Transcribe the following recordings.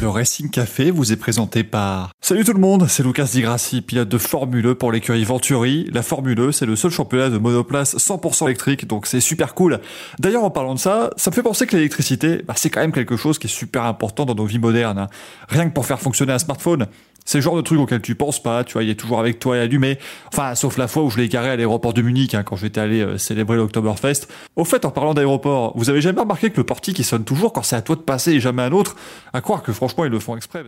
Le Racing Café vous est présenté par... Salut tout le monde, c'est Lucas Di Grassi, pilote de Formule E pour l'écurie Venturi. La Formule E, c'est le seul championnat de monoplace 100% électrique, donc c'est super cool. D'ailleurs, en parlant de ça, ça me fait penser que l'électricité, bah, c'est quand même quelque chose qui est super important dans nos vies modernes. hein. Rien que pour faire fonctionner un smartphone. C'est le genre de truc auquel tu penses pas, tu vois, il est toujours avec toi et allumé. Enfin, sauf la fois où je l'ai garé à l'aéroport de Munich, hein, quand j'étais allé euh, célébrer l'Oktoberfest. Au fait, en parlant d'aéroport, vous avez jamais remarqué que le portique il sonne toujours quand c'est à toi de passer et jamais à un autre? À croire que franchement, ils le font exprès.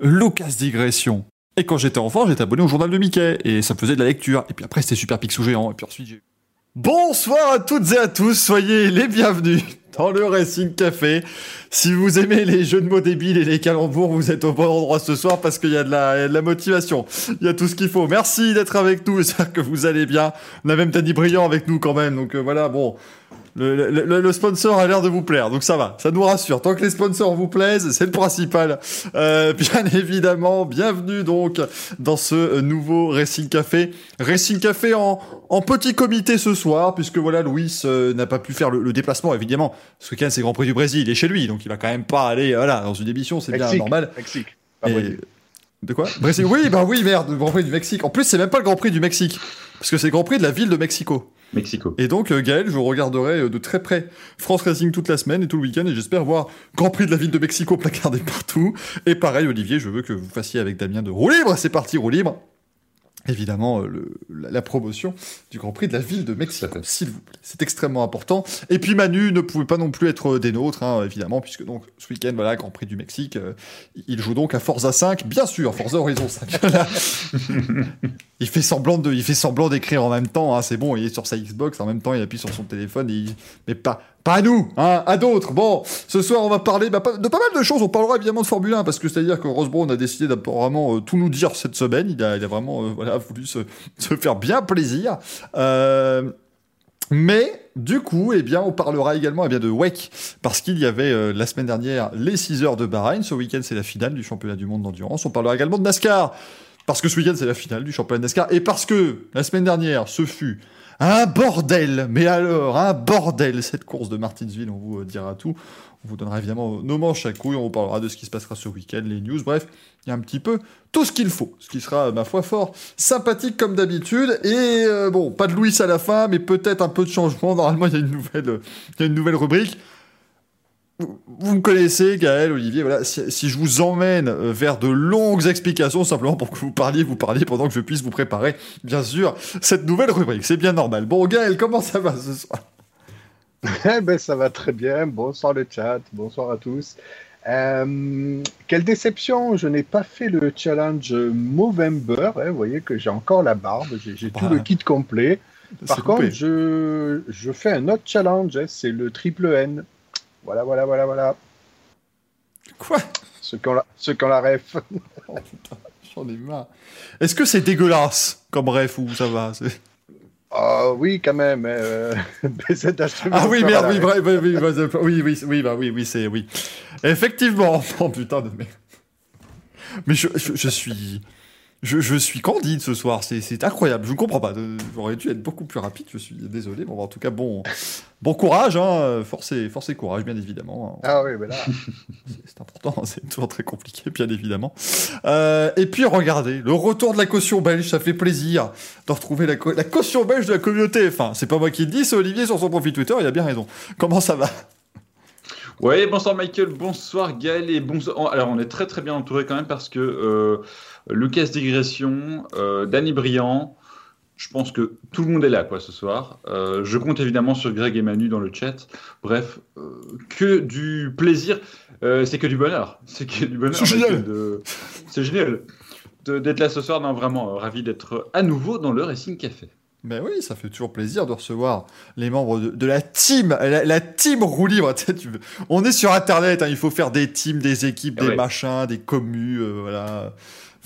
Lucas Digression. Et quand j'étais enfant, j'étais abonné au journal de Mickey, et ça me faisait de la lecture. Et puis après, c'était Super Picsou géant, et puis ensuite j'ai... Bonsoir à toutes et à tous, soyez les bienvenus dans le Racing Café. Si vous aimez les jeux de mots débiles et les calembours, vous êtes au bon endroit ce soir parce qu'il y a de la, motivation. Il y a tout ce qu'il faut. Merci d'être avec nous, j'espère que vous allez bien. On a même Tani Brillant avec nous quand même, donc euh, voilà, bon... Le, le- le- sponsor a l'air de vous plaire, donc ça va, ça nous rassure. Tant que les sponsors vous plaisent, c'est le principal. Euh, bien évidemment, bienvenue donc dans ce nouveau Racing Café. Racing Café en, en petit comité ce soir, puisque voilà, Louis euh, n'a pas pu faire le, le déplacement, évidemment. Ce week-end, c'est Grand Prix du Brésil, il est chez lui, donc il va quand même pas aller voilà, dans une émission, c'est bien normal. Mexique. Pas Et-. De quoi? Brésil Oui, bah oui, merde, le Grand Prix du Mexique. En plus, c'est même pas le Grand Prix du Mexique, parce que c'est le Grand Prix de la ville de Mexico. Mexico. Et donc, euh, Gaël, je regarderai euh, de très près France Racing toute la semaine et tout le week-end, et j'espère voir Grand Prix de la ville de Mexico placardé partout. Et pareil, Olivier, je veux que vous fassiez avec Damien de roue libre. C'est parti, roue libre. Évidemment, euh, le- la, promotion du Grand Prix de la ville de Mexico, s'il vous plaît. C'est extrêmement important. Et puis Manu ne pouvait pas non plus être des nôtres, hein, évidemment, puisque donc ce week-end, voilà, Grand Prix du Mexique, euh, il joue donc à Forza 5, bien sûr, Forza Horizon 5. Voilà. il fait semblant de, il fait semblant d'écrire en même temps. hein, c'est bon, il est sur sa Xbox en même temps, il appuie sur son téléphone, et il- mais pas, pas à nous, hein, à d'autres. Bon, ce soir on va parler bah, de pas mal de choses. On parlera évidemment de Formule 1 parce que c'est à dire que Ross Brown a décidé d'apparemment euh, tout nous dire cette semaine. Il a, a vraiment, euh, voulu se, se faire bien plaisir. Euh, mais du coup, eh bien, on parlera également eh bien, de WEC, parce qu'il y avait euh, la semaine dernière les 6 heures de Bahreïn. Ce week-end, c'est la finale du championnat du monde d'endurance. On parlera également de NASCAR, parce que ce week-end, c'est la finale du championnat de NASCAR, et parce que la semaine dernière, ce fut un bordel. Mais alors, un bordel, cette course de Martinsville, on vous euh, dira tout. On vous donnera évidemment nos manches à couilles, on vous parlera de ce qui se passera ce week-end, les news, bref, il y a un petit peu tout ce qu'il faut, ce qui sera, ma foi, fort sympathique comme d'habitude. Et euh, bon, pas de Louis à la fin, mais peut-être un peu de changement. Normalement, il y a une nouvelle, euh, il y a une nouvelle rubrique. Vous, me connaissez, Gaël, Olivier, voilà. Si, si je vous emmène euh, vers de longues explications, simplement pour que vous parliez, vous parliez pendant que je puisse vous préparer, bien sûr, cette nouvelle rubrique. C'est bien normal. Bon, Gaël, comment ça va ce soir? Eh ben, ça va très bien. Bonsoir le chat. Bonsoir à tous. Euh, quelle déception, je n'ai pas fait le challenge Movember. hein, vous voyez que j'ai encore la barbe, j'ai tout le kit complet. Par contre, je, je fais un autre challenge, hein, c'est le triple N. Voilà, voilà, voilà, voilà. Quoi? Ceux qui ont la, ceux qui ont la ref. Oh, putain, J'en ai marre. Est-ce que c'est dégueulasse comme bref ou ça va? Ah oui, quand même. euh, BZH Ah oui, merde, oui, ref. bref, oui, oui, oui, oui, oui, oui, bah oui, oui, c'est oui. Effectivement, oh putain de merde. Mais je, je, je suis, je, je suis candide ce soir. C'est, incroyable. Je ne comprends pas. J'aurais dû être beaucoup plus rapide. Je suis désolé. Bon, en tout cas, bon, bon courage, hein. Force et, force et courage, bien évidemment. Ah oui, mais là. C'est- important. C'est toujours très compliqué, bien évidemment. Euh, et puis, regardez, le retour de la caution belge, ça fait plaisir de retrouver la, caution belge de la communauté. Enfin, c'est pas moi qui le dis, c'est Olivier sur son profil Twitter. Il a bien raison. Comment ça va? Ouais, bonsoir Michael, bonsoir Gaël et bonsoir. oh, Alors on est très très bien entouré quand même parce que euh, Lucas Digression, euh, Danny Briand, je pense que tout le monde est là quoi ce soir. Euh, je compte évidemment sur Greg et Manu dans le chat. Bref, euh, que du plaisir, c'est que du bonheur, c'est que du bonheur. C'est génial. Michael, de- C'est génial d'être là ce soir. Non, vraiment ravi d'être à nouveau dans le Racing Café. Ben oui, ça fait toujours plaisir de recevoir les membres de, de la team, la, la team roue libre. On est sur Internet, hein, il faut faire des teams, des équipes, des Ouais. machins, des commus, euh, voilà.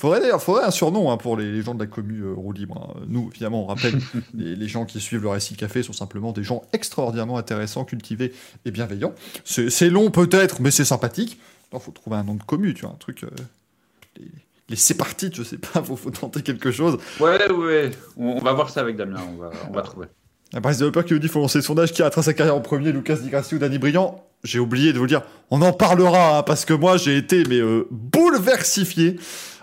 Faudrait d'ailleurs, faudrait un surnom hein, pour les, les gens de la commu euh, roue libre. hein. Nous, évidemment, on rappelle, les, les gens qui suivent le Récit Café sont simplement des gens extraordinairement intéressants, cultivés et bienveillants. C'est long peut-être, mais c'est sympathique. Il faut trouver un nom de commu, tu vois, un truc. euh, les, c'est parti, je sais pas, faut, faut tenter quelque chose. Ouais, ouais, on, va voir ça avec Damien, on va, on va trouver. Un Bryce Developer qui nous dit faut lancer son âge qui a sa carrière en premier, Lucas Di Grassi ou Danny Briand? J'ai oublié de vous le dire, on en parlera hein, parce que moi j'ai été mais euh, bouleversifié.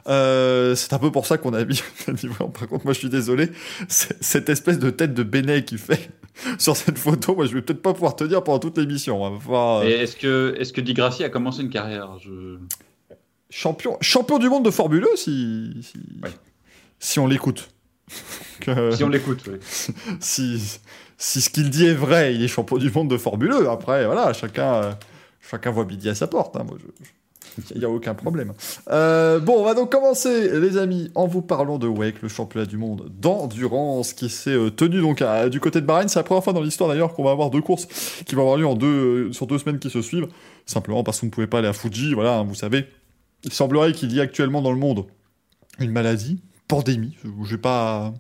Euh, c'est un peu pour ça qu'on a mis. Par contre, moi je suis désolé, cette espèce de tête de Benet qu'il fait sur cette photo, moi je vais peut-être pas pouvoir tenir pendant toute l'émission. Hein. Enfin, Et est-ce que est-ce que Di Grassi a commencé une carrière je... champion champion du monde de Formule e, si si, si on l'écoute. Si on l'écoute, oui. si, si ce qu'il dit est vrai, il est champion du monde de Formule 1. Après, voilà, chacun, chacun voit midi à sa porte. Hein. Moi, il n'y a aucun problème. Euh, bon, on va donc commencer, les amis, en vous parlant de Wake, le championnat du monde d'endurance qui s'est euh, tenu donc du côté de Bahreïn. C'est la première fois dans l'histoire d'ailleurs qu'on va avoir deux courses qui vont avoir lieu en deux, sur deux semaines qui se suivent. Simplement parce qu'on ne pouvait pas aller à Fuji, voilà, hein, vous savez. Il semblerait qu'il y ait actuellement dans le monde une maladie, pandémie. Je n'ai pas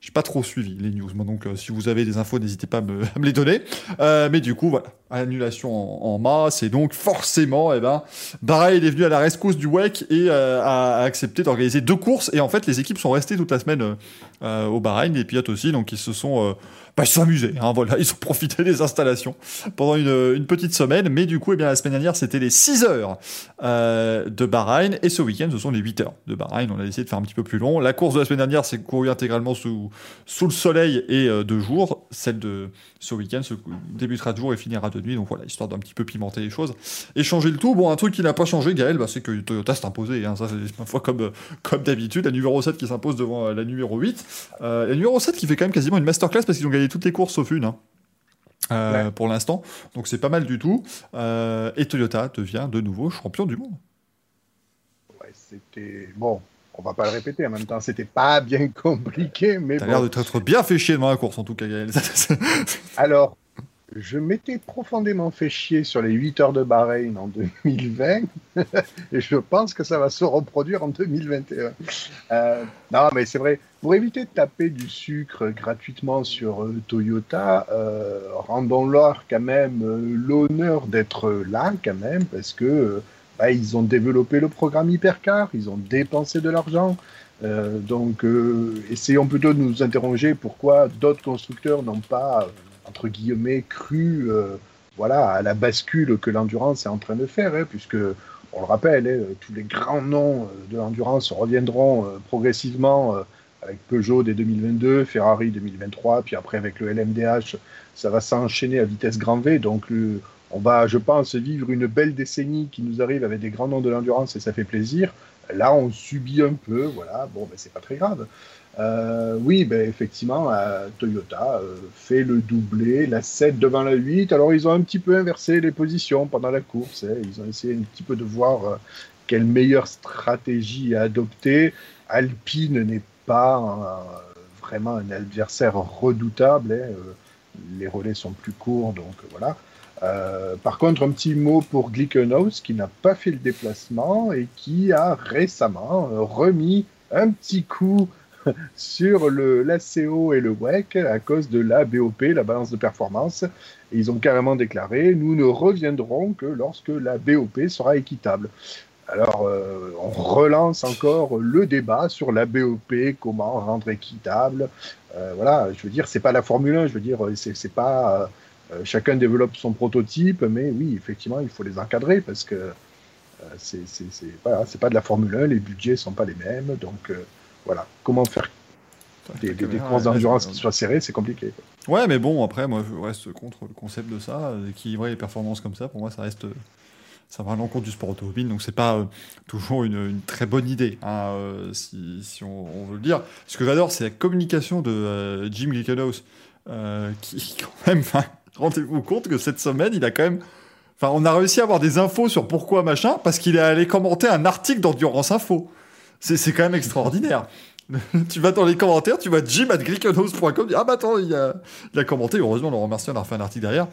j'ai pas trop suivi les news, donc euh, si vous avez des infos, n'hésitez pas à me, les donner. Euh, mais du coup, voilà, annulation en, masse, et donc forcément, eh ben, Bahreïn est venu à la rescousse du WEC et euh, a, accepté d'organiser deux courses. Et en fait, les équipes sont restées toute la semaine au Bahreïn, les pilotes aussi, donc ils se sont bah, ils se sont amusés. Hein, ils ont profité des installations pendant une, petite semaine. Mais du coup, eh bien, la semaine dernière, c'était les 6 heures euh, de Bahreïn. Et ce week-end, ce sont les 8 heures de Bahreïn. On a essayé de faire un petit peu plus long. La course de la semaine dernière, c'est couru intégralement sous, le soleil et euh, de jour. Celle de ce week-end débutera de jour et finira de nuit. Donc voilà, histoire d'un petit peu pimenter les choses et changer le tout. Bon, un truc qui n'a pas changé, Gaël, bah, c'est que Toyota s'est imposé. Hein. Comme, d'habitude. La numéro 7 qui s'impose devant euh, la numéro 8. Euh, la numéro 7 qui fait quand même quasiment une masterclass parce qu'ils ont gagné toutes les courses sauf une. Hein. Euh, pour l'instant. Donc c'est pas mal du tout. Euh, et Toyota devient de nouveau champion du monde. Ouais, c'était. Bon, on va pas le répéter en même temps, c'était pas bien compliqué, mais. T'as bon. l'air de t'être bien fait chier devant la course en tout cas, Gaël. Alors, je m'étais profondément fait chier sur les 8 heures de Bahreïn en 2020 et je pense que ça va se reproduire en 2021. Euh, non, mais c'est vrai, pour éviter de taper du sucre gratuitement sur euh, Toyota, euh, rendons-leur quand même euh, l'honneur d'être là quand même parce que bah, ils ont développé le programme Hypercar, ils ont dépensé de l'argent. donc, essayons plutôt de nous interroger pourquoi d'autres constructeurs n'ont pas entre guillemets, cru euh, voilà, à la bascule que l'endurance est en train de faire, hein, puisque, on le rappelle, hein, tous les grands noms euh, de l'endurance reviendront euh, progressivement avec Peugeot dès 2022, Ferrari 2023, puis après avec le LMDH, ça va s'enchaîner à vitesse grand V. Donc on va, je pense, vivre une belle décennie qui nous arrive avec des grands noms de l'endurance et ça fait plaisir. Là, on subit un peu, voilà, bon, ben, c'est pas très grave. Euh, oui, ben, effectivement, euh, Toyota euh, fait le doublé, la 7 devant la 8. Alors, ils ont un petit peu inversé les positions pendant la course. Hein. Ils ont essayé un petit peu de voir quelle meilleure stratégie à adopter. Alpine n'est pas vraiment un adversaire redoutable. Hein. les relais sont plus courts, donc voilà. par contre, un petit mot pour Glickenhaus qui n'a pas fait le déplacement et qui a récemment remis un petit coup sur le l'ACO et le WEC à cause de la BOP, la balance de performance. Ils ont carrément déclaré nous ne reviendrons que lorsque la BOP sera équitable. Alors, euh, on relance encore le débat sur la BOP, comment rendre équitable. Euh, voilà, je veux dire, c'est pas la Formule 1, je veux dire, c'est pas. Euh, chacun développe son prototype, mais oui, effectivement, il faut les encadrer parce que c'est voilà, pas de la Formule 1, les budgets sont pas les mêmes, donc voilà, comment faire des, courses d'endurance qui soient serrées, c'est compliqué. Ouais, mais bon, après, moi, je reste contre le concept de ça, d'équilibrer les performances comme ça. Pour moi, ça reste, ça va à l'encontre du sport automobile, donc c'est pas euh, toujours une, très bonne idée, hein, euh, si, on, veut le dire. Ce que j'adore, c'est la communication de euh, Jim Glickenhaus, qui, quand même, rendez-vous compte que cette semaine, il a quand même Enfin, on a réussi à avoir des infos sur pourquoi machin, parce qu'il est allé commenter un article d'Endurance Info. C'est quand même extraordinaire. tu vas dans les commentaires, tu vois Jim at glickenhouse.com, ah bah attends, il a, il a commenté, heureusement, on le remercie, on a refait un article derrière.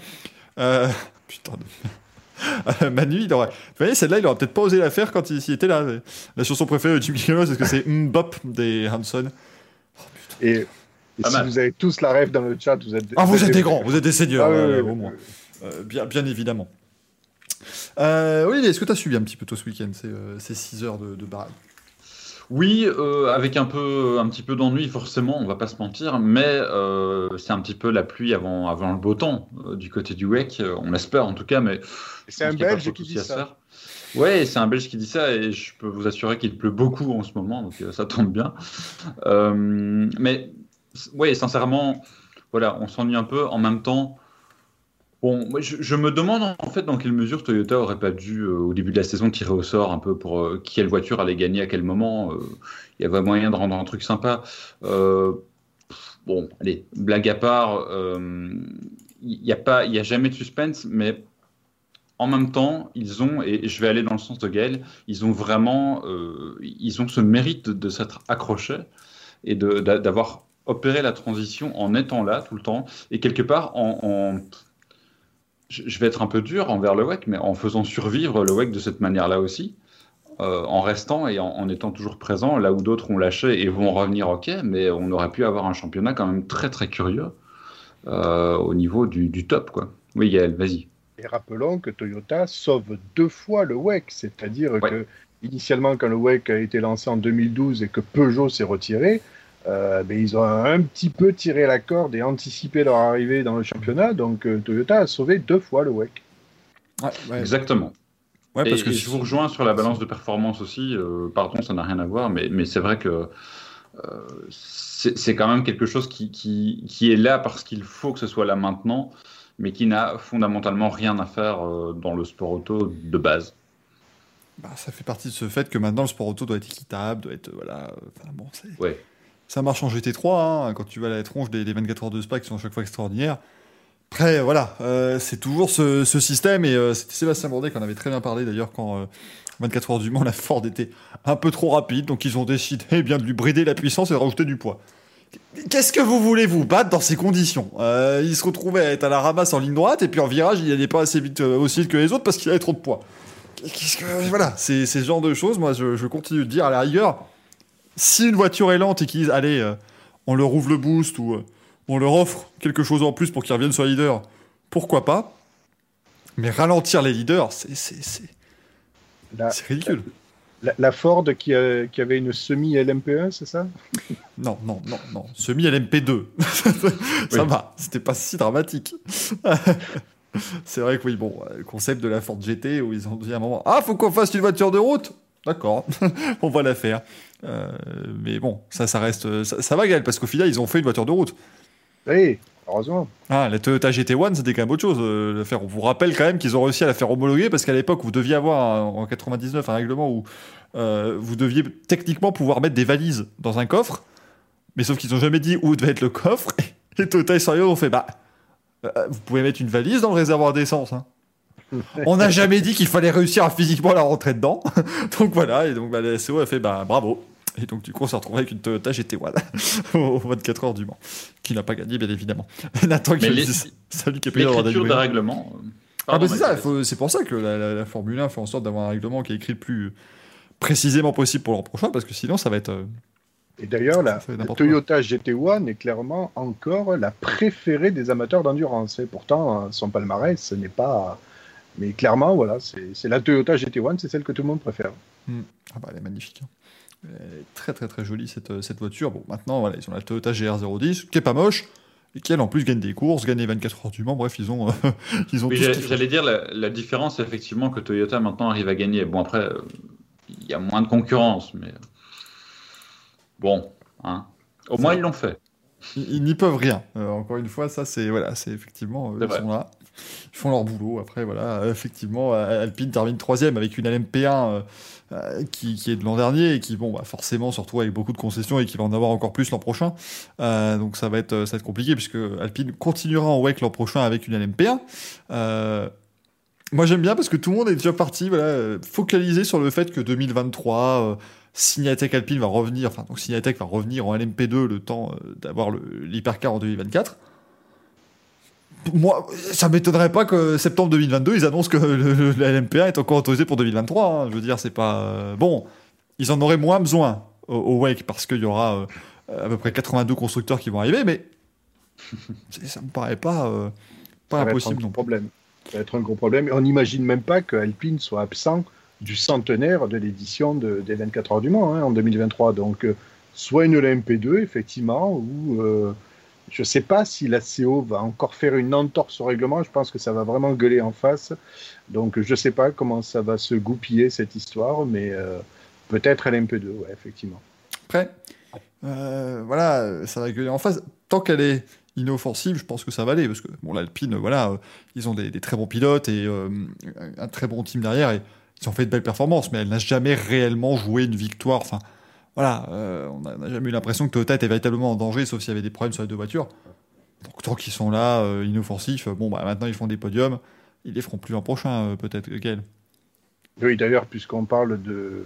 Euh, putain de... Manu, il aurait. Vous voyez, celle-là, il aurait peut-être pas osé la faire quand il, était là. La chanson préférée de Jim Glickenhaus, est-ce que c'est Mbop des Hanson? Oh, Et, si vous avez tous la rêve dans le chat, vous êtes. Ah, vous, êtes des grands, vous êtes des seigneurs, ah, au moins. Euh, bien, bien évidemment. Euh, oui, est-ce que tu as suivi un petit peu toi ce week-end, ces, 6 heures de, de Oui, euh, avec un peu, un petit peu d'ennui, forcément, on va pas se mentir, mais euh, c'est un petit peu la pluie avant, avant le beau temps euh, du côté du WEC, on l'espère en tout cas, mais c'est un Belge qui dit ça. Ouais, c'est un Belge qui dit ça et je peux vous assurer qu'il pleut beaucoup en ce moment, donc ça tombe bien. mais oui, sincèrement, voilà, on s'ennuie un peu. En même temps, Bon, je, me demande en fait dans quelle mesure Toyota aurait pas dû euh, au début de la saison tirer au sort un peu pour euh, quelle voiture allait gagner à quel moment. Euh, il y avait moyen de rendre un truc sympa. bon, allez, blague à part, il n'y a pas, il a jamais de suspense, mais en même temps, ils ont, et je vais aller dans le sens de Gaël, ils ont vraiment, ils ont ce mérite de, s'être accrochés et d'avoir opéré la transition en étant là tout le temps et quelque part en je vais être un peu dur envers le WEC, mais en faisant survivre le WEC de cette manière-là aussi, euh, en restant et en, étant toujours présent, là où d'autres ont lâché et vont revenir, ok, mais on aurait pu avoir un championnat quand même très très curieux euh, au niveau du, top, quoi. Oui, Gaël, vas-y. Et rappelons que Toyota sauve deux fois le WEC, c'est-à-dire que initialement, quand le WEC a été lancé en 2012 et que Peugeot s'est retiré, euh, ben, ils ont un petit peu tiré la corde et anticipé leur arrivée dans le championnat. Donc euh, Toyota a sauvé deux fois le WEC. Exactement. Ouais, parce que je vous rejoins sur la balance de performance aussi. Euh, pardon, ça n'a rien à voir, mais, mais c'est vrai que c'est quand même quelque chose qui, qui, qui est là parce qu'il faut que ce soit là maintenant, mais qui n'a fondamentalement rien à faire dans le sport auto de base. Bah, ça fait partie de ce fait que maintenant le sport auto doit être équitable, doit être voilà. Enfin, bon, ouais. Ça marche en GT3, hein, quand tu vas à la tronche des, 24 heures de Spa qui sont à chaque fois extraordinaires. Après, voilà, euh, c'est toujours ce, système, et euh, c'était Sébastien Bourdet qu'on avait très bien parlé d'ailleurs quand 24 euh, heures du Mans, la Ford était un peu trop rapide, donc ils ont décidé eh bien, de lui brider la puissance et de rajouter du poids. Qu'est-ce que vous voulez vous battre dans ces conditions? Il se retrouvait à être à la ramasse en ligne droite, et puis en virage, il n'allait pas assez vite aussi vite que les autres parce qu'il avait trop de poids. Voilà, c'est ce genre de choses, moi je, je continue de dire à la rigueur si une voiture est lente et qu'ils disent allez, euh, on leur ouvre le boost ou euh, on leur offre quelque chose en plus pour qu'ils reviennent sur les leaders, pourquoi pas? Mais ralentir les leaders, c'est ridicule. La, Ford qui, qui, avait une semi-LMP1, c'est ça? Non, non, non, non. Semi-LMP2. ça va, c'était pas si dramatique. c'est vrai que oui, bon, le concept de la Ford GT où ils ont dit à un moment Ah, faut qu'on fasse une voiture de route D'accord, on va la faire. Euh, mais bon, ça, ça reste. Ça, va, Gaël, parce qu'au final, ils ont fait une voiture de route. Oui, heureusement. Ah, la Toyota GT1, c'était quand même autre chose. Euh, faire. On vous rappelle quand même qu'ils ont réussi à la faire homologuer parce qu'à l'époque, vous deviez avoir en 99 un règlement où euh, vous deviez techniquement pouvoir mettre des valises dans un coffre, mais sauf qu'ils n'ont jamais dit où devait être le coffre. Et Toyota et Sérieux ont fait bah, vous pouvez mettre une valise dans le réservoir d'essence. Hein. On n'a jamais dit qu'il fallait réussir à physiquement la rentrer dedans. donc voilà, et donc bah, la SEO a fait bah, bravo. Et donc, du coup, on s'est retrouvé avec une Toyota GT1 au 24 heures du Mans, qui n'a pas gagné, bien évidemment. Nathan qui les... Salut, qui L'écriture d'un règlement. Euh, ah, bah c'est ça, c'est pour ça que la, Formule 1 fait en sorte d'avoir un règlement qui est écrit le plus précisément possible pour l'an prochain, parce que sinon, ça va être. Euh, et d'ailleurs, la, Toyota GT1 est clairement encore la préférée des amateurs d'endurance. Et pourtant, son palmarès, ce n'est pas. Mais clairement, voilà, c'est la Toyota GT1, c'est celle que tout le monde préfère. Hmm. Ah bah, elle est magnifique. Hein très très très jolie cette, euh, cette voiture. Bon, maintenant, voilà, ils ont la Toyota GR010, qui est pas moche, et qui elle en plus gagne des courses, gagne les 24 heures du Mans. Bref, ils ont. ils ont J'allais dire la, différence, effectivement, que Toyota maintenant arrive à gagner. Bon, après, euh, il y a moins de concurrence, mais. Bon, hein. Au moins, ils l'ont fait. Ils, n'y peuvent rien. Euh, encore une fois, ça, c'est voilà, c'est effectivement. ils sont là. Ils font leur boulot. Après, voilà, effectivement, Alpine termine troisième avec une LMP1 euh, qui, est de l'an dernier et qui, bon, bah, forcément, se retrouve avec beaucoup de concessions et qui va en avoir encore plus l'an prochain. Euh, donc ça va, être, ça va être compliqué puisque Alpine continuera en WEC l'an prochain avec une LMP1. Euh, moi j'aime bien parce que tout le monde est déjà parti voilà, focalisé sur le fait que 2023, Signatech Alpine va revenir, enfin donc Signatech va revenir en LMP2 le temps d'avoir l'hypercar en 2024 moi, ça m'étonnerait pas que septembre 2022, ils annoncent que le, LMP1 est encore autorisé pour 2023. Hein. Je veux dire, c'est pas. Euh, bon, ils en auraient moins besoin au, Wake parce qu'il y aura euh, à peu près 82 constructeurs qui vont arriver, mais ça me paraît pas, euh, pas impossible non problème. Ça va être un gros problème. On n'imagine même pas que Alpine soit absent du centenaire de l'édition de, des 24 heures du Mans hein, en 2023. Donc, soit une LMP2, effectivement, ou je ne sais pas si la CO va encore faire une entorse au règlement. Je pense que ça va vraiment gueuler en face. Donc, je ne sais pas comment ça va se goupiller cette histoire, mais peut-être LMP2, ouais, effectivement. Après, euh, voilà, ça va gueuler en face. Tant qu'elle est inoffensive, je pense que ça va aller, parce que bon, l'Alpine, voilà, euh, ils ont des, très bons pilotes et euh, un très bon team derrière, et ils ont fait de belles performances, mais elle n'a jamais réellement joué une victoire. Enfin, voilà, on n'a jamais eu l'impression que Toyota était véritablement en danger, sauf s'il y avait des problèmes sur les deux voitures. Donc tant qu'ils sont là, inoffensifs, bon, bah, maintenant ils font des podiums, ils les feront plus l'an prochain, peut-être, Gaël. Oui, d'ailleurs, puisqu'on parle de,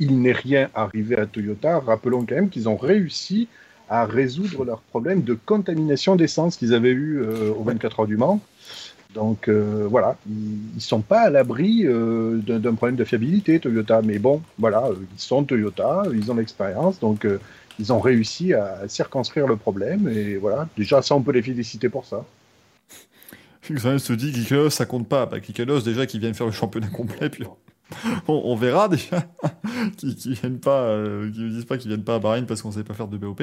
il n'est rien arrivé à Toyota. Rappelons quand même qu'ils ont réussi à résoudre leur problème de contamination d'essence qu'ils avaient eu euh, au 24 heures du Mans. Donc euh, voilà, ils ne sont pas à l'abri euh, d'un problème de fiabilité, Toyota. Mais bon, voilà, ils sont Toyota, ils ont l'expérience, donc ils ont réussi à circonscrire le problème. Et voilà, déjà, ça, on peut les féliciter pour ça. Ça se dit, ça compte pas. Bah, Kikelos, déjà, qui viennent faire le championnat complet, puis on, verra déjà qui, qui viennent pas, euh, disent pas qu'ils viennent pas à Bahreïn parce qu'on sait pas faire de BOP.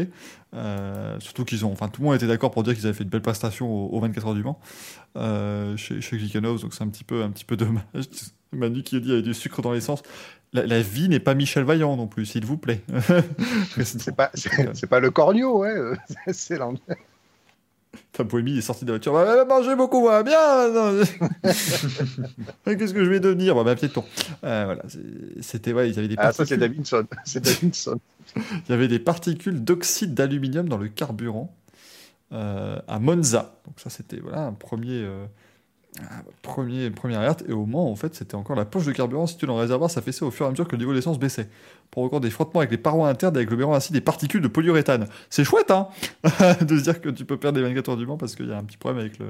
Euh, surtout qu'ils ont, enfin tout le monde était d'accord pour dire qu'ils avaient fait une belle prestation au, 24 heures du Mans euh, chez, chez donc c'est un petit peu, un petit peu dommage. Manu qui a dit avait du sucre dans l'essence. La, vie n'est pas Michel Vaillant non plus, s'il vous plaît. c'est pas, pas le corneau, ouais. c'est l'anglais. Boémie est sorti de la voiture. Bah, mangé beaucoup, bien. Qu'est-ce que je vais devenir? Bah, Piéton. Euh, voilà, c'était ouais, il y avait des ah, ça c'est Davidson. C'est Davidson. il y avait des particules d'oxyde d'aluminium dans le carburant euh, à Monza. Donc ça c'était voilà un premier. Euh, premier, première alerte, et au moment en fait, c'était encore la poche de carburant située dans le réservoir ça ça au fur et à mesure que le niveau d'essence baissait. Pour encore des frottements avec les parois internes avec le ainsi des particules de polyuréthane. C'est chouette, hein De se dire que tu peux perdre des 24 heures du vent parce qu'il y a un petit problème avec le,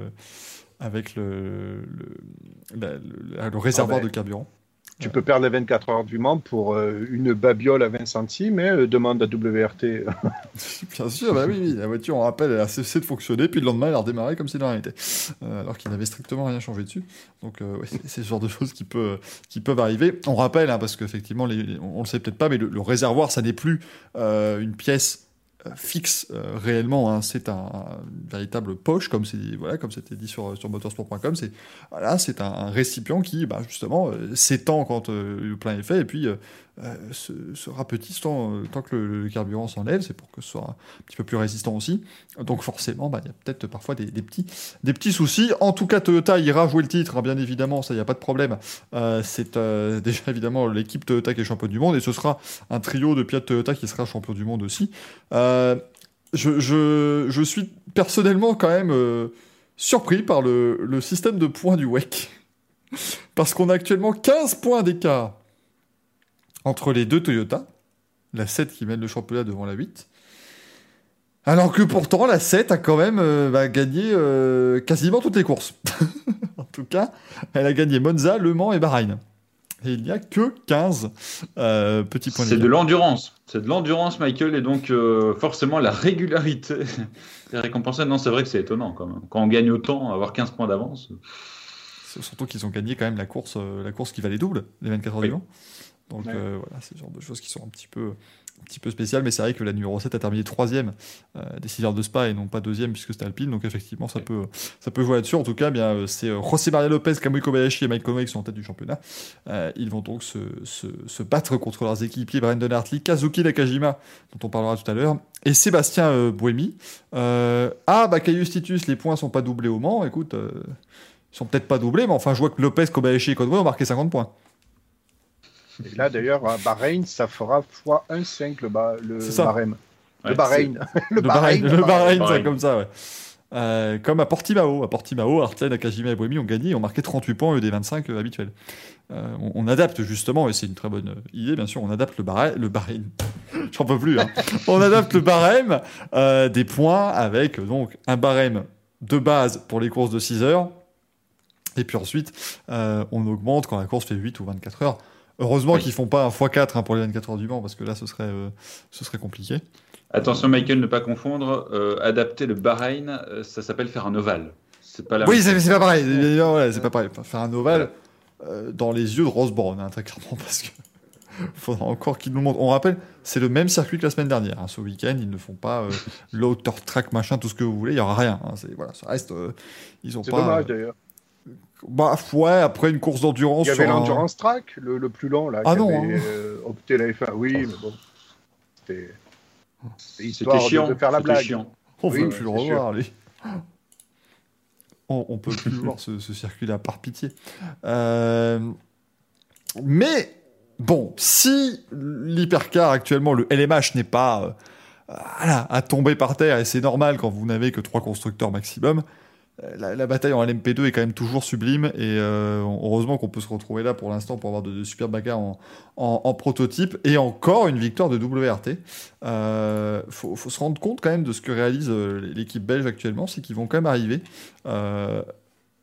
avec le, le, réservoir ah ben, de carburant. Tu peux perdre les 24 heures du Mans pour euh, une babiole à 20 centimes, mais euh, demande à WRT. Bien sûr, bah oui, la voiture, on rappelle, elle a cessé de fonctionner, puis le lendemain, elle a redémarré comme si de rien n'était. Euh, alors qu'il n'avait strictement rien changé dessus. Donc, c'est ce genre de choses qui, peut, qui peuvent arriver. On rappelle, hein, parce qu'effectivement, on, on le sait peut-être pas, mais le réservoir, ça n'est plus une pièce fixe euh, réellement. Hein. c'est un, véritable poche, comme c'est voilà, comme c'était dit sur sur motorsport.com. C'est voilà, c'est un, récipient qui, bah, justement, euh, s'étend quand le plein est fait, et puis euh, se, se, rapetisse tant, tant, que le, carburant s'enlève, c'est pour que ce soit un petit peu plus résistant aussi. Donc forcément, bah, il y a peut-être parfois des, petits, des petits soucis. En tout cas, Toyota ira jouer le titre, hein, bien évidemment, ça, il n'y a pas de problème. Euh, c'est euh, déjà évidemment l'équipe Toyota qui est champion du monde, et ce sera un trio de pilotes Toyota qui sera champion du monde aussi. Je, je, je, suis personnellement quand même surpris par le, le système de points du WEC. Parce qu'on a actuellement 15 points d'écart entre les deux Toyota, la 7 qui mène le championnat devant la 8. Alors que pourtant, la 7 a quand même euh, bah, gagné euh, quasiment toutes les courses. en tout cas, elle a gagné Monza, Le Mans et Bahreïn. Et il n'y a que 15 euh, petits points. C'est de l'endurance. C'est de l'endurance, Michael, et donc forcément la régularité est récompensée. Non, c'est vrai que c'est étonnant quand même. Quand on gagne autant, avoir 15 points d'avance. Surtout qu'ils ont gagné quand même la course, la course qui valait double, les 24 heures du Mans. Donc euh, voilà, c'est ce genre de choses qui sont un petit peu, un petit peu spéciales, mais c'est vrai que la numéro 7 a terminé troisième euh, des 6 heures de Spa et non pas deuxième puisque c'était Alpine, donc effectivement ça peut, ça peut jouer là-dessus. En tout cas, bien euh, c'est José Maria Lopez, Kamui Kobayashi et Mike Conway qui sont en tête du championnat. ils vont donc se, se, se, battre contre leurs équipiers Brandon Hartley, Kazuki Nakajima, dont on parlera tout à l'heure, et Sébastien Buemi. ah, bah Caius Titus, les points sont pas doublés au Mans, écoute, ils sont peut-être pas doublés, mais enfin je vois que Lopez, Kobayashi et Conway ont marqué 50 points. Et là, d'ailleurs, à Bahreïn, ça fera x1,5 le, le barème. le Bahreïn. le Bahreïn, le Bahreïn, comme ça, ouais. Euh, comme à Portimao. À Portimao, Arten, Akajima et Boemi ont gagné, ont marqué 38 points au lieu des 25 euh, habituels. Euh, on, adapte justement, et c'est une très bonne idée, bien sûr, on adapte le barème. Le barème. J'en peux plus. Hein. on adapte le barème des points avec donc un barème de base pour les courses de 6 heures. Et puis ensuite, on augmente quand la course fait 8 ou 24 heures. Heureusement qu'ils font pas un x4 hein, pour les 24 heures du Mans, parce que là, ce serait, euh, ce serait compliqué. Attention, Michael, ne pas confondre. Euh, adapter le Bahreïn, euh, ça s'appelle faire un ovale. C'est pas la Oui, c'est pas pareil. c'est pas pareil. Faire un ovale. dans les yeux de Ross Brown, hein, très clairement, parce que faudra encore qu'ils nous montrent. On rappelle, c'est le même circuit que la semaine dernière. Hein. Ce week-end, ils ne font pas euh, l'auto track, machin, tout ce que vous voulez. Il n'y aura rien. Hein. Voilà, ça reste. ils ont c'est pas. dommage d'ailleurs. Bah ouais, après une course d'endurance. Il y avait l'endurance track, le, le, plus long là. Ah qui non. Avait, Hein. opté la F1. Oui, mais bon. C'était. C'était chiant. De, faire la blague. Chiant. On Oui, veut plus le revoir, lui. On, on peut plus voir ce, ce circuit-là, par pitié. Euh... Mais bon, si l'hypercar actuellement, le LMH n'est pas euh, voilà, à tomber par terre, et c'est normal quand vous n'avez que trois constructeurs maximum, euh, la, bataille en LMP2 est quand même toujours sublime, et euh, heureusement qu'on peut se retrouver là pour l'instant pour avoir de, de super bagarres en, prototype, et encore une victoire de WRT. Euh, faut, faut, se rendre compte quand même de ce que réalise euh, l'équipe belge actuellement, c'est qu'ils vont quand même arriver. Euh,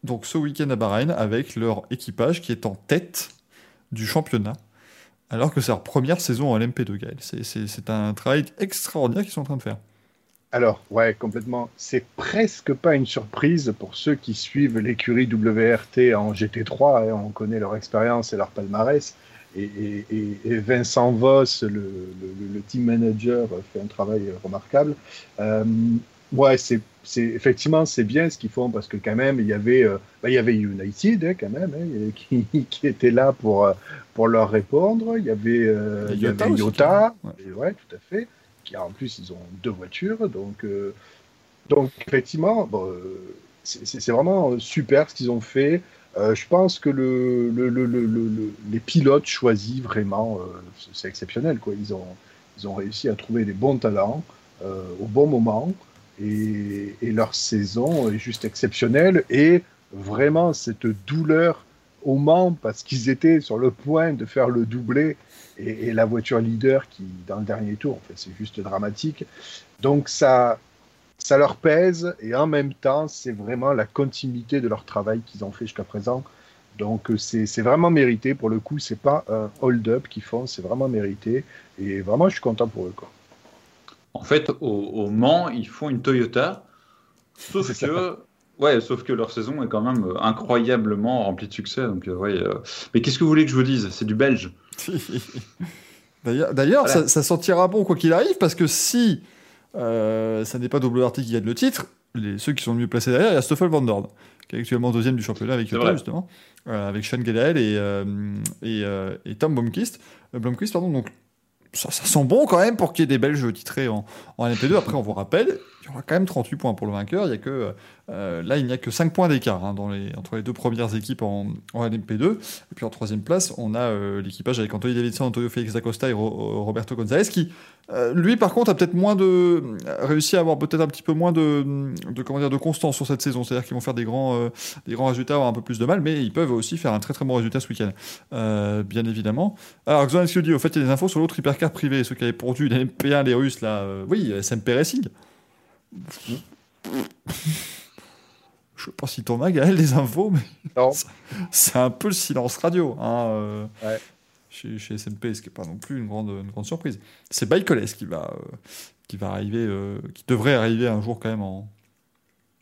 donc ce week-end à Bahreïn avec leur équipage qui est en tête du championnat alors que c'est leur première saison en LMP2, Gaël. C'est un travail extraordinaire qu'ils sont en train de faire. Alors, ouais, complètement. C'est presque pas une surprise pour ceux qui suivent l'écurie WRT en GT3. Hein, on connaît leur expérience et leur palmarès. Et, et, et Vincent Voss, le, le, le, team manager, fait un travail remarquable. Euh, ouais, c'est effectivement c'est bien ce qu'ils font parce que quand même il y avait euh, bah, il y avait United hein, quand même hein, qui, qui, était là pour pour leur répondre il y avait euh, il y avait Iota ouais. Et ouais. tout à fait en plus ils ont deux voitures donc euh, donc effectivement bon, c'est vraiment super ce qu'ils ont fait. Euh, je pense que le, le, le, le, les pilotes choisis vraiment c'est exceptionnel quoi. Ils ont réussi à trouver des bons talents au bon moment et, leur saison est juste exceptionnelle et vraiment cette douleur au Mans parce qu'ils étaient sur le point de faire le doublé et, et la voiture leader qui dans le dernier tour en fait, c'est juste dramatique donc ça ça leur pèse et en même temps c'est vraiment la continuité de leur travail qu'ils ont fait jusqu'à présent donc c'est vraiment mérité pour le coup c'est pas un hold-up qu'ils font c'est vraiment mérité et vraiment je suis content pour eux quoi. En fait, au, au, Mans, ils font une Toyota, sauf que, ouais, sauf que leur saison est quand même incroyablement remplie de succès. Donc, euh, ouais, euh... Mais qu'est-ce que vous voulez que je vous dise? C'est du belge. D'ailleurs, voilà. ça, ça, sortira bon quoi qu'il arrive, parce que si euh, ça n'est pas WRT qui gagne le titre, les, ceux qui sont le mieux placés derrière, il y a Stoffel Van Dorn, qui est actuellement deuxième du championnat avec Toyota, justement, euh, avec Sean Gedael et, et, et, Tom Blomqvist. Blomqvist, pardon, donc ça, sent bon quand même pour qu'il y ait des Belges titrés en, en LMP2. Après, on vous rappelle, il y aura quand même 38 points pour le vainqueur. Il y a que, euh, là, il n'y a que 5 points d'écart hein, entre les deux premières équipes en, en, LMP2. Et puis en troisième place, on a euh, l'équipage avec Anthony Davidson, Antonio Félix Acosta et Ro Roberto Gonzalez qui, euh, lui, par contre, a peut-être moins de. réussi à avoir peut-être un petit peu moins de, de, comment dire, de constance sur cette saison. C'est-à-dire qu'ils vont faire des grands, des grands résultats, avoir un peu plus de mal, mais ils peuvent aussi faire un très très bon résultat ce week-end, bien évidemment. Alors, Xonalski dit, au fait, il y a des infos sur l'autre hypercar privé, ceux qui avaient pourdu les MP1, les Russes, là. oui, SMP Racing. Je sais pas si t'en as, Gaël, des infos, mais c'est un peu le silence radio hein, euh, ouais. Chez, chez, SMP, ce qui n'est pas non plus une grande, une grande surprise. C'est Baïkoles qui va, euh, qui va arriver, euh, qui devrait arriver un jour quand même en.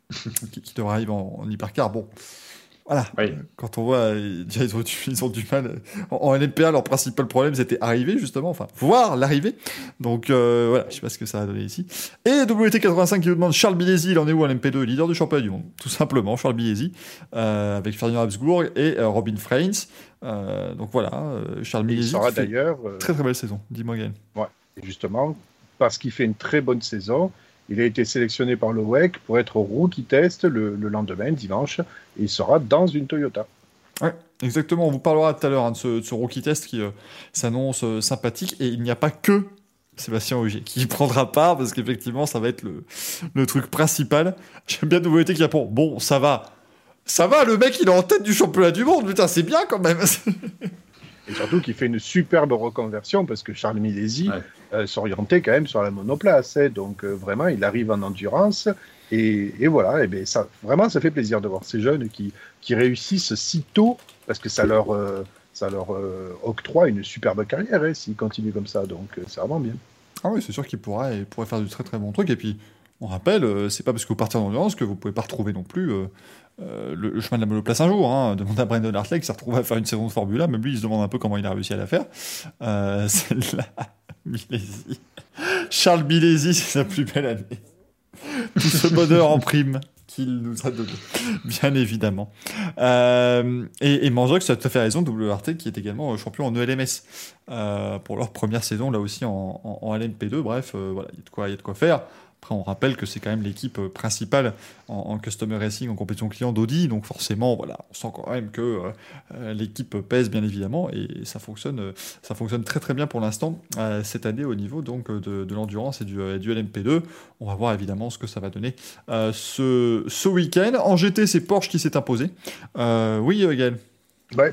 qui, devrait arriver en, en hypercar. Bon, voilà. Oui. Quand on voit, ils ont, du, ils ont du mal. En, en, LMPA, leur principal problème, c'était arriver, justement. Enfin, voir l'arrivée. Donc, euh, voilà, je sais pas ce que ça a donné ici. Et WT85 qui nous demande Charles Bilesi, il en est où en LMP2 Leader du championnat du monde. Tout simplement, Charles Bilesi, euh, avec Ferdinand Habsbourg et euh, Robin Freins. donc voilà, euh, Charles Bilesi. sera d'ailleurs. Très très belle saison, dis-moi, Gaël. Ouais, justement, parce qu'il fait une très bonne saison. Il a été sélectionné par le WEC pour être au rookie test le, le, lendemain, dimanche, et il sera dans une Toyota. Ouais, exactement. On vous parlera tout à l'heure hein, de, ce, de, ce, rookie test qui euh, s'annonce euh, sympathique, et il n'y a pas que Sébastien Augier qui y prendra part, parce qu'effectivement, ça va être le, le truc principal. J'aime bien nouveauté qui répond Bon, ça va. Ça va, le mec, il est en tête du championnat du monde. Putain, c'est bien quand même. Et surtout qu'il fait une superbe reconversion parce que Charles Milesi ouais. Euh, s'orientait quand même sur la monoplace. Hein, donc euh, vraiment, il arrive en endurance. Et, et voilà, et bien ça, vraiment, ça fait plaisir de voir ces jeunes qui, qui réussissent si tôt parce que ça leur, euh, ça leur octroie une superbe carrière hein, s'ils continuent comme ça. Donc c'est vraiment bien. Ah oui, c'est sûr qu'il pourrait, il pourrait faire du très très bon truc. Et puis, On rappelle, c'est pas parce que vous partez en endurance que vous pouvez pas retrouver non plus le, chemin de la monoplace un jour. Hein. Demande à Brandon Hartley qui s'est retrouvé à faire une saison de Formule même lui il se demande un peu comment il a réussi à la faire. Celle-là, Charles Milesi, c'est sa plus belle année. Tout ce bonheur en prime qu'il nous a donné, bien évidemment. Euh, et, et Manjox a tout à fait raison, WRT qui est également champion en ELMS euh, pour leur première saison là aussi en, en, LMP2. Bref, euh, voilà, il y il y a de quoi faire. On rappelle que c'est quand même l'équipe euh, principale en, Customer Racing, en compétition client d'Audi. Donc forcément, voilà, on sent quand même que euh, euh, l'équipe pèse bien évidemment et ça fonctionne, ça fonctionne très très bien pour l'instant cette année au niveau donc de, l'endurance et du, du, LMP2. On va voir évidemment ce que ça va donner ce, week-end. En GT, c'est Porsche qui s'est imposé. oui,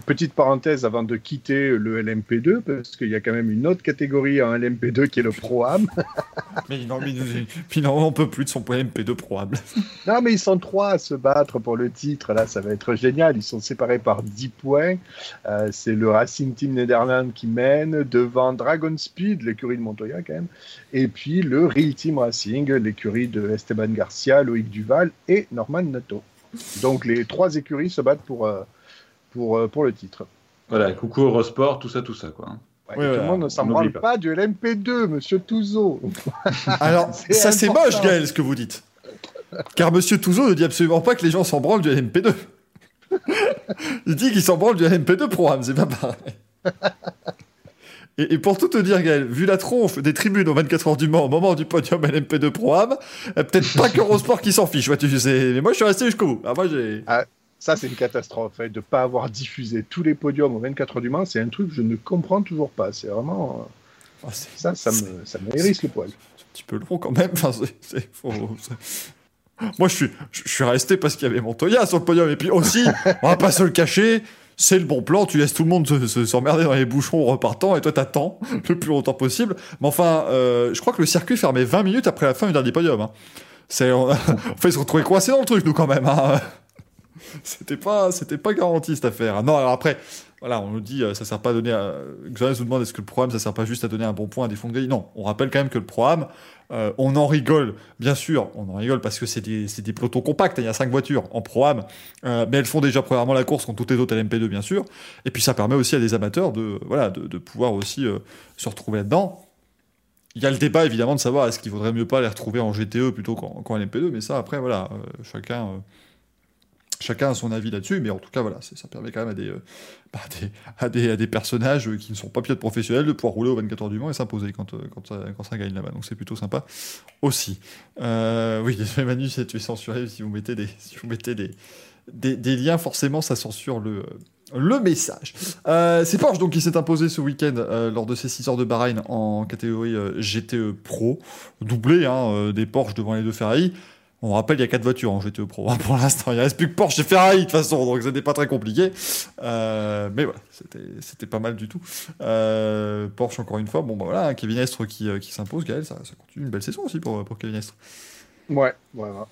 petite parenthèse avant de quitter le LMP2, parce qu'il y a quand même une autre catégorie en LMP2 qui est le Pro-Am. mais non, mais, on peut plus de son LMP2 Pro-Am. non, mais ils sont trois à se battre pour le titre. Là, ça va être génial. Ils sont séparés par 10 points. Euh, c'est le Racing Team Netherlands qui mène, devant Dragon Speed, l'écurie de Montoya quand même, et puis le Real Team Racing, l'écurie de Esteban Garcia, Loïc Duval et Norman Nato. Donc les trois écuries se battent pour... Euh, pour, euh, pour le titre. Voilà, coucou Eurosport, tout ça, tout ça, quoi. tout le monde ne s'en branle pas. du LMP2, monsieur Touzeau. Alors, ça c'est moche, Gaël, ce que vous dites. Car monsieur Touzeau ne dit absolument pas que les gens s'en branlent du LMP2. Il dit qu'ils s'en branlent du LMP2 programme, c'est pas pareil. Et, pour tout te dire, Gaël, vu la tronche des tribunes aux 24 heures du Mans au moment du podium LMP2 Pro-Am, peut-être pas qu'Eurosport qui s'en fiche, vois, tu sais. Mais moi, je suis resté jusqu'au bout. Ah, moi, j'ai. Ah, ça, c'est une catastrophe. Hein, de ne pas avoir diffusé tous les podiums aux 24 heures du Mans, c'est un truc que je ne comprends toujours pas. C'est vraiment. Ah, ça, ça me, ça me hérisse le poil. C'est un petit peu long quand même. Enfin, Moi, je suis, je suis resté parce qu'il y avait Montoya sur le podium. Et puis aussi, on va pas se le cacher, c'est le bon plan. Tu laisses tout le monde s'emmerder dans les bouchons en repartant et toi, t'attends le plus longtemps possible. Mais enfin, euh, je crois que le circuit fermait 20 minutes après la fin du dernier podium. Hein. C'est, on, fait, ils se retrouvaient coincés dans le truc, nous, quand même. Hein. c'était pas, c'était pas garanti cette affaire. Non, alors après, voilà, on nous dit, euh, ça sert pas à donner. À... Xavier nous demande est-ce que le programme, ça sert pas juste à donner un bon point à des fonds de grille Non, on rappelle quand même que le programme, euh, on en rigole, bien sûr, on en rigole parce que c'est des, des pelotons compacts. Il y a cinq voitures en programme, euh, mais elles font déjà premièrement la course contre toutes les autres LMP2, bien sûr. Et puis ça permet aussi à des amateurs de, voilà, de, pouvoir aussi se retrouver là-dedans. Il y a le débat évidemment de savoir est-ce qu'il vaudrait mieux pas les retrouver en GTE plutôt qu'en, LMP2, mais ça après voilà, chacun Chacun a son avis là-dessus, mais en tout cas, voilà, ça permet quand même à des, euh, bah, à des, à des, personnages qui ne sont pas pilotes professionnels de pouvoir rouler au 24 heures du Mans et s'imposer quand, euh, quand, ça, quand ça gagne là-bas. Donc c'est plutôt sympa aussi. Euh, oui, désolé Manu, si tu es censuré, si vous mettez des, si vous mettez des, des, liens, forcément, ça censure le, le message. c'est Porsche donc qui s'est imposé ce week-end lors de ces 6 heures de Bahreïn en catégorie GTE Pro, doublé hein, des Porsche devant les deux Ferrari. On rappelle, il y a quatre voitures en GTE Pro hein, pour l'instant. Il ne reste plus que Porsche et Ferrari de toute façon, donc c'était pas très compliqué. Euh, mais voilà, c'était pas mal du tout. Euh, Porsche, encore une fois, bon, bah voilà, Kevin Estre qui, euh, qui s'impose, Gaël, ça, ça, continue une belle saison aussi pour, pour Kevin Estre. Ouais, voilà.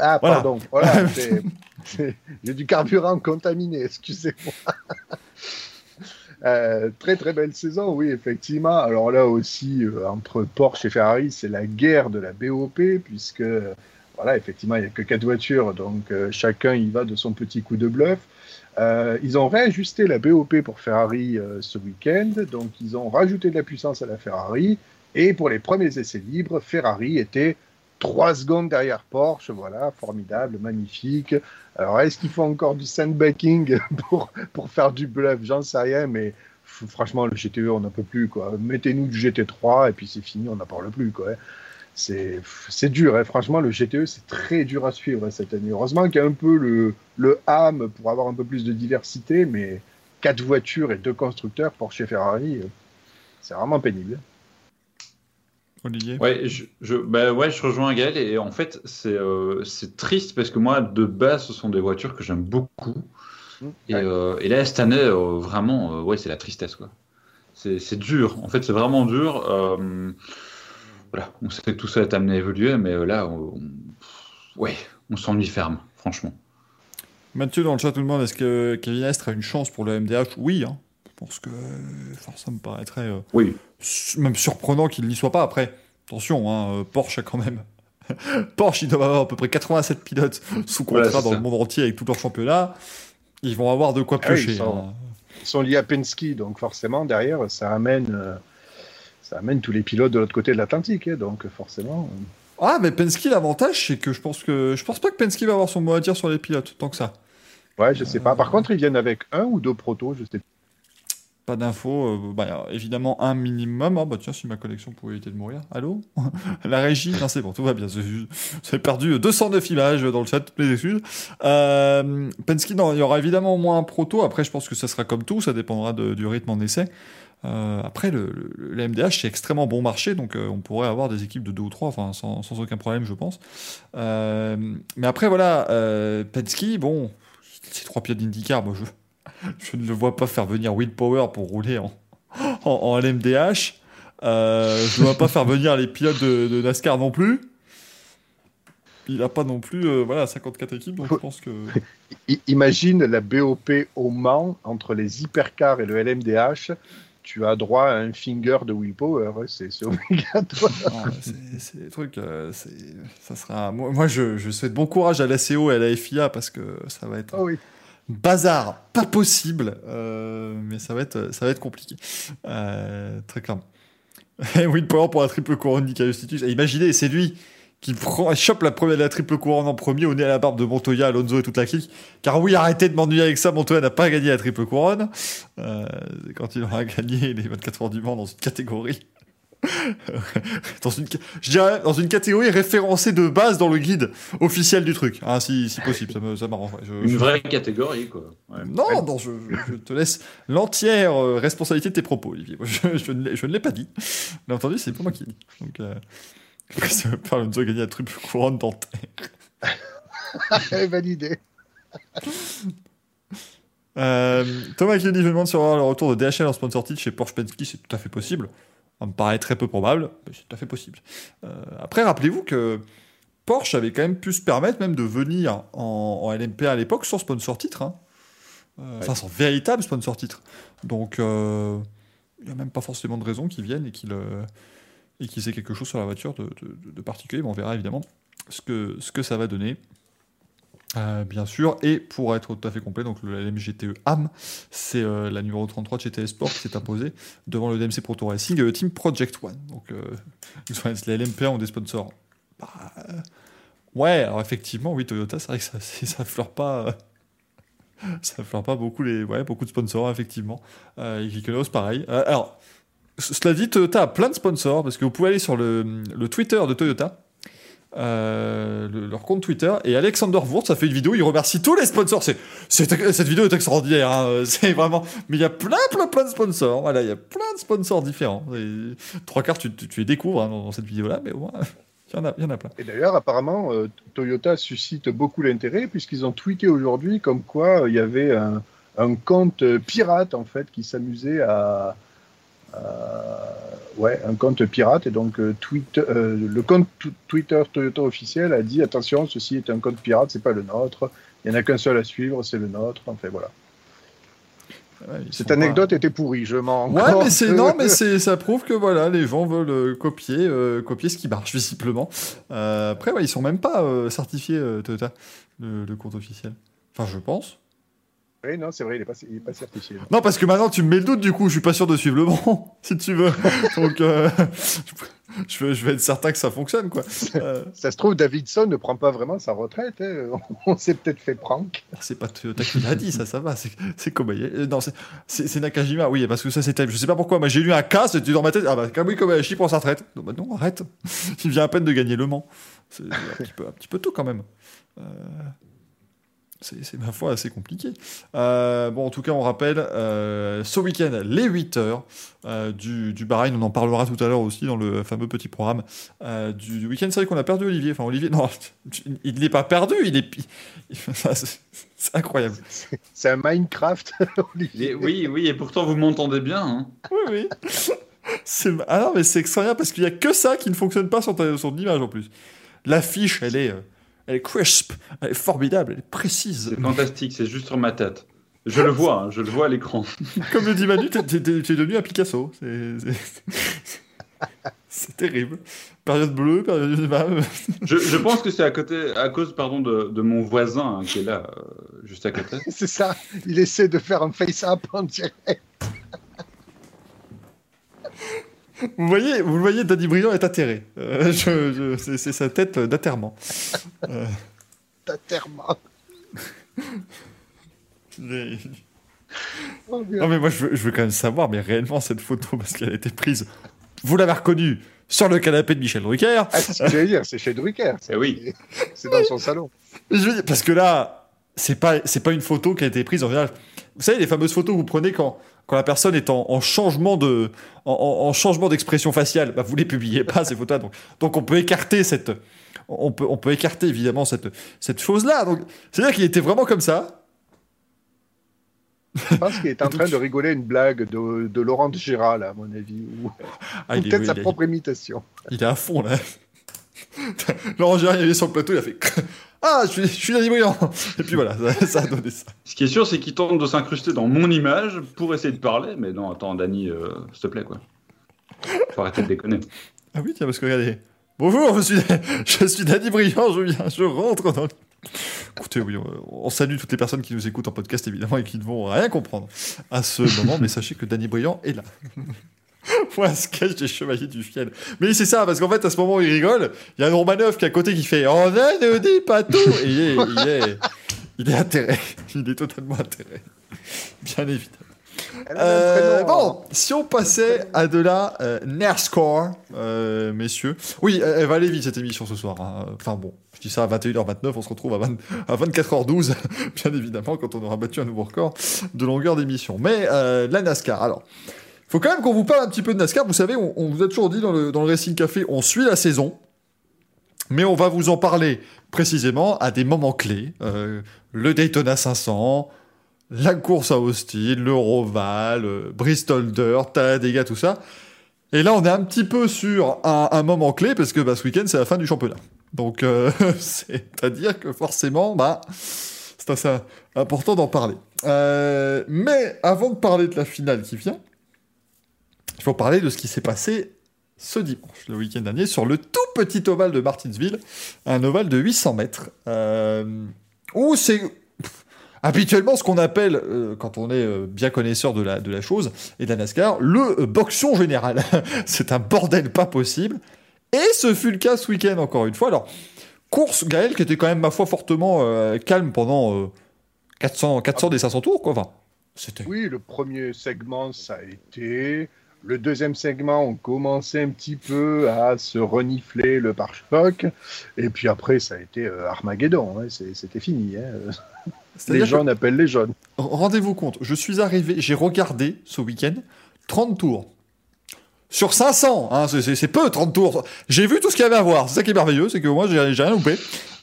Ah, pardon. Voilà. J'ai du carburant contaminé, excusez-moi. très très belle saison, oui, effectivement. Alors là aussi, entre Porsche et Ferrari, c'est la guerre de la BOP, puisque voilà, effectivement, il n'y a que quatre voitures, donc euh, chacun y va de son petit coup de bluff. Euh, ils ont réajusté la BOP pour Ferrari euh, ce week-end, donc ils ont rajouté de la puissance à la Ferrari. Et pour les premiers essais libres, Ferrari était 3 secondes derrière Porsche. Voilà, formidable, magnifique. Alors, est-ce qu'il faut encore du sandbagging pour, pour faire du bluff? J'en sais rien, mais franchement, le GTE, on n'en peut plus. Mettez-nous du GT3 et puis c'est fini, on n'en parle plus. quoi c'est dur. Hein. Franchement, le GTE, c'est très dur à suivre hein, cette année. Heureusement qu'il y a un peu le, le ham pour avoir un peu plus de diversité, mais quatre voitures et deux constructeurs, Porsche et Ferrari, euh, c'est vraiment pénible. Olivier? Ouais je, je, bah ouais, je rejoins Gaël. Et en fait, euh, c'est triste parce que moi, de base, ce sont des voitures que j'aime beaucoup. Mmh. Et, euh, et, là, cette année, vraiment, ouais, c'est la tristesse. quoi. C'est dur. En fait, c'est vraiment dur voilà, on sait que tout ça est amené à évoluer, mais euh, là, on, ouais, on s'ennuie ferme, franchement. Mathieu, dans le chat, tout le monde, est-ce que Kevin Estre a une chance pour le MDH Oui, hein. je pense que ça me paraîtrait euh, oui. même surprenant qu'il n'y soit pas. Après, attention, hein, euh, Porsche a quand même Porsche, ils doivent avoir à peu près 87 pilotes sous contrat Voilà, dans ça. le monde entier avec tout leur championnat. Ils vont avoir de quoi Ah oui, piocher. ils sont- hein. Ils sont liés à Penske, donc forcément, derrière, ça amène, euh, ça amène tous les pilotes de l'autre côté de l'Atlantique. hein, donc forcément. euh, Ah, mais Penske, l'avantage, c'est que je pense que je pense pas que Penske va avoir son mot à dire sur les pilotes, tant que ça. Ouais, je sais pas. Par contre, ils viennent avec un ou deux protos, je sais pas. Pas d'infos, euh, bah, évidemment un minimum. Ah bah tiens, si ma connexion pouvait éviter de mourir. Allô? La régie? Non, c'est bon, tout va bien. J'ai perdu 209 images dans le chat, mes excuses. Euh, Penske, non, il y aura évidemment au moins un proto. Après, je pense que ça sera comme tout, ça dépendra de- du rythme en essai. Euh, après, le, le- le MDH, c'est extrêmement bon marché, donc euh, on pourrait avoir des équipes de deux ou trois, enfin, sans, sans aucun problème, je pense. Euh, mais après, voilà, Penske, bon, ces trois pilotes d'IndyCar, moi, je, je ne le vois pas faire venir Will Power pour rouler en, en, en LMDH. Je ne vois pas faire venir les pilotes de, de NASCAR non plus. Il n'a pas non plus voilà, 54 équipes, donc je pense que. Imagine la BOP au Mans entre les hypercars et le LMDH. Tu as droit à un finger de Will Power, hein, c'est obligatoire. C'est des trucs. euh, ça sera. Moi, moi, je, je souhaite bon courage à l'ACO et à la FIA parce que ça va être oui. bazar, pas possible, euh, mais ça va être, ça va être compliqué, Euh, très clairement. Et Will Power pour la triple couronne d'Icarus Titus. Et imaginez, c'est lui qui prend, chope la première, la triple couronne en premier au nez à la barbe de Montoya, Alonso et toute la clique. Car oui, arrêtez de m'ennuyer avec ça, Montoya n'a pas gagné la triple couronne. Euh, quand il aura gagné les 24 heures du Mans dans une catégorie. dans une, je dirais dans une catégorie référencée de base dans le guide officiel du truc, hein, si, si possible, ça me- ça m'arrange. ouais. Je- Une je- vraie catégorie, quoi. Ouais. non, non, je, je te laisse l'entière euh, responsabilité de tes propos, Olivier. Je, ne l'ai- je ne l'ai pas dit. Bien entendu, c'est pas moi qui l'ai dit. Donc, euh, ça pas Alonso gagner la triple couronne dentaire. Validé. Euh, Thomas Kelly, je me demande si on va avoir le retour de DHL en sponsor titre chez Porsche Penske, c'est tout à fait possible. Ça me paraît très peu probable, mais c'est tout à fait possible. Euh, après, rappelez-vous que Porsche avait quand même pu se permettre même de venir en, en LMP à l'époque sans sponsor titre. hein. Euh, Enfin, sans véritable sponsor titre. Donc, euh, il n'y a même pas forcément de raison qu'ils viennent et qu'ils euh, et qu'ils aient quelque chose sur la voiture de, particulier. On verra évidemment ce que, ce que ça va donner. Euh, bien sûr, et pour être tout à fait complet, donc le LMGTE AM, c'est euh, la numéro 33 de chez TS Sport qui s'est imposée devant le DMC Proto Racing et le team Project One. Donc, euh, les LMP1 ont des sponsors. Bah, euh, ouais, alors effectivement, oui, Toyota, c'est vrai que ça, ça fleure pas. euh, ça fleure pas beaucoup les, ouais, beaucoup de sponsors, effectivement. Euh, Kikelos, pareil. Euh, alors, cela dit, Toyota a plein de sponsors parce que vous pouvez aller sur le, Twitter de Toyota euh, le- leur compte Twitter et Alexander Wurtz a fait une vidéo il remercie tous les sponsors c'est, cette vidéo est extraordinaire hein, c'est vraiment mais il y a plein plein plein de sponsors voilà il y a plein de sponsors différents trois quarts tu, les découvres hein, dans, cette vidéo là mais au moins il y en a, en plein. Et d'ailleurs, apparemment, euh, Toyota suscite beaucoup l'intérêt puisqu'ils ont tweeté aujourd'hui comme quoi euh, il y avait un, compte pirate en fait qui s'amusait à- ouais un compte pirate et donc euh, tweet, euh, le compte Twitter Toyota officiel a dit attention ceci est un compte pirate c'est pas le nôtre il y en a qu'un seul à suivre c'est le nôtre enfin voilà Ouais, cette pas- anecdote était pourrie je m'en Ouais, mais c'est non, mais c'est ça prouve que voilà, les gens veulent euh, copier, euh, copier ce qui marche visiblement. Euh, après, ouais, ils sont même pas euh, certifiés euh, Toyota, le, le compte officiel. Enfin, je pense. Oui non c'est vrai il est pas, certifié Non, parce que maintenant tu me mets le doute, du coup, je suis pas sûr de suivre le bon, si tu veux. Donc, euh, je, veux, je vais être certain que ça fonctionne, quoi. Euh, ça se trouve Davidson ne prend pas vraiment sa retraite hein. on s'est peut-être fait prank c'est pas Toyota qui l'a dit, ça, ça va. C'est c'est Kobayashi. Euh, Non, c'est- c'est c'est Nakajima, oui, parce que ça c'était. Je sais pas pourquoi, mais j'ai lu un cas, c'était dans ma tête. Ah bah, Kamui Kobayashi prend sa retraite. Non, bah non, arrête. Il vient à peine de gagner Le Mans. C'est un petit peu, un petit peu tôt quand même. Euh, c'est ma foi assez compliqué. Euh, bon, en tout cas, on rappelle, euh, ce week-end, les 8 heures euh, du, du Bahreïn, on en parlera tout à l'heure aussi dans le fameux petit programme euh, du, du week-end. C'est vrai qu'on a perdu Olivier. Enfin, Olivier, non, il n'est pas perdu, il est. il- c'est incroyable. c'est un Minecraft Olivier Et- oui, oui, et pourtant vous m'entendez bien. hein. Oui, oui. C'est- Ah non, mais c'est extraordinaire parce qu'il n'y a que ça qui ne fonctionne pas sur, ta, sur ton image en plus. L'affiche, elle est, euh, elle est crisp, elle est formidable, elle est précise. C'est fantastique, c'est juste sur ma tête. Je le vois, hein, je le vois à l'écran. Comme le dit Manu, t'es- t'es devenu un Picasso. C'est- terrible. Période bleue, période je, je pense que c'est à côté, à cause pardon de, de mon voisin hein, qui est là, euh, juste à côté. C'est ça. Il essaie de faire un face-up en direct. Vous voyez, vous le voyez, Danny Briand est atterré. Euh, je- je- c'est, c'est sa tête d'atterrement. Euh, D'atterrement. mais- Oh. Non mais moi je veux, je veux quand même savoir, mais réellement cette photo, parce qu'elle a été prise, vous l'avez reconnue, sur le canapé de Michel Drucker. Ah, c'est ce que j'allais dire, c'est chez Drucker. Eh oui. C'est dans son salon. Je veux dire, parce que là, c'est pas, c'est pas une photo qui a été prise en général. Vous savez, les fameuses photos que vous prenez quand, quand la personne est en, en changement de, en, en- en changement d'expression faciale, bah, vous les publiez pas ces photos. Donc, donc on peut écarter cette, on peut, on peut écarter évidemment cette, cette chose-là. Donc c'est-à-dire qu'il était vraiment comme ça. Je pense qu'il est en train de rigoler une blague de, de Laurent de Gérard, là, à mon avis. Ou, Ah, ou peut-être oui, sa propre imitation. il est à fond là. Laurent Gérard, il est sur le plateau, il a fait Ah, je suis, je suis Danny Briand. Et puis voilà, ça, ça a donné ça. Ce qui est sûr, c'est qu'il tente de s'incruster dans mon image pour essayer de parler, mais non, attends, Dany, euh, s'il te plaît, quoi. Faut arrêter de déconner. Ah oui, tiens, parce que regardez. Bonjour, je suis, je suis Danny Briand, je viens, je rentre dans le... Écoutez, oui, on, on salue toutes les personnes qui nous écoutent en podcast, évidemment, et qui ne vont rien comprendre à ce moment, mais sachez que Danny Briand est là. Moi, sketch des chevaliers du fiel. Mais c'est ça, parce qu'en fait, à ce moment où il rigole, il y a un Romanov qui est à côté qui fait On ne dit pas tout Et il est, il est, il est atterré. Il est totalement atterré. Bien évidemment. Un Euh, bon, si on passait à de la euh, NASCAR, euh, messieurs. Oui, elle elle va aller vite cette émission ce soir. hein. Enfin bon, je dis ça à 21h29, on se retrouve à, 20 à 24h12, bien évidemment, quand on aura battu un nouveau record de longueur d'émission. Mais euh, la NASCAR, alors. Faut quand même qu'on vous parle un petit peu de NASCAR. Vous savez, on, vous a toujours dit dans le, dans le Racing Café, on suit la saison. Mais on va vous en parler précisément à des moments clés. Euh, le Daytona 500, la course à Austin, l'Euroval, euh, Bristol Dirt, Talladega, tout ça. Et là, on est un petit peu sur un, moment clé parce que bah, ce week-end, c'est la fin du championnat. Donc, euh, c'est-à-dire que forcément, bah, c'est assez important d'en parler. Mais avant de parler de la finale qui vient, il faut parler de ce qui s'est passé ce dimanche, le week-end dernier, sur le tout petit ovale de Martinsville, un ovale de 800 mètres, euh, où c'est habituellement ce qu'on appelle, euh, quand on est euh, bien connaisseur de la, de la chose et de la NASCAR, le boxon général. c'est un bordel pas possible. Et ce fut le cas ce week-end, encore une fois. Alors, course, Gaël, qui était quand même, ma foi, fortement calme pendant euh, 400, 400 des 500 tours, quoi. Enfin. Oui, le premier segment, ça a été. Le deuxième segment, on commençait un petit peu à se renifler le pare-choc. Et puis après, ça a été euh, Armageddon. hein, c'est- C'était fini. hein. Les jaunes appellent les jaunes. Rendez-vous compte, je suis arrivé, j'ai regardé ce week-end 30 tours. Sur 500, hein, c'est- peu 30 tours. J'ai vu tout ce qu'il y avait à voir. C'est ça qui est merveilleux, c'est que moi j'ai rien loupé.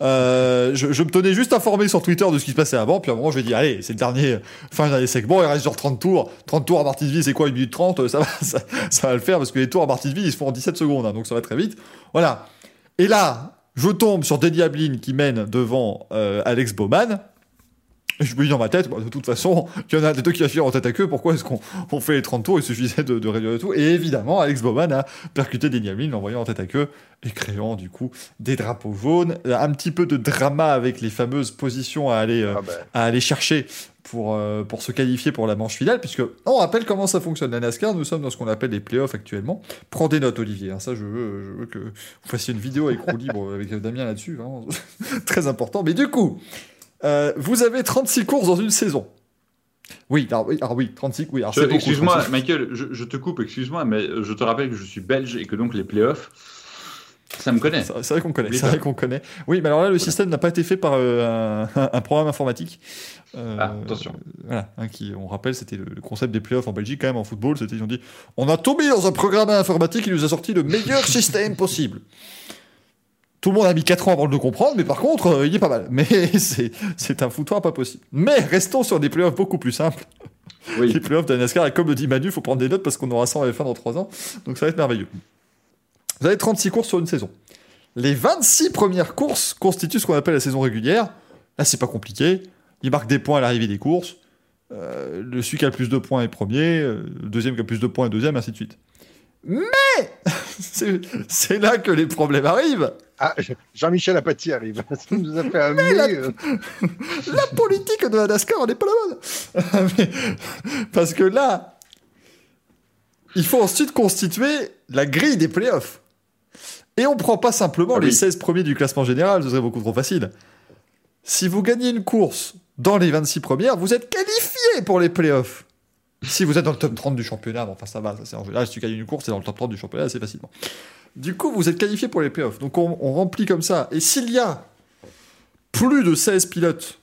Euh, je, je me tenais juste informé sur Twitter de ce qui se passait avant, puis à un moment je vais dire allez, c'est le dernier, fin du dernier segment, il reste genre 30 tours. 30 tours à Martinsville, c'est quoi, 1 minute 30 ça va, ça, ça va le faire parce que les tours à Martinsville ils se font en 17 secondes, hein, donc ça va très vite. Voilà. Et là, je tombe sur Denny Ablin qui mène devant euh, Alex Bowman. Et je me dis dans ma tête, bah, de toute façon, il y en a des deux qui va finir en tête à queue, pourquoi est-ce qu'on on fait les 30 tours Il suffisait de, de réduire le tout. Et évidemment, Alex Bowman a percuté Denny Hamlin, l'envoyant en tête à queue, et créant du coup des drapeaux jaunes. Un petit peu de drama avec les fameuses positions à aller, euh, Ah ben, à aller chercher pour, euh, pour se qualifier pour la manche finale, puisque on rappelle comment ça fonctionne la NASCAR, nous sommes dans ce qu'on appelle les playoffs actuellement. Prends des notes, Olivier, hein, ça je veux, je veux que vous fassiez une vidéo avec roue libre, avec Damien là-dessus, vraiment très important. Mais du coup, euh, vous avez 36 courses dans une saison. Oui, alors oui, alors oui 36, oui. Excuse-moi, 36. Michael, je, je te coupe, excuse-moi, mais je te rappelle que je suis belge et que donc les playoffs, ça me connaît. C'est vrai qu'on connaît, c'est vrai qu'on connaît. Oui, mais alors là, le système n'a pas été fait par euh, un, un programme informatique. Euh, Ah, attention. Voilà, hein, qui, on rappelle, c'était le, le concept des playoffs en Belgique, quand même, en football. C'était, ils ont dit, on a tout mis dans un programme informatique qui nous a sorti le meilleur système possible. Tout le monde a mis 4 ans avant de le comprendre, mais par contre, euh, il est pas mal. Mais c'est, un foutoir pas possible. Mais restons sur des playoffs beaucoup plus simples. Oui. Les playoffs de la NASCAR, et comme le dit Manu, il faut prendre des notes parce qu'on aura ça en F1 dans 3 ans. Donc ça va être merveilleux. Vous avez 36 courses sur une saison. Les 26 premières courses constituent ce qu'on appelle la saison régulière. Là, c'est pas compliqué. Ils marquent des points à l'arrivée des courses. Euh, le celui qui a le plus de points est premier, euh, le deuxième qui a le plus de points est deuxième, ainsi de suite. Mais c'est là que les problèmes arrivent. Ah, Jean-Michel Apathy arrive. Ça nous a fait un la... Euh. la... politique de la NASCAR n'est pas la bonne. Parce que là, il faut ensuite constituer la grille des playoffs. Et on prend pas simplement ah les 16 premiers du classement général, ce serait beaucoup trop facile. Si vous gagnez une course dans les 26 premières, vous êtes qualifié pour les playoffs. Si vous êtes dans le top 30 du championnat, enfin ça va, ça c'est en général, si tu gagnes une course, c'est dans le top 30 du championnat assez facilement. Du coup, vous êtes qualifié pour les playoffs. Donc on, remplit comme ça. Et s'il y a plus de 16 pilotes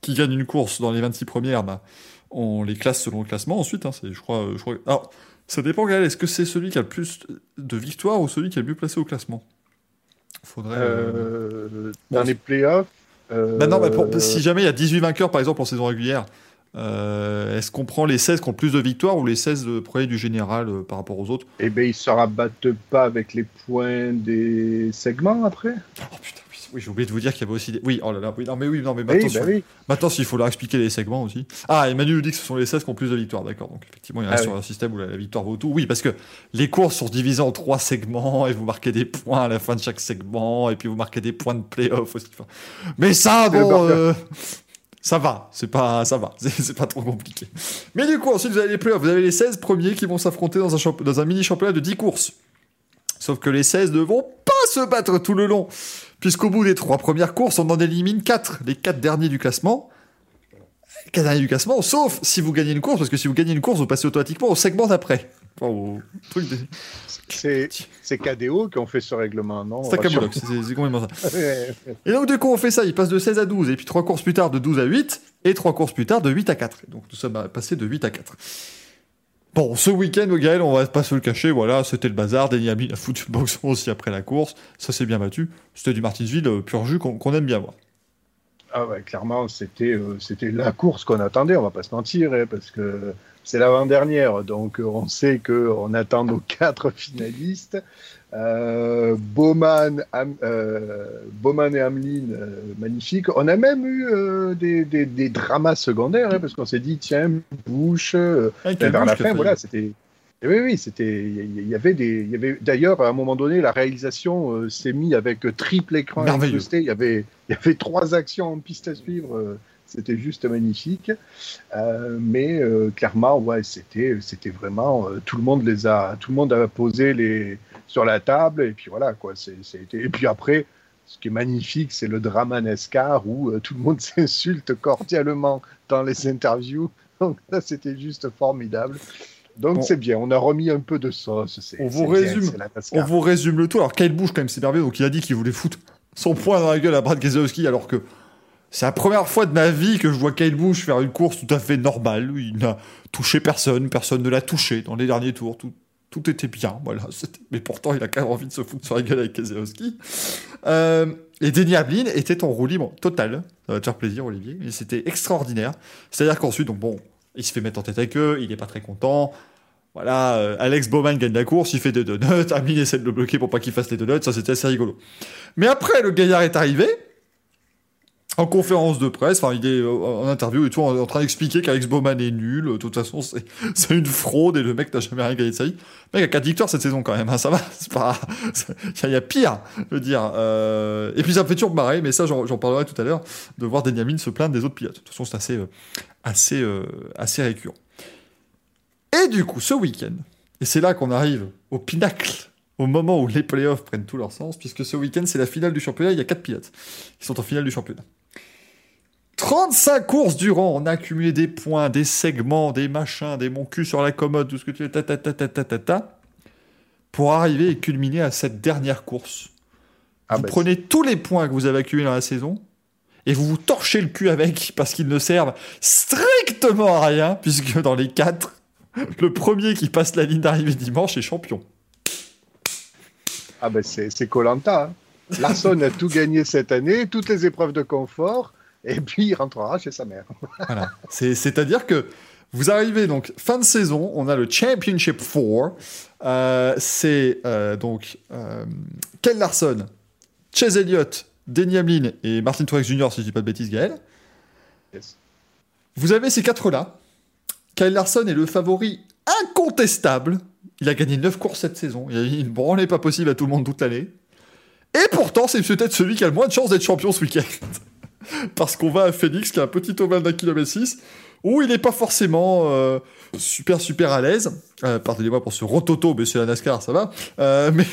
qui gagnent une course dans les 26 premières, bah, on les classe selon le classement ensuite. Hein, je, crois, je crois. Alors, ça dépend, Est-ce que c'est celui qui a le plus de victoires ou celui qui est le mieux placé au classement? Faudrait. Euh, euh, dans les playoffs. Bah non, si jamais il y a 18 vainqueurs, par exemple, en saison régulière, euh, est-ce qu'on prend les 16 qui ont plus de victoires ou les 16 premiers du général euh, par rapport aux autres? Eh bien, ils ne se rabattent pas avec les points des segments après Oh putain, oui, j'ai oublié de vous dire qu'il y avait aussi des. Oui, oh là là, oui, non, mais oui, non, mais maintenant, bah maintenant s'il faut leur expliquer les segments aussi. Ah, Emmanuel dit que ce sont les 16 qui ont plus de victoires, d'accord. Donc, effectivement, il reste ah sur un système où la, victoire vaut tout. Oui, parce que les courses sont divisées en trois segments et vous marquez des points à la fin de chaque segment et puis vous marquez des points de playoff aussi. Mais ça, bon ça va, c'est pas, ça va, c'est pas trop compliqué. Mais du coup, ensuite, vous avez les playoffs, vous avez les 16 premiers qui vont s'affronter dans un, dans un mini-championnat de 10 courses. Sauf que les 16 ne vont pas se battre tout le long, puisqu'au bout des trois premières courses, on en élimine 4, les 4 derniers du classement. Les 4 derniers du classement, sauf si vous gagnez une course, parce que si vous gagnez une course, vous passez automatiquement au segment d'après. C'est KDO qui ont fait ce règlement, non? C'est c'est complètement ça. et donc, du coup, on fait ça, il passe de 16 à 12, et puis 3 courses plus tard de 12 à 8, et 3 courses plus tard de 8 à 4. Donc, tout ça va passer de 8 à 4. Bon, ce week-end, Gaël, on va pas se le cacher, voilà, c'était le bazar. Denis a foutu le boxon aussi après la course. Ça s'est bien battu. C'était du Martinsville euh, pur jus qu'on aime bien voir. Ah ouais, clairement, c'était euh, c'était la course qu'on attendait, on va pas se mentir, hein, parce que c'est l'avant-dernière, donc euh, on sait qu'on attend nos quatre finalistes. Euh, Bowman, euh, Bowman et Hamlin, magnifique. On a même eu des, des, des, dramas secondaires, hein, parce qu'on s'est dit, tiens, Bush, vers la fin, voilà, c'était. Oui, oui, c'était. Il y avait des. Il y avait d'ailleurs à un moment donné, la réalisation s'est mise avec triple écran incrusté. Il y avait, il y avait trois actions en piste à suivre. C'était juste magnifique. Euh, mais euh, clairement, ouais, c'était, c'était vraiment euh, tout le monde les a, tout le monde a posé les sur la table et puis voilà quoi. C'est, et puis après, ce qui est magnifique, c'est le drama NASCAR où tout le monde s'insulte cordialement dans les interviews. Donc là, c'était juste formidable. Donc c'est bien, on a remis un peu de sauce. on vous résume, on vous résume le tout. Alors Kyle Busch quand même s'est merveilleux, donc il a dit qu'il voulait foutre son poing dans la gueule à Brad Keselowski alors que c'est la première fois de ma vie que je vois Kyle Busch faire une course tout à fait normale. Il n'a touché personne, personne ne l'a touché dans les derniers tours. Tout, tout était bien, voilà. Mais pourtant, il a quand même envie de se foutre sur la gueule avec Keselowski. Euh, et Denis Hamlin était en roue libre total. Ça va te faire plaisir, Olivier. Et c'était extraordinaire. C'est-à-dire qu'ensuite, donc bon, il se fait mettre en tête avec eux, il n'est pas très content. Voilà, euh, Alex Bowman gagne la course, il fait des donuts, Hamlin essaie de le bloquer pour pas qu'il fasse les donuts, ça c'était assez rigolo. Mais après, le gaillard est arrivé, en conférence de presse, est en interview et tout en, train d'expliquer qu'Alex Bowman est nul, de toute façon c'est une fraude et le mec n'a jamais rien gagné de sa vie. Le mec a 4 victoires cette saison quand même, hein, ça va, c'est pas... Il y a pire, je veux dire. Euh... Et puis ça me fait toujours marrer, mais ça j'en parlerai tout à l'heure, de voir Daniel se plaindre des autres pilotes. De toute façon c'est assez, euh, assez, euh, assez récurrent. Et du coup, ce week-end, et c'est là qu'on arrive au pinacle au moment où les playoffs prennent tout leur sens, puisque ce week-end c'est la finale du championnat, il y a 4 pilotes qui sont en finale du championnat. 35 courses durant, on a accumulé des points, des segments, des machins, des mon cul sur la commode, tout ce que tu veux, ta ta ta ta ta ta, ta pour arriver et culminer à cette dernière course. Ah vous bah, prenez tous les points que vous avez accumulés dans la saison et vous vous torchez le cul avec parce qu'ils ne servent strictement à rien, puisque dans les quatre, le premier qui passe la ligne d'arrivée dimanche est champion. Ah ben c'est Colanta. Hein. Larson a tout gagné cette année, toutes les épreuves de confort et puis il rentrera chez sa mère. voilà. C'est-à-dire que vous arrivez donc fin de saison, on a le Championship 4. Euh, c'est euh, donc euh, Ken Larson, Chase Elliott, Denny Hamlin et Martin Truex Jr. si je dis pas de bêtises, Gaël. Vous avez ces quatre-là. Kyle Larson est le favori incontestable. Il a gagné 9 courses cette saison. Il a mis une branlée pas possible à tout le monde toute l'année. Et pourtant, c'est peut-être celui qui a le moins de chances d'être champion ce week-end. Parce qu'on va à Phoenix, qui a un petit ovale d'un kilomètre 6, où il n'est pas forcément euh, super, super à l'aise. Euh, pardonnez-moi pour ce rototo, monsieur la NASCAR, ça va. Euh, mais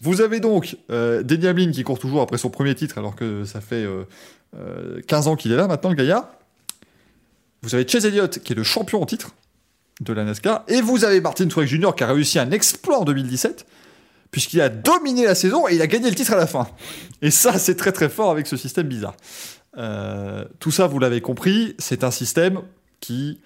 vous avez donc Denny Hamlin qui court toujours après son premier titre, alors que ça fait 15 ans qu'il est là maintenant, le Gaillard. Vous avez Chase Elliott qui est le champion en titre de la NASCAR. Et vous avez Martin Truex Jr. qui a réussi un exploit en 2017 puisqu'il a dominé la saison et il a gagné le titre à la fin. Et ça, c'est très très fort avec ce système bizarre. Euh, tout ça, vous l'avez compris, c'est un système qui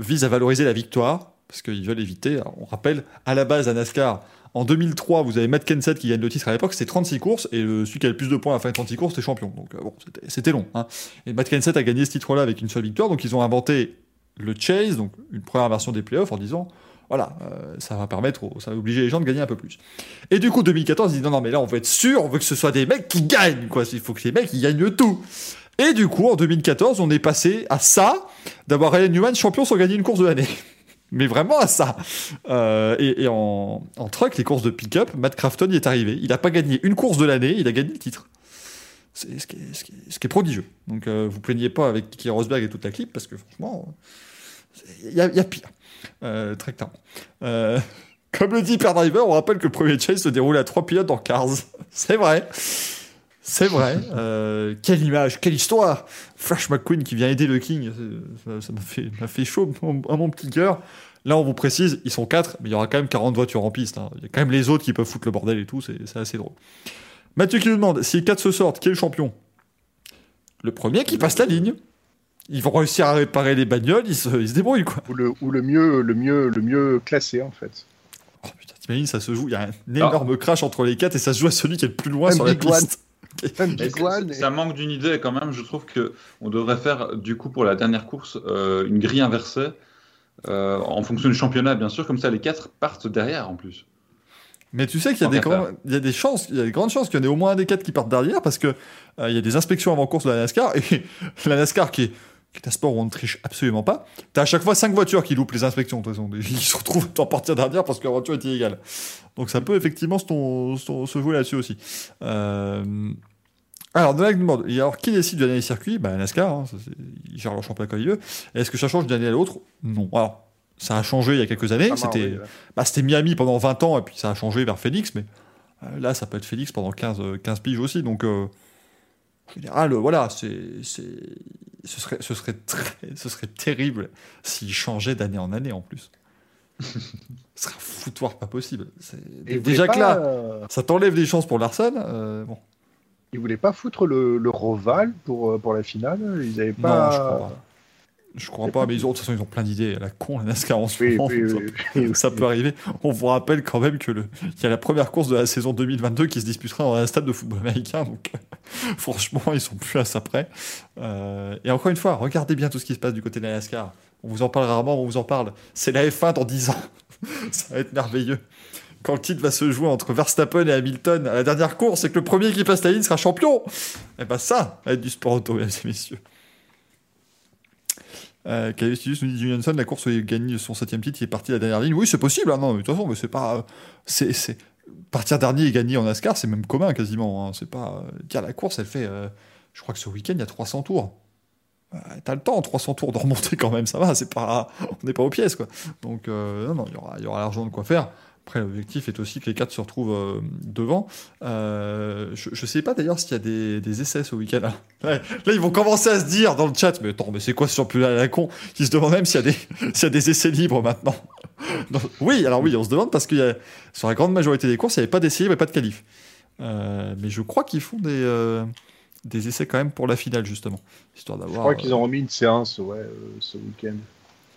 vise à valoriser la victoire, parce qu'ils veulent éviter, on rappelle, à la base à NASCAR, en 2003, vous avez Matt Kenseth qui gagne le titre à l'époque, c'était 36 courses, et celui qui a le plus de points à la fin de 36 courses, c'était champion. Donc euh, bon, c'était long. Hein. Et Matt Kenseth a gagné ce titre-là avec une seule victoire, donc ils ont inventé le Chase, donc une première version des playoffs, en disant voilà, euh, ça va permettre, ça va obliger les gens de gagner un peu plus. Et du coup, 2014, ils disent non, non, mais là, on veut être sûr, on veut que ce soit des mecs qui gagnent, quoi. Il faut que les mecs, ils gagnent tout. Et du coup, en 2014, on est passé à ça, d'avoir Ryan Newman champion sans gagner une course de l'année. mais vraiment à ça. Euh, et, en, truck, les courses de pick-up, Matt Crafton y est arrivé. Il n'a pas gagné une course de l'année, il a gagné le titre. C'est ce, qui est, prodigieux. Donc, euh, vous plaignez pas avec Kiki Rosberg et toute la clip, parce que franchement, il y, a pire. Euh, très clairement. Euh, comme le dit Per Driver, on rappelle que le premier chase se déroule à trois pilotes dans Cars. C'est vrai. C'est vrai. Euh, quelle image, quelle histoire. Flash McQueen qui vient aider le King. Ça m'a fait, fait, chaud à mon petit cœur. Là, on vous précise, ils sont quatre, mais il y aura quand même 40 voitures en piste. Hein. Il y a quand même les autres qui peuvent foutre le bordel et tout. C'est assez drôle. Mathieu qui nous demande si les quatre se sortent, qui est le champion? Le premier qui passe la ligne ils vont réussir à réparer les bagnoles, ils se, ils se débrouillent quoi. Ou le, ou le mieux, le mieux, le mieux classé en fait. Oh putain, t'imagines, ça se joue, il y a un énorme crash entre les quatre et ça se joue à celui qui est le plus loin sur la piste. Ça manque d'une idée quand même? Je trouve que on devrait faire du coup pour la dernière course euh, une grille inversée euh, en fonction du championnat, bien sûr. Comme ça, les quatre partent derrière en plus. Mais tu sais qu'il y, a des il y a des chances, il y a des grandes chances qu'il y en ait au moins un des quatre qui partent derrière parce que euh, il y a des inspections avant course de la NASCAR et la NASCAR qui est un sport où on ne triche absolument pas. T'as à chaque fois cinq voitures qui loupent les inspections, de toute façon. Ils se retrouvent à partir derrière parce que la voiture est illégale. Donc ça peut effectivement se, jouer là-dessus aussi. Euh... Alors, de demande, alors qui décide de gagner les circuits Bah, NASCAR, hein, ils gèrent leur championnat comme ils veulent. Est-ce que ça change d'une année à l'autre? Non. Alors, ça a changé il y a quelques années. C'était bah, Miami pendant 20 ans, et puis ça a changé vers Phoenix, mais euh, là, ça peut être Phoenix pendant 15, 15 piges aussi. Donc, euh, en général, voilà, c'est ce serait, ce serait, très, ce serait terrible s'il changeait d'année en année en plus. ce serait un foutoir pas possible. Déjà que là, euh, ça t'enlève des chances pour Larson. Euh, bon. Ils voulaient pas foutre le, le Roval pour, euh, pour la finale? Ils avaient pas. Non, je crois pas. Je crois pas, mais ils ont, de toute façon, ils ont plein d'idées. La con, la NASCAR en ce moment. ça, peut arriver. On vous rappelle quand même que le, il y a la première course de la saison 2022 qui se disputera dans un stade de football américain. Donc, franchement, ils sont plus à ça près. Euh, et encore une fois, regardez bien tout ce qui se passe du côté de la NASCAR. On vous en parle rarement, on vous en parle. C'est la F1 dans 10 ans. ça va être merveilleux. Quand le titre va se jouer entre Verstappen et Hamilton à la dernière course et que le premier qui passe la ligne sera champion, et eh ben ça va être du sport auto, mesdames et messieurs. Euh, nous dit Johnson, la course où il gagne son septième titre, il est parti à la dernière ligne. Oui, c'est possible, hein, non, de toute façon, mais c'est pas. C'est, c'est... Partir dernier et gagner en NASCAR, c'est même commun quasiment. Hein. C'est pas. Dire la course, elle fait. Euh, je crois que ce week-end, il y a 300 tours. Euh, t'as le temps, 300 tours de remonter quand même, ça va, c'est pas. On n'est pas aux pièces, quoi. Donc, euh, non, non, il y aura, y aura l'argent de quoi faire. Après, l'objectif est aussi que les quatre se retrouvent euh, devant. Euh, je ne sais pas d'ailleurs s'il y a des, des, essais ce week-end. Là. là, ils vont commencer à se dire dans le chat, mais attends, mais c'est quoi ce championnat à la con? Ils se demandent même s'il y, a des, s'il y a des essais libres maintenant. oui, alors oui, on se demande parce que y a, sur la grande majorité des courses, il n'y avait pas d'essais libres et pas de qualif. Euh, mais je crois qu'ils font des, des essais quand même pour la finale, justement. Histoire d'avoir, je crois qu'ils ont remis une séance ouais, ce week-end.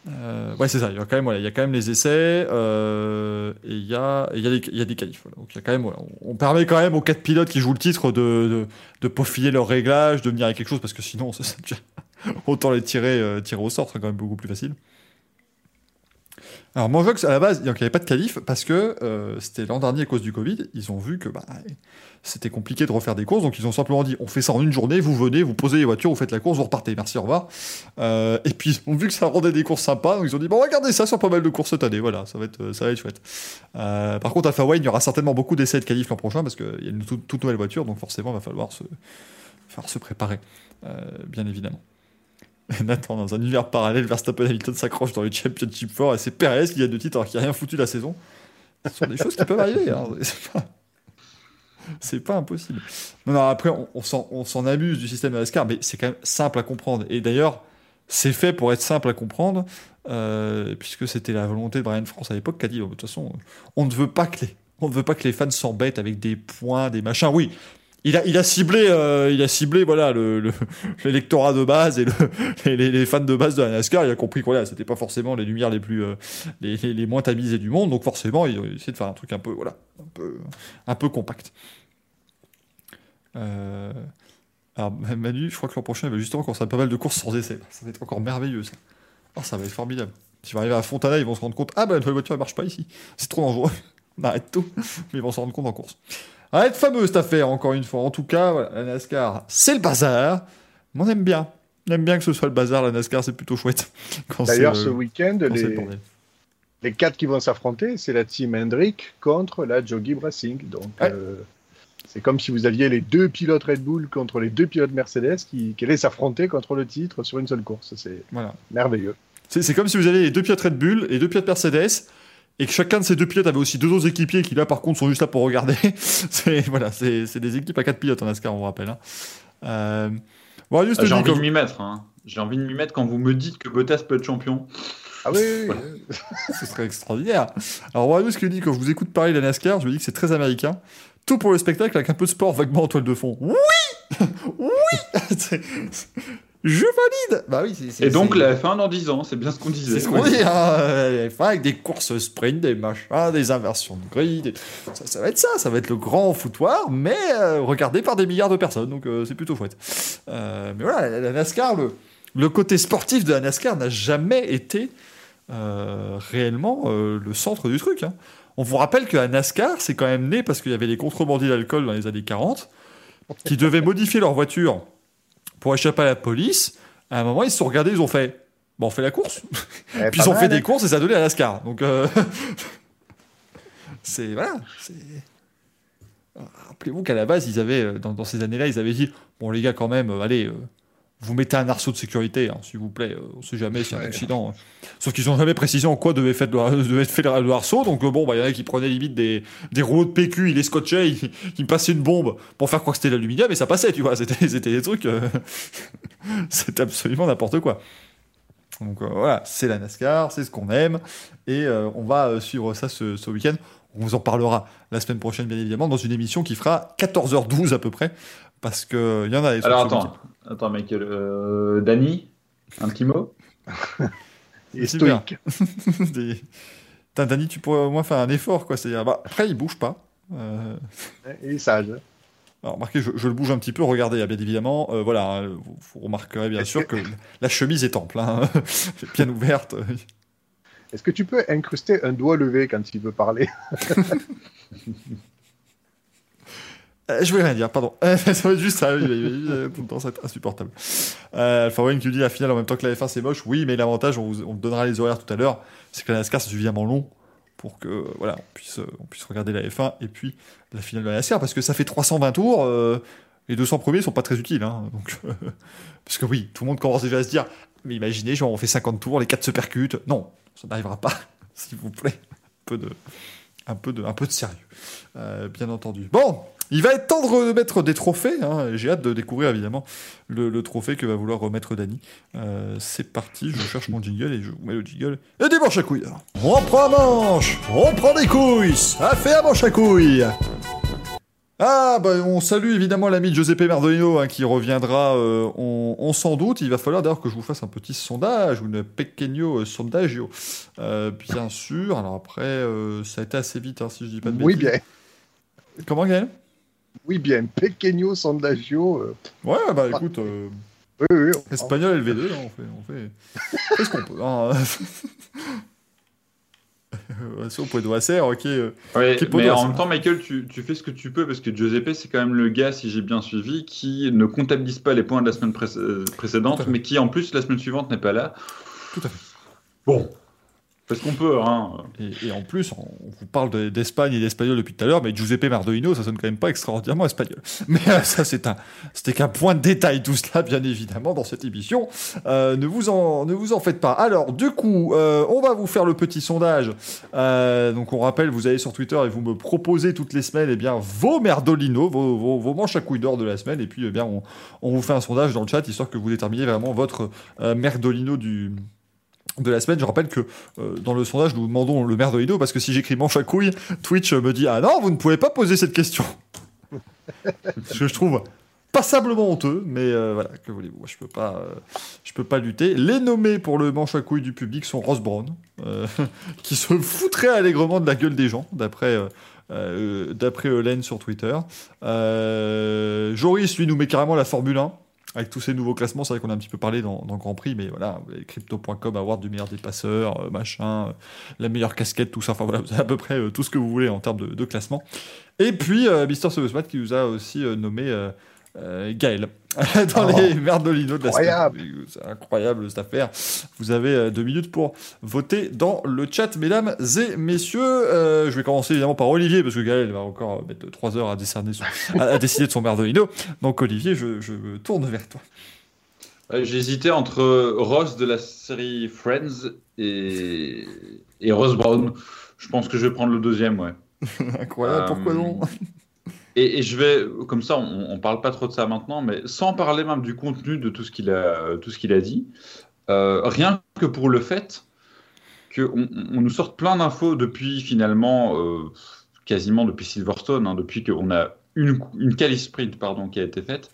Euh, ouais, c'est ça. Il y a quand même, il y a quand même les essais euh, et il y a, il y a des, il y a des qualifs. Donc il y a quand même, on permet quand même aux quatre pilotes qui jouent le titre de, de, de peaufiner leurs réglages, de venir avec quelque chose parce que sinon, autant les tirer, euh, tirer au sort, serait quand même beaucoup plus facile. Alors Montjox, à la base, il n'y avait pas de qualif parce que euh, c'était l'an dernier à cause du Covid. Ils ont vu que bah, c'était compliqué de refaire des courses, donc ils ont simplement dit on fait ça en une journée, vous venez, vous posez les voitures, vous faites la course, vous repartez, merci, au revoir. Euh, et puis ils ont vu que ça rendait des courses sympas, donc ils ont dit bon, regardez ça sur pas mal de courses cette année, voilà, ça va être, ça va être chouette. Euh, par contre, à Fairway, il y aura certainement beaucoup d'essais de qualif l'an prochain parce qu'il y a une toute, nouvelle voiture, donc forcément, il va falloir se, se préparer, bien évidemment. Nathan, dans un univers parallèle, Verstappen Hamilton s'accroche dans le Championship 4 et c'est Perez qui a deux titres alors qu'il n'a rien foutu la saison. Ce sont des choses qui peuvent arriver. Hein. C'est pas... impossible. Non, non, après, on, s'en amuse du système NASCAR, mais c'est quand même simple à comprendre. Et d'ailleurs, c'est fait pour être simple à comprendre, euh, puisque c'était la volonté de Brian France à l'époque qui a dit de toute façon, on ne veut pas que les, on ne veut pas que les fans s'embêtent avec des points, des machins. Oui, il a, ciblé, euh, il a ciblé voilà le, l'électorat de base et le, les, fans de base de la NASCAR. Il a compris que voilà, c'était pas forcément les lumières les plus, euh, les, moins tamisées du monde. Donc forcément, il a essayé de faire un truc un peu, voilà, un peu, un peu compact. Euh, alors Manu, je crois que l'an prochain, il va justement qu'on sera pas mal de courses sans essai. Ça va être encore merveilleux ça. Oh, ça va être formidable. Si va arriver à Fontana, ils vont se rendre compte, ah bah la voiture elle marche pas ici. C'est trop dangereux. On arrête tout. Mais ils vont se rendre compte en course. Va être fameux cette affaire, encore une fois. En tout cas, la NASCAR, c'est le bazar. Mais on aime bien. On aime bien que ce soit le bazar, la NASCAR, c'est plutôt chouette. D'ailleurs, ce week-end, les... les quatre qui vont s'affronter, c'est la team Hendrick contre la Jogi Racing. Donc, euh, c'est comme si vous aviez les deux pilotes Red Bull contre les deux pilotes Mercedes qui, qui allaient s'affronter contre le titre sur une seule course. C'est voilà. merveilleux. C'est comme si vous aviez les deux pilotes Red Bull et deux pilotes Mercedes et que chacun de ces deux pilotes avait aussi deux autres équipiers qui là par contre sont juste là pour regarder. c'est voilà, c'est des équipes à quatre pilotes en NASCAR, on vous rappelle. Hein. Euh... Bon, ah, J'ai envie de m'y mettre. Hein. J'ai envie de m'y mettre quand vous me dites que Bottas peut être champion. Ah oui, ce serait extraordinaire. Alors, Warriors qui dit quand je vous écoute parler de la NASCAR, je me dis que c'est très américain. Tout pour le spectacle avec un peu de sport vaguement en toile de fond. Oui Oui Je valide Bah oui, c'est, Et donc la F1 dans 10 ans, c'est bien ce qu'on disait. C'est ce qu'on dit, hein, la F1 avec des courses sprint, des machins, des inversions de grille. Ça, va être ça, ça va être le grand foutoir, mais euh, regardé par des milliards de personnes, donc euh, c'est plutôt chouette. Euh, mais voilà, la, NASCAR, le, le, côté sportif de la NASCAR n'a jamais été réellement le centre du truc. Hein. On vous rappelle que la NASCAR, c'est quand même né parce qu'il y avait les contrebandiers d'alcool dans les années 40 qui devaient modifier leur voiture pour échapper à la police, à un moment, ils se sont regardés, ils ont fait Bon, on fait la course. Eh, Puis ils ont fait des hein. courses et ça a donné à NASCAR. Donc, euh, c'est. Voilà. Rappelez-vous qu'à la base, ils avaient, euh, dans, ces années-là, ils avaient dit Bon, les gars, quand même, euh, allez vous mettez un arceau de sécurité, hein, s'il vous plaît. Euh, on ne sait jamais s'il y a un accident. Hein. Sauf qu'ils n'ont jamais précisé en quoi devait, être devait être fait le, arceau. Donc euh, bon, bah, il y en a qui prenaient limite des, des rouleaux de PQ, ils les scotchaient, ils, ils passaient une bombe pour faire croire que c'était l'aluminium, et ça passait, tu vois. C'était, c'était des trucs. Euh, c'était absolument n'importe quoi. Donc voilà, c'est la NASCAR, c'est ce qu'on aime. Et on va suivre ça ce, ce week-end. On vous en parlera la semaine prochaine, bien évidemment, dans une émission qui fera 14h12 à peu près. Parce qu'il y en a. Alors attends, attends, Michael. Euh, Dany, un petit mot? Est stoïque. Dany, tu pourrais au moins faire un effort, quoi. C'est-à-dire, bah, après, il bouge pas. Euh... Il est sage. Alors, remarquez, je, le bouge un petit peu. Regardez, bien évidemment, euh, voilà, hein, vous, remarquerez bien sûr que la chemise est ample, hein, bien ouverte. Est-ce que tu peux incruster un doigt levé quand il veut parler? Euh, je voulais rien dire, pardon. ça va être juste ça, tout le temps, ça va être insupportable. Euh, Alpha One qui dit la finale en même temps que la F1 c'est moche. Oui, mais l'avantage, on vous, on donnera les horaires tout à l'heure, c'est que la NASCAR c'est suffisamment long pour que voilà, on puisse, puisse regarder la F1 et puis la finale de la NASCAR parce que ça fait 320 tours. Euh, les 200 premiers sont pas très utiles. Hein, donc, parce que oui, tout le monde commence déjà à se dire mais imaginez, on fait 50 tours, les 4 se percutent. Non, ça n'arrivera pas, s'il vous plaît. Un peu de, un peu de, un peu de sérieux, euh, bien entendu. Bon, il va être temps de remettre des trophées. Hein. J'ai hâte de découvrir évidemment le, trophée que va vouloir remettre Dany. Euh, c'est parti, je cherche mon jingle et je vous mets le jingle. Et des manches à couilles. On prend manche, on prend des couilles, ça fait un manche à couilles. Ah, bah, on salue évidemment l'ami Giuseppe Mardonino hein, qui reviendra, euh, on, s'en doute. Il va falloir d'ailleurs que je vous fasse un petit sondage ou une pequeño sondage. Euh, bien sûr. Alors après, ça a été assez vite, hein, si je dis pas de bêtises. Oui, bien. Comment, Gaël? Oui, bien, pequeño sondagio. Euh, ouais, bah écoute. Euh, oui, oui, Espagnol LV2, on fait, on fait, ce qu'on peut. Hein. au point de Wasser, ok. euh, Ouais, peut mais en même temps, Michael, tu, tu fais ce que tu peux parce que Giuseppe, c'est quand même le gars, si j'ai bien suivi, qui ne comptabilise pas les points de la semaine pré- précédente, mais qui en plus la semaine suivante n'est pas là. Tout à fait. Bon, parce qu'on peut, hein. Et, en plus, on, vous parle de- d'Espagne et d'espagnol depuis tout à l'heure, mais Giuseppe Mardolino, ça sonne quand même pas extraordinairement espagnol. Mais euh, ça, c'est un, c'était qu'un point de détail tout cela, bien évidemment, dans cette émission. Euh, ne vous en, ne vous en faites pas. Alors, du coup, euh, on va vous faire le petit sondage. Donc, on rappelle, vous allez sur Twitter et vous me proposez toutes les semaines, eh bien, vos Merdolino, vos, vos, vos manches à couilles d'or de la semaine, et puis, eh bien, on, on vous fait un sondage dans le chat, histoire que vous déterminiez vraiment votre Merdolino du de la semaine. Je rappelle que euh, dans le sondage, nous demandons le merdolino parce que si j'écris manche Twitch me dit Ah non, vous ne pouvez pas poser cette question. Ce que je trouve passablement honteux, mais euh, voilà, que voulez-vous, je peux euh, peux pas lutter. Les nommés pour le manche du public sont Ross Brown, qui se foutrait allègrement de la gueule des gens, d'après. d'après Hélène sur Twitter. Joris, lui, nous met carrément la Formule 1 avec tous ces nouveaux classements, c'est vrai qu'on a un petit peu parlé dans, Grand Prix, mais voilà, crypto.com, award du meilleur dépasseur, euh, machin, euh, la meilleure casquette, tout ça, enfin voilà, vous avez à peu près euh, tout ce que vous voulez en termes de, classement. Et puis, Mister Sebesmat qui nous a aussi nommé euh, euh, Gaël dans Oh. les merdolinos de la Incroyable. C'est incroyable cette affaire. Vous avez euh, deux minutes pour voter dans le chat, mesdames et messieurs. Euh, je vais commencer évidemment par Olivier, parce que Gaël va encore mettre trois heures à, décerner son- à, à décider de son merdolino. Donc Olivier, je, je me tourne vers toi. J'hésitais entre Ross de la série Friends et, et Ross Brown. Je pense que je vais prendre le deuxième, ouais. Incroyable, pourquoi Euh, non? Et, je vais, comme ça, on, on parle pas trop de ça maintenant, mais sans parler même du contenu de tout ce qu'il a, tout ce qu'il a dit, euh, rien que pour le fait qu'on on nous sorte plein d'infos depuis finalement, euh, quasiment depuis Silverstone, hein, depuis qu'on a une, une quali sprint pardon, qui a été faite,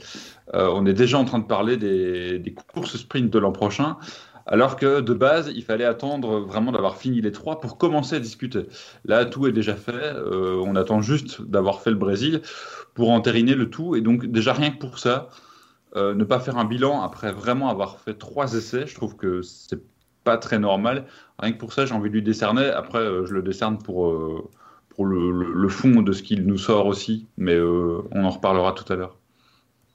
euh, on est déjà en train de parler des courses sprint de l'an prochain. Alors que de base, il fallait attendre vraiment d'avoir fini les trois pour commencer à discuter. Là, tout est déjà fait. euh, on attend juste d'avoir fait le Brésil pour entériner le tout. Et donc, déjà, rien que pour ça, euh, ne pas faire un bilan après vraiment avoir fait trois essais, je trouve que c'est pas très normal. Rien que pour ça, j'ai envie de lui décerner. Après, euh, je le décerne pour, pour le, le- fond de ce qu'il nous sort aussi. Mais on en reparlera tout à l'heure.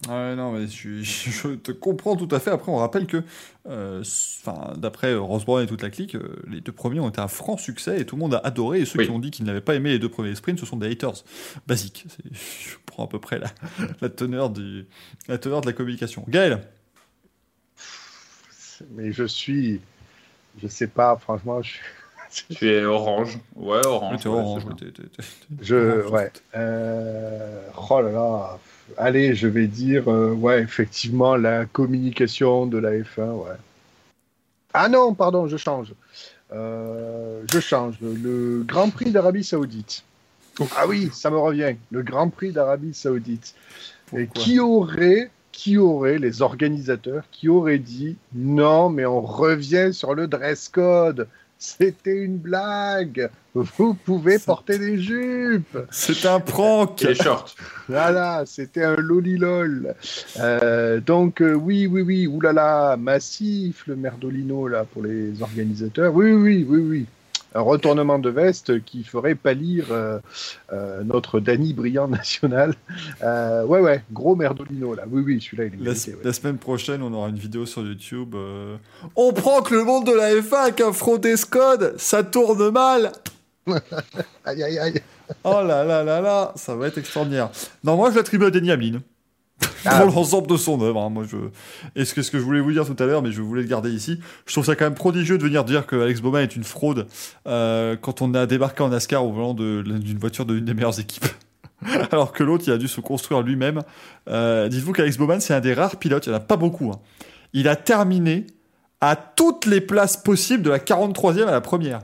Ouais, non, mais je, je te comprends tout à fait. Après, on rappelle que, euh, enfin, d'après euh, Ross Brown et toute la clique, euh, les deux premiers ont été un franc succès et tout le monde a adoré. Et ceux Oui. qui ont dit qu'ils n'avaient pas aimé les deux premiers sprints, ce sont des haters basiques. C'est- Je prends à peu près la, la, teneur, du, la teneur de la communication. Gaël? Mais je suis. Je sais pas, franchement, je, Tu es orange. Ouais, orange. ouais, orange, t'es- t'es- je orange. ouais. Euh, oh là là. Allez, je vais dire, euh, ouais, effectivement, la communication de la F1, ouais. Ah non, pardon, je change. Euh, je change. Le Grand Prix d'Arabie Saoudite. Ah oui, ça me revient. Le Grand Prix d'Arabie Saoudite. Et qui aurait, qui aurait, les organisateurs, qui auraient dit non, mais on revient sur le dress code. C'était une blague. Vous pouvez porter des jupes. C'est un prank les shorts. Voilà, c'était un lolilol. Euh, donc euh, oui, oui, oui, oulala, massif le merdolino là pour les organisateurs. Oui, oui, oui, oui. Un retournement de veste qui ferait pâlir euh, euh, notre Danny Brillant national. Euh, ouais, ouais, gros merdolino là. Oui, oui, celui-là il est La, mérité, ouais. la semaine prochaine, on aura une vidéo sur YouTube. On prend que le monde de la F1 avec un front d'escode, ça tourne mal Aïe, aïe, aïe. Oh là là là là, ça va être extraordinaire. Non, moi je l'attribue à Denis Hamlin. Ah. Pour l'ensemble de son œuvre. hein. Moi, je... Et ce que, je voulais vous dire tout à l'heure, mais je voulais le garder ici, je trouve ça quand même prodigieux de venir dire que Alex Bowman est une fraude euh, quand on a débarqué en NASCAR au volant d'une voiture d'une des meilleures équipes. Alors que l'autre, il a dû se construire lui-même. Euh, Dites-vous qu'Alex Bowman, c'est un des rares pilotes, il n'y en a pas beaucoup. hein. Il a terminé à toutes les places possibles de la 43e à la première.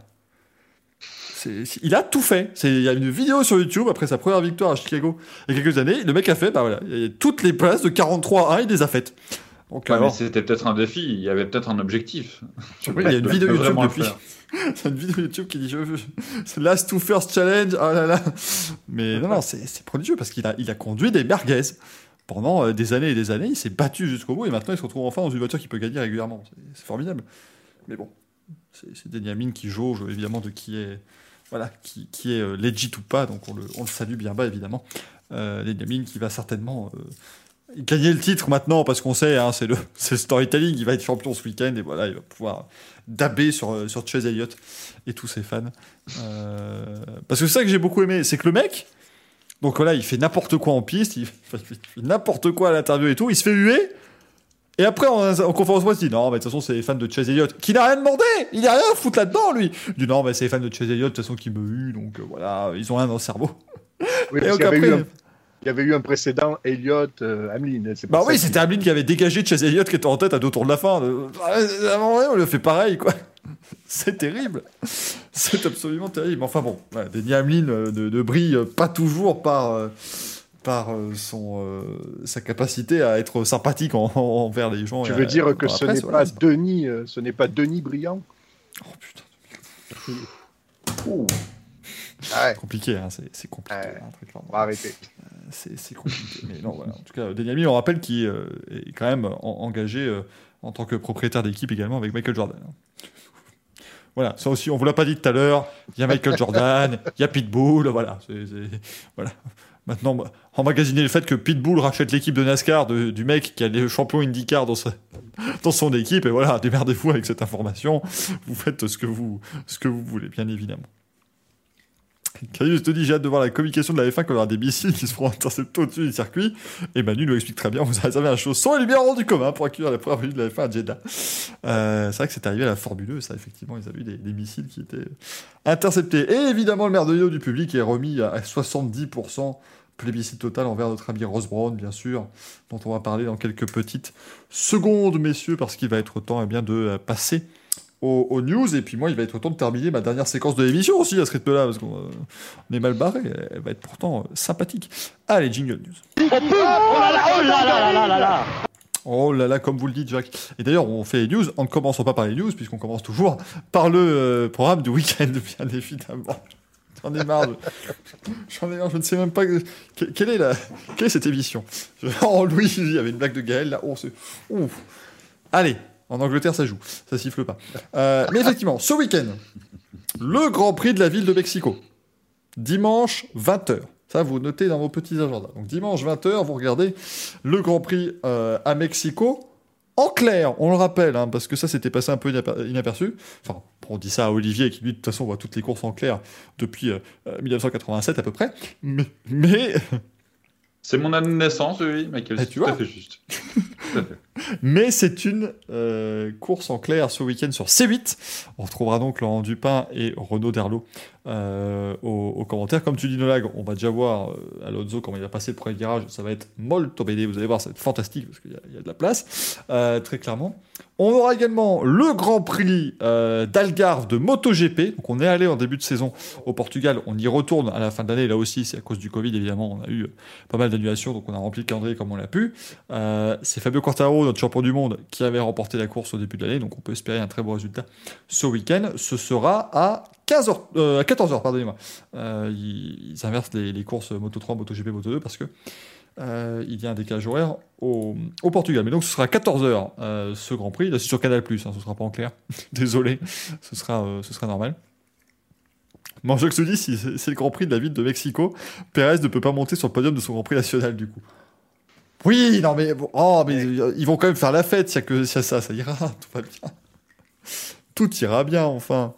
Il a tout fait. Il y a une vidéo sur YouTube après sa première victoire à Chicago il y a quelques années. Le mec a fait, bah voilà, toutes les places de 43 à 1, il les a faites. Donc, Ouais, mais alors, c'était peut-être un défi. Il y avait peut-être un objectif. il y a une vidéo YouTube vraiment le depuis. faire. C'est une vidéo YouTube qui dit je veux. C'est Last to First Challenge. Oh là là. Mais non, non, c'est prodigieux parce qu'il a, il a conduit des merguez. Pendant euh, des années et des années, il s'est battu jusqu'au bout et maintenant il se retrouve enfin dans une voiture qui peut gagner régulièrement. C'est- formidable. Mais bon. c'est Denyamin qui jauge évidemment de qui est voilà qui, qui est euh, legit ou pas, donc on le, on le salue bien bas évidemment. Euh, qui va certainement euh, gagner le titre maintenant parce qu'on sait, hein, c'est le, le storytelling, il va être champion ce week-end et voilà, il va pouvoir daber sur, euh, sur Chase Elliott et tous ses fans. Parce que c'est ça que j'ai beaucoup aimé, c'est que le mec, donc voilà, il fait n'importe quoi en piste, il fait n'importe quoi à l'interview et tout, il se fait huer. Et après, en, en conférence il dit non, mais de toute façon, c'est les fans de Chase Elliott qui n'a rien demandé, il n'a rien à foutre là-dedans, lui. Il dit non, mais c'est les fans de Chase Elliott, de toute façon, qui me huent, donc euh, voilà, ils ont rien dans le cerveau. Oui, Et donc qu'il y après- eu un- il y avait eu un précédent, Elliott, euh, Hamlin. Bah oui, c'était Hamlin qui avait dégagé Chase Elliott qui était en tête à deux tours de la fin. Ouais, on le fait pareil, quoi. C'est terrible. C'est absolument terrible. Enfin bon, voilà, Denny Hamlin euh, ne, ne brille pas toujours par, euh, par euh, son, euh, sa capacité à être sympathique en- en- envers les gens. Tu veux à- dire que ce n'est voilà, pas Denis, euh, ce n'est pas Denis Brillant Oh putain, Ouais, compliqué, hein, c'est compliqué. Ouais. hein, très clairement. on va arrêter. C'est c'est compliqué. Mais non, voilà. En tout cas, Denny Hamlin, on rappelle qu'il euh, est quand même en- engagé euh, en tant que propriétaire d'équipe également avec Michael Jordan. Voilà, ça aussi, on vous l'a pas dit tout à l'heure. Il y a Michael Jordan, il y a Pitbull, voilà. voilà. Maintenant, bah, emmagasiner le fait que Pitbull rachète l'équipe de NASCAR du mec qui a les champions IndyCar dans, son équipe, et voilà, démerdez-vous avec cette information. Vous faites ce que vous voulez, bien évidemment. Carius te dit j'ai hâte de voir la communication de la F1 quand il y aura des missiles qui se feront intercepter au-dessus du circuit. Et Manu nous explique très bien, vous avez un show sans les lumières rendu commun pour accueillir la première venue de la F1 à Jeddah. Euh, c'est vrai que c'est arrivé à la Formule 1, ça effectivement, ils avaient eu des, missiles qui étaient interceptés. Et évidemment, le merveilleux du public est remis à 70% plébiscite total envers notre ami Ross Brown, bien sûr, dont on va parler dans quelques petites secondes, messieurs, parce qu'il va être temps eh bien, de passer aux, aux news. Et puis moi, il va être temps de terminer ma dernière séquence de l'émission aussi à ce rythme-là, parce qu'on euh, est mal barré. Elle va être pourtant euh, sympathique. Allez, jingle news. Oh là là, comme vous le dites, Jacques. Et d'ailleurs, on fait les news en ne commençant pas par les news, puisqu'on commence toujours par le euh, programme du week-end, bien évidemment. J'en ai marre. J'en ai marre, je ne sais même pas. que- que- Quelle est, la... Quelle est cette émission Oh, Louis, il y avait une blague de Gaël là. Oh. Ouf. Allez, en Angleterre, ça joue. Ça siffle pas. Euh, mais effectivement, ce week-end, le Grand Prix de la ville de Mexico. Dimanche, 20h. Ça, vous notez dans vos petits agendas. Donc, dimanche, 20h, vous regardez le Grand Prix euh, à Mexico. En clair, on le rappelle, hein, parce que ça s'était passé un peu inaper- inaperçu. Enfin, on dit ça à Olivier, qui lui, de toute façon, voit toutes les courses en clair depuis euh, euh, 1987 à peu près. Mais, mais, C'est mon année de naissance, oui, Michael. Eh, c'est tout à fait juste. Tout à fait. Mais c'est une euh, course en clair ce week-end sur C8. On retrouvera donc Laurent Dupin et Renaud Derlot euh, aux, commentaires. Comme tu dis, Nolag, on va déjà voir euh, Alonso comment il va passer le premier virage. Ça va être molto bene. Vous allez voir, ça va être fantastique parce qu'il y, a- de la place, euh, très clairement. On aura également le Grand Prix d'Algarve de MotoGP. Donc on est allé en début de saison au Portugal. On y retourne à la fin de l'année. Là aussi, c'est à cause du Covid, évidemment. On a eu pas mal d'annulations, donc on a rempli le calendrier comme on l'a pu. C'est Fabio Notre champion du monde, qui avait remporté la course au début de l'année, donc on peut espérer un très bon résultat ce week-end. Ce sera à 15h, euh, à 14h, pardonnez-moi. Euh, ils, inversent les, courses Moto 3, Moto GP, Moto 2 parce que euh, il y a un décalage horaire au, Portugal. Mais donc ce sera à 14h euh, ce Grand Prix. Là, c'est sur Canal+, hein, ce sera pas en clair. Désolé, ce sera, ce sera normal. Je te dis, si c'est le Grand Prix de la ville de Mexico, Pérez ne peut pas monter sur le podium de son Grand Prix national, du coup. Oui, non, mais, bon, oh, mais euh, ils vont quand même faire la fête, s'il y a que s'il y a ça, ça ira, tout va bien. Tout ira bien, enfin.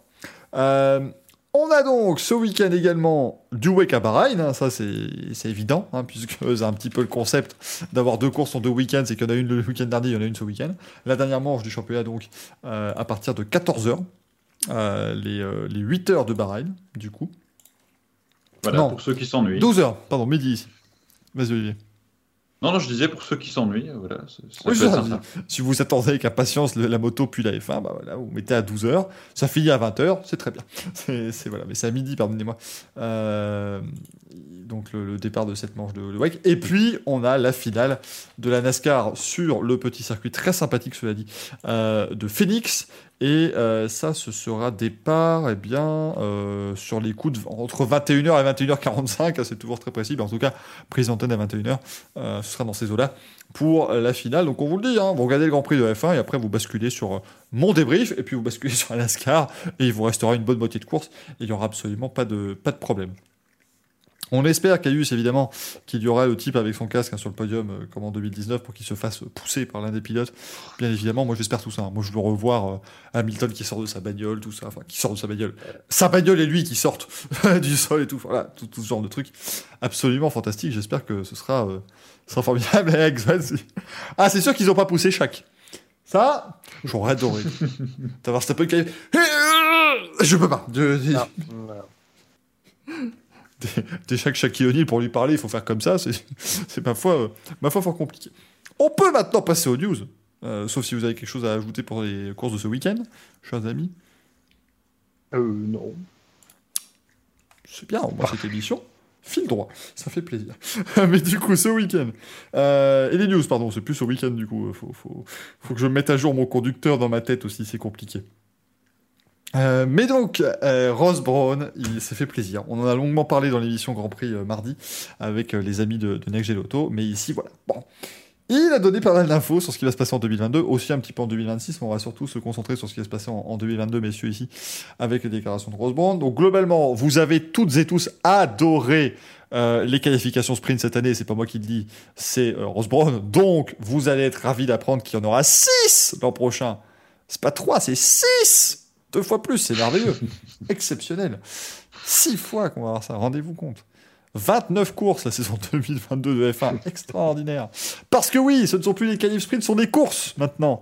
Euh, on a donc ce week-end également du Wake à Bahreïn, hein, ça c'est c'est évident, hein, puisque c'est un petit peu le concept d'avoir deux courses en deux week-ends, c'est qu'il y en a une le week-end dernier, il y en a une ce week-end. La dernière manche du championnat donc euh, à partir de 14h, euh, les, les 8 heures de Bahreïn, du coup. Voilà, Non. pour ceux qui s'ennuient. 12h, pardon, midi ici. Vas-y Olivier. Non, non, je disais pour ceux qui s'ennuient. Voilà, ça- Oui, ça. Si vous attendez avec impatience la moto puis la F1, bah voilà, vous mettez à 12h, ça finit à 20h, c'est très bien. C'est c'est- voilà, mais c'est à midi, pardonnez-moi. Euh, donc le, le départ de cette manche de, de WEC. Et puis on a la finale de la NASCAR sur le petit circuit très sympathique, cela dit, euh, de Phoenix. Et euh, ça, ce sera départ, eh bien, euh, sur les coups de, entre 21h et 21h45, c'est toujours très précis, mais en tout cas, prise d'antenne à 21h, euh, ce sera dans ces eaux-là pour la finale. Donc on vous le dit, hein, vous regardez le Grand Prix de F1 et après vous basculez sur mon débrief et puis vous basculez sur NASCAR et il vous restera une bonne moitié de course et il n'y aura absolument pas de, pas de problème. On espère, Caius, évidemment, qu'il y aura le type avec son casque hein, sur le podium, euh, comme en 2019, pour qu'il se fasse pousser par l'un des pilotes. Bien évidemment, moi j'espère tout ça. Hein. Moi je veux revoir euh, Hamilton qui sort de sa bagnole, tout ça. Enfin, qui sort de sa bagnole. Sa bagnole et lui qui sortent du sol et tout. Voilà, tout, ce genre de trucs. Absolument fantastique. J'espère que ce sera, euh, sera formidable. ah, c'est sûr qu'ils n'ont pas poussé chaque. Ça, j'aurais adoré. D'avoir peu qui Je peux pas. Je... Non. Non déjà que Shaquille O'Neal, pour lui parler, il faut faire comme ça, c'est ma foi, ma foi fort compliqué. On peut maintenant passer aux news, euh, sauf si vous avez quelque chose à ajouter pour les courses de ce week-end, chers amis. Euh, non. C'est bien, moi, cette émission file droit, ça fait plaisir. Mais du coup, ce week-end, euh, et les news, pardon, c'est plus au week-end du coup, faut, faut, faut que je mette à jour mon conducteur dans ma tête aussi, c'est compliqué. Euh, mais donc, euh, Ross Brown, il s'est fait plaisir. On en a longuement parlé dans l'émission Grand Prix euh, mardi avec les amis de, de Next mais ici, voilà. Bon. Il a donné pas mal d'infos sur ce qui va se passer en 2022, aussi un petit peu en 2026, mais on va surtout se concentrer sur ce qui va se passer en, 2022, messieurs, ici, avec les déclarations de Ross Brown. Donc, globalement, vous avez toutes et tous adoré les qualifications sprint cette année, c'est pas moi qui le dis, c'est Ross Brown. Donc, vous allez être ravis d'apprendre qu'il y en aura 6 l'an prochain. C'est pas 3, c'est 6 deux fois plus, c'est merveilleux. Exceptionnel. Six fois qu'on va avoir ça, rendez-vous compte. 29 courses la saison 2022 de F1, extraordinaire. Parce que oui, ce ne sont plus des qualifs sprint, ce sont des courses maintenant.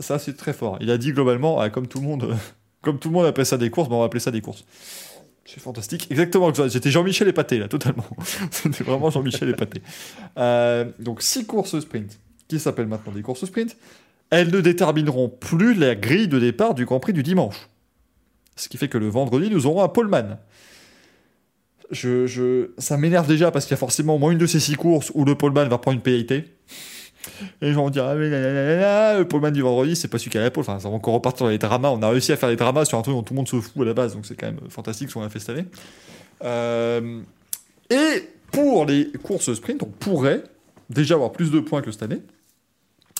Ça, c'est très fort. Il a dit globalement, ah, comme tout le monde, comme tout le monde appelle ça des courses, ben, on va appeler ça des courses. C'est fantastique. Exactement. C'était Jean-Michel Épaté, là, totalement. C'était vraiment Jean-Michel Épaté. Euh, donc, six courses sprint, qui s'appellent maintenant des courses sprint elles ne détermineront plus la grille de départ du Grand Prix du dimanche. Ce qui fait que le vendredi, nous aurons un poleman. Ça m'énerve déjà parce qu'il y a forcément au moins une de ces six courses où le poleman va prendre une pénalité. Et les gens vont dire, ah, mais le poleman du vendredi, c'est pas celui qui a la pole. Enfin, ça va encore repartir dans les dramas. On a réussi à faire des dramas sur un truc dont tout le monde se fout à la base, donc c'est quand même fantastique ce qu'on a fait cette année. Euh, et pour les courses sprint, on pourrait déjà avoir plus de points que cette année.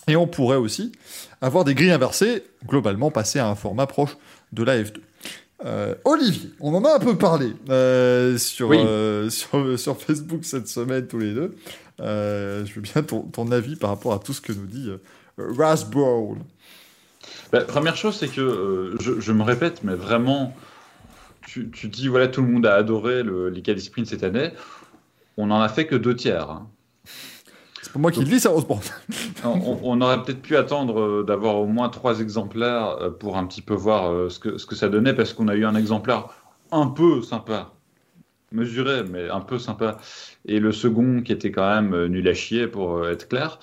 Et on pourrait aussi avoir des grilles inversées, globalement passer à un format proche de la F2. Euh, Olivier, on en a un peu parlé euh, sur, euh, sur, sur, Facebook cette semaine tous les deux. je veux bien ton, ton, avis par rapport à tout ce que nous dit Rasbrown. Bah, première chose, c'est que je, je, me répète, mais vraiment, tu, tu, dis voilà, tout le monde a adoré le, les Sprint cette année. On n'en a fait que deux tiers. Hein. Moi qui le dis, ça, on, on, aurait peut-être pu attendre euh, d'avoir au moins trois exemplaires euh, pour un petit peu voir euh, ce que, ce que ça donnait, parce qu'on a eu un exemplaire un peu sympa, mesuré, mais un peu sympa, et le second qui était quand même nul à chier, pour être clair.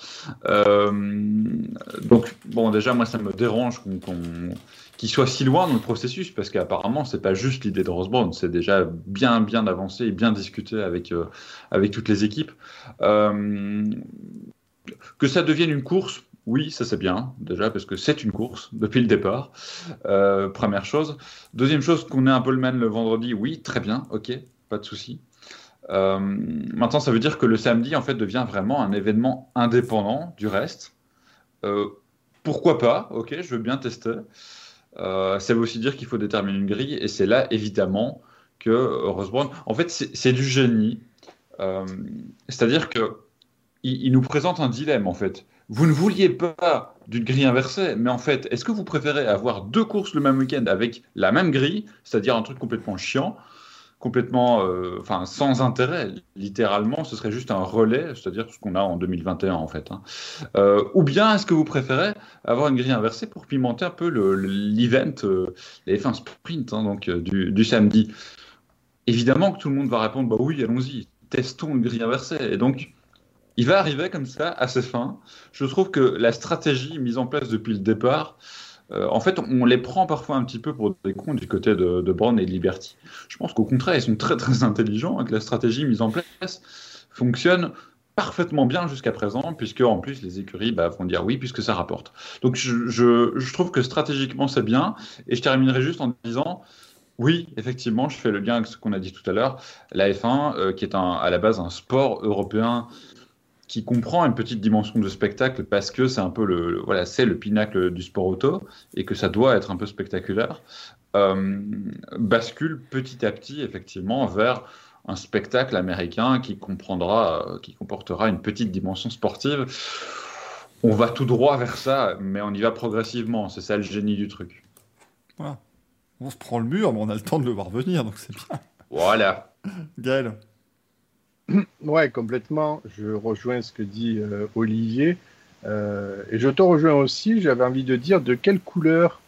donc, bon, déjà, moi, ça me dérange qu'on qu'il soit si loin dans le processus, parce qu'apparemment, c'est pas juste l'idée de Brown, c'est déjà bien, bien avancé et bien discuté avec, euh, avec toutes les équipes. Euh, que ça devienne une course, oui, ça c'est bien, déjà, parce que c'est une course depuis le départ. Euh, première chose. Deuxième chose, qu'on ait un poleman le vendredi, oui, très bien, ok, pas de souci. maintenant, ça veut dire que le samedi, en fait, devient vraiment un événement indépendant du reste. pourquoi pas Ok, je veux bien tester. Euh, ça veut aussi dire qu'il faut déterminer une grille, et c'est là évidemment que Rose en fait, c'est du génie. Euh, c'est-à-dire que il, nous présente un dilemme en fait. Vous ne vouliez pas d'une grille inversée, mais en fait, est-ce que vous préférez avoir deux courses le même week-end avec la même grille, c'est-à-dire un truc complètement chiant, complètement, euh, enfin, sans intérêt. Littéralement, ce serait juste un relais, c'est-à-dire ce qu'on a en 2021 en fait. Hein. Euh, ou bien est-ce que vous préférez avoir une grille inversée pour pimenter un peu l'event, euh, les fins sprint, hein, donc du, samedi? Évidemment que tout le monde va répondre, bah oui, allons-y, testons une grille inversée. Et donc, il va arriver comme ça à ses fins. Je trouve que la stratégie mise en place depuis le départ euh, en fait, on les prend parfois un petit peu pour des cons du côté de, de Brown et de Liberty. Je pense qu'au contraire, ils sont très très intelligents et que la stratégie mise en place fonctionne parfaitement bien jusqu'à présent, puisque en plus les écuries bah, vont dire oui puisque ça rapporte. Donc je, trouve que stratégiquement c'est bien, et je terminerai juste en disant oui, effectivement, je fais le lien avec ce qu'on a dit tout à l'heure, la F1 euh, qui est à la base un sport européen qui comprend une petite dimension de spectacle parce que c'est un peu le, voilà c'est le pinacle du sport auto et que ça doit être un peu spectaculaire euh, bascule petit à petit effectivement vers un spectacle américain qui comprendra, euh, qui comportera une petite dimension sportive. On va tout droit vers ça, mais on y va progressivement. C'est ça le génie du truc. Voilà. On se prend le mur, mais on a le temps de le voir venir, donc c'est bien. Voilà. Gaël. Ouais, complètement. Je rejoins ce que dit euh, Olivier. Euh, et je te rejoins aussi. J'avais envie de dire de quelle couleur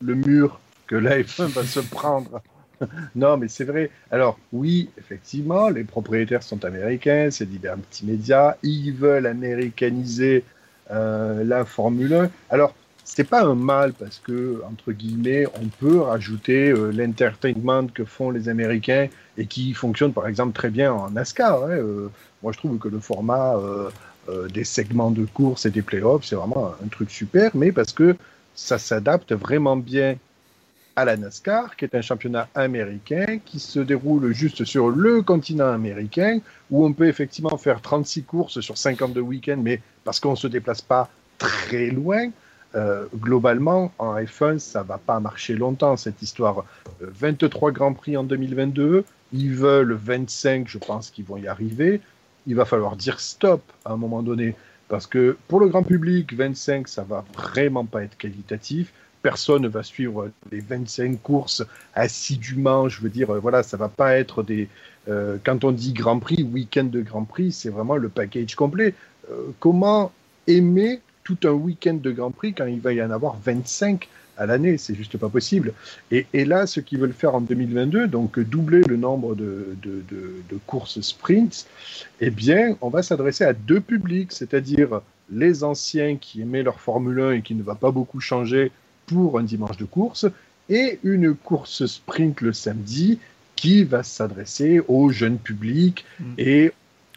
le mur que la va se prendre. non, mais c'est vrai. Alors, oui, effectivement, les propriétaires sont américains, c'est divers petits médias, ils veulent américaniser euh, la Formule 1. Alors, c'est pas un mal parce que, entre guillemets, on peut rajouter euh, l'entertainment que font les Américains et qui fonctionne par exemple très bien en NASCAR. Hein. Euh, moi, je trouve que le format des segments de course et des playoffs, c'est vraiment un truc super, mais parce que ça s'adapte vraiment bien à la NASCAR, qui est un championnat américain qui se déroule juste sur le continent américain, où on peut effectivement faire 36 courses sur 52 week-ends, mais parce qu'on ne se déplace pas très loin. Euh, globalement, en F1, ça va pas marcher longtemps, cette histoire. 23 euh, Grands Prix en 2022, ils veulent 25, je pense qu'ils vont y arriver. Il va falloir dire stop à un moment donné, parce que pour le grand public, 25, ça va vraiment pas être qualitatif personne ne va suivre les 25 courses assidûment. Je veux dire, euh, voilà, ça va pas être des. Quand on dit Grand Prix, week-end de Grand Prix, c'est vraiment le package complet. Comment aimer tout un week-end de Grand Prix quand il va y en avoir 25 à l'année C'est juste pas possible. Et, là, ce qu'ils veulent faire en 2022, donc doubler le nombre de, de, de courses sprint, eh bien, on va s'adresser à deux publics, c'est-à-dire les anciens qui aimaient leur Formule 1 et qui ne va pas beaucoup changer pour un dimanche de course et une course sprint le samedi qui va s'adresser au jeune public. Mm. Et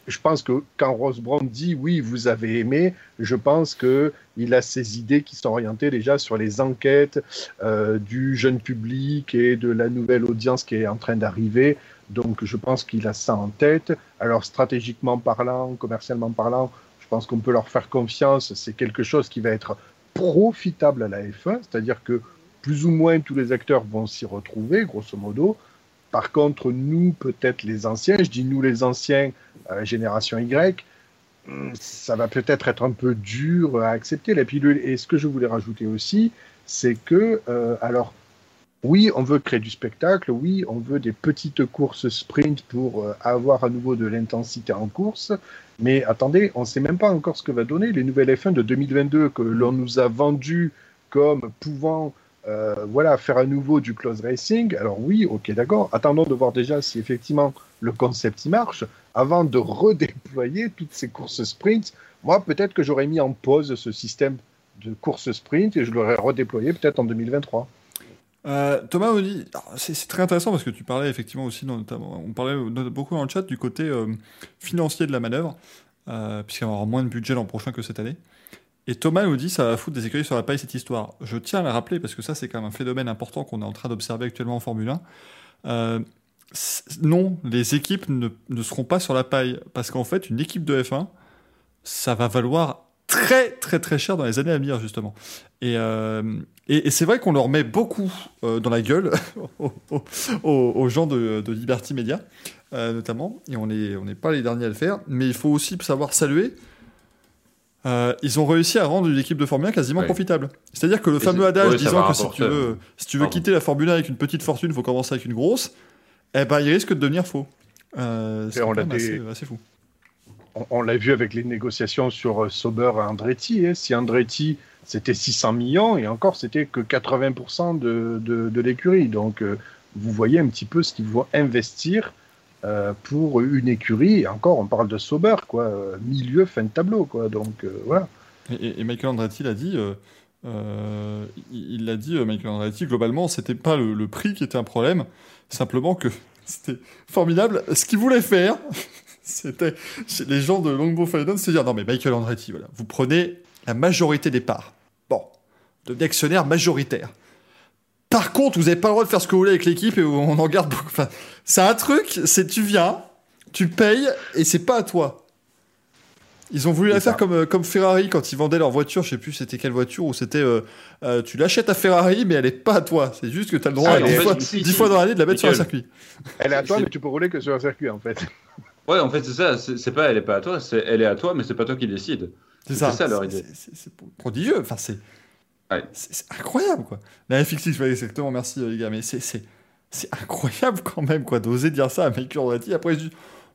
je pense que quand Ross Brown dit oui, vous avez aimé, je pense qu'il a ses idées qui sont orientées déjà sur les enquêtes euh, du jeune public et de la nouvelle audience qui est en train d'arriver. Donc je pense qu'il a ça en tête. Alors stratégiquement parlant, commercialement parlant, je pense qu'on peut leur faire confiance. C'est quelque chose qui va être profitable à la F1, c'est-à-dire que plus ou moins tous les acteurs vont s'y retrouver, grosso modo. Par contre, nous, peut-être les anciens, je dis nous les anciens, la génération Y, hmm, ça va peut-être être un peu dur à accepter la pilule. Et ce que je voulais rajouter aussi, c'est que, euh, alors, oui, on veut créer du spectacle, oui, on veut des petites courses sprint pour euh, avoir à nouveau de l'intensité en course, mais attendez, on ne sait même pas encore ce que va donner les nouvelles F1 de 2022 que l'on nous a vendues comme pouvant euh, voilà, faire à nouveau du close racing. Alors oui, ok, d'accord. Attendons de voir déjà si effectivement le concept y marche avant de redéployer toutes ces courses sprint. Moi, peut-être que j'aurais mis en pause ce système de courses sprint et je l'aurais redéployé peut-être en 2023. Euh, Thomas dit, c'est très intéressant parce que tu parlais effectivement aussi, notamment, on parlait beaucoup dans le chat du côté euh, financier de la manœuvre, puisqu'il y avoir moins de budget l'an prochain que cette année. Et Thomas nous dit, ça va foutre des écuries sur la paille cette histoire. Je tiens à la rappeler parce que ça, c'est quand même un phénomène important qu'on est en train d'observer actuellement en Formule 1. non, les équipes ne, ne seront pas sur la paille parce qu'en fait, une équipe de F1, ça va valoir très très très cher dans les années à venir justement. Et, euh, et, c'est vrai qu'on leur met beaucoup euh, dans la gueule aux, gens de, Liberty Media euh, notamment, et on n'est on pas les derniers à le faire, mais il faut aussi savoir saluer. Ils ont réussi à rendre une équipe de Formule 1 quasiment profitable. C'est-à-dire que le fameux adage disant que si tu veux, si tu veux quitter la Formule 1 avec une petite fortune, il faut commencer avec une grosse, eh ben, il risque de devenir faux. c'est assez, assez fou on, l'a vu avec les négociations sur euh, Sauber et Andretti. Hein. Si Andretti, c'était 600 millions, et encore, c'était que 80% de, de, l'écurie. Donc, euh, vous voyez un petit peu ce qu'ils vont investir euh, pour une écurie. Et encore, on parle de Sauber, quoi, milieu, fin de tableau. Quoi. Donc, voilà. Et, Michael Andretti l'a dit. il l'a dit, Michael Andretti, globalement, c'était pas le, prix qui était un problème, simplement que c'était formidable. Ce qu'il voulait faire, C'était les gens de Longbow Fadon, c'est dire non mais Michael Andretti, voilà, vous prenez la majorité des parts. Bon, devenez actionnaire majoritaire. Par contre, vous n'avez pas le droit de faire ce que vous voulez avec l'équipe et on en garde beaucoup. Enfin, c'est un truc, c'est tu viens, tu payes et c'est pas à toi. Ils ont voulu la faire comme, euh, comme Ferrari quand ils vendaient leur voiture, je sais plus c'était quelle voiture, ou c'était euh, euh, tu l'achètes à Ferrari mais elle est pas à toi. C'est juste que tu as le droit Ah, à en 10 fait, fois, si, 10 si. fois dans l'année de la mettre sur un circuit. Elle est à toi, mais tu peux rouler que sur un circuit, en fait. Ouais, en fait, c'est ça. C'est pas elle est pas à toi, c'est elle est à toi, mais c'est pas toi qui décide. C'est ça. ça, leur C'est- idée. c'est prodigieux. Enfin, c'est Ouais. c'est- incroyable, quoi. La FX6, ouais, exactement, merci euh, les gars, mais c'est c'est- c'est incroyable quand même, quoi, d'oser dire ça à Michael Andretti. Après, il se dit,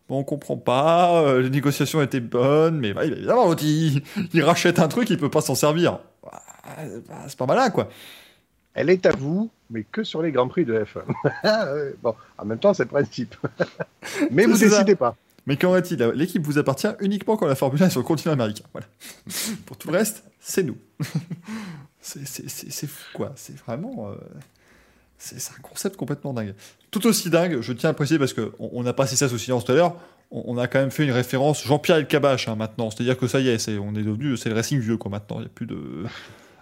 bon, on comprend pas, euh, les négociations étaient bonnes, mais bah, évidemment, il, il rachète un truc, il peut pas s'en servir. Bah, bah, c'est pas malin, quoi. Elle est à vous, mais que sur les Grands Prix de F1. Ah, bon, en même temps, c'est le principe. mais vous ça. décidez pas. Mais qu'en est-il La- L'équipe vous appartient uniquement quand la Formule 1 est sur le continent américain. Voilà. Pour tout le reste, c'est nous. C'est c'est- c'est- c'est fou, quoi. C'est vraiment. euh, c'est un concept complètement dingue. Tout aussi dingue, je tiens à préciser, parce qu'on on a passé ça sous silence tout à l'heure, on, on a quand même fait une référence Jean-Pierre Elkabach hein, maintenant. C'est-à-dire que ça y est, c'est- on est devenu. C'est le racing vieux, quoi, maintenant. Il n'y a plus de.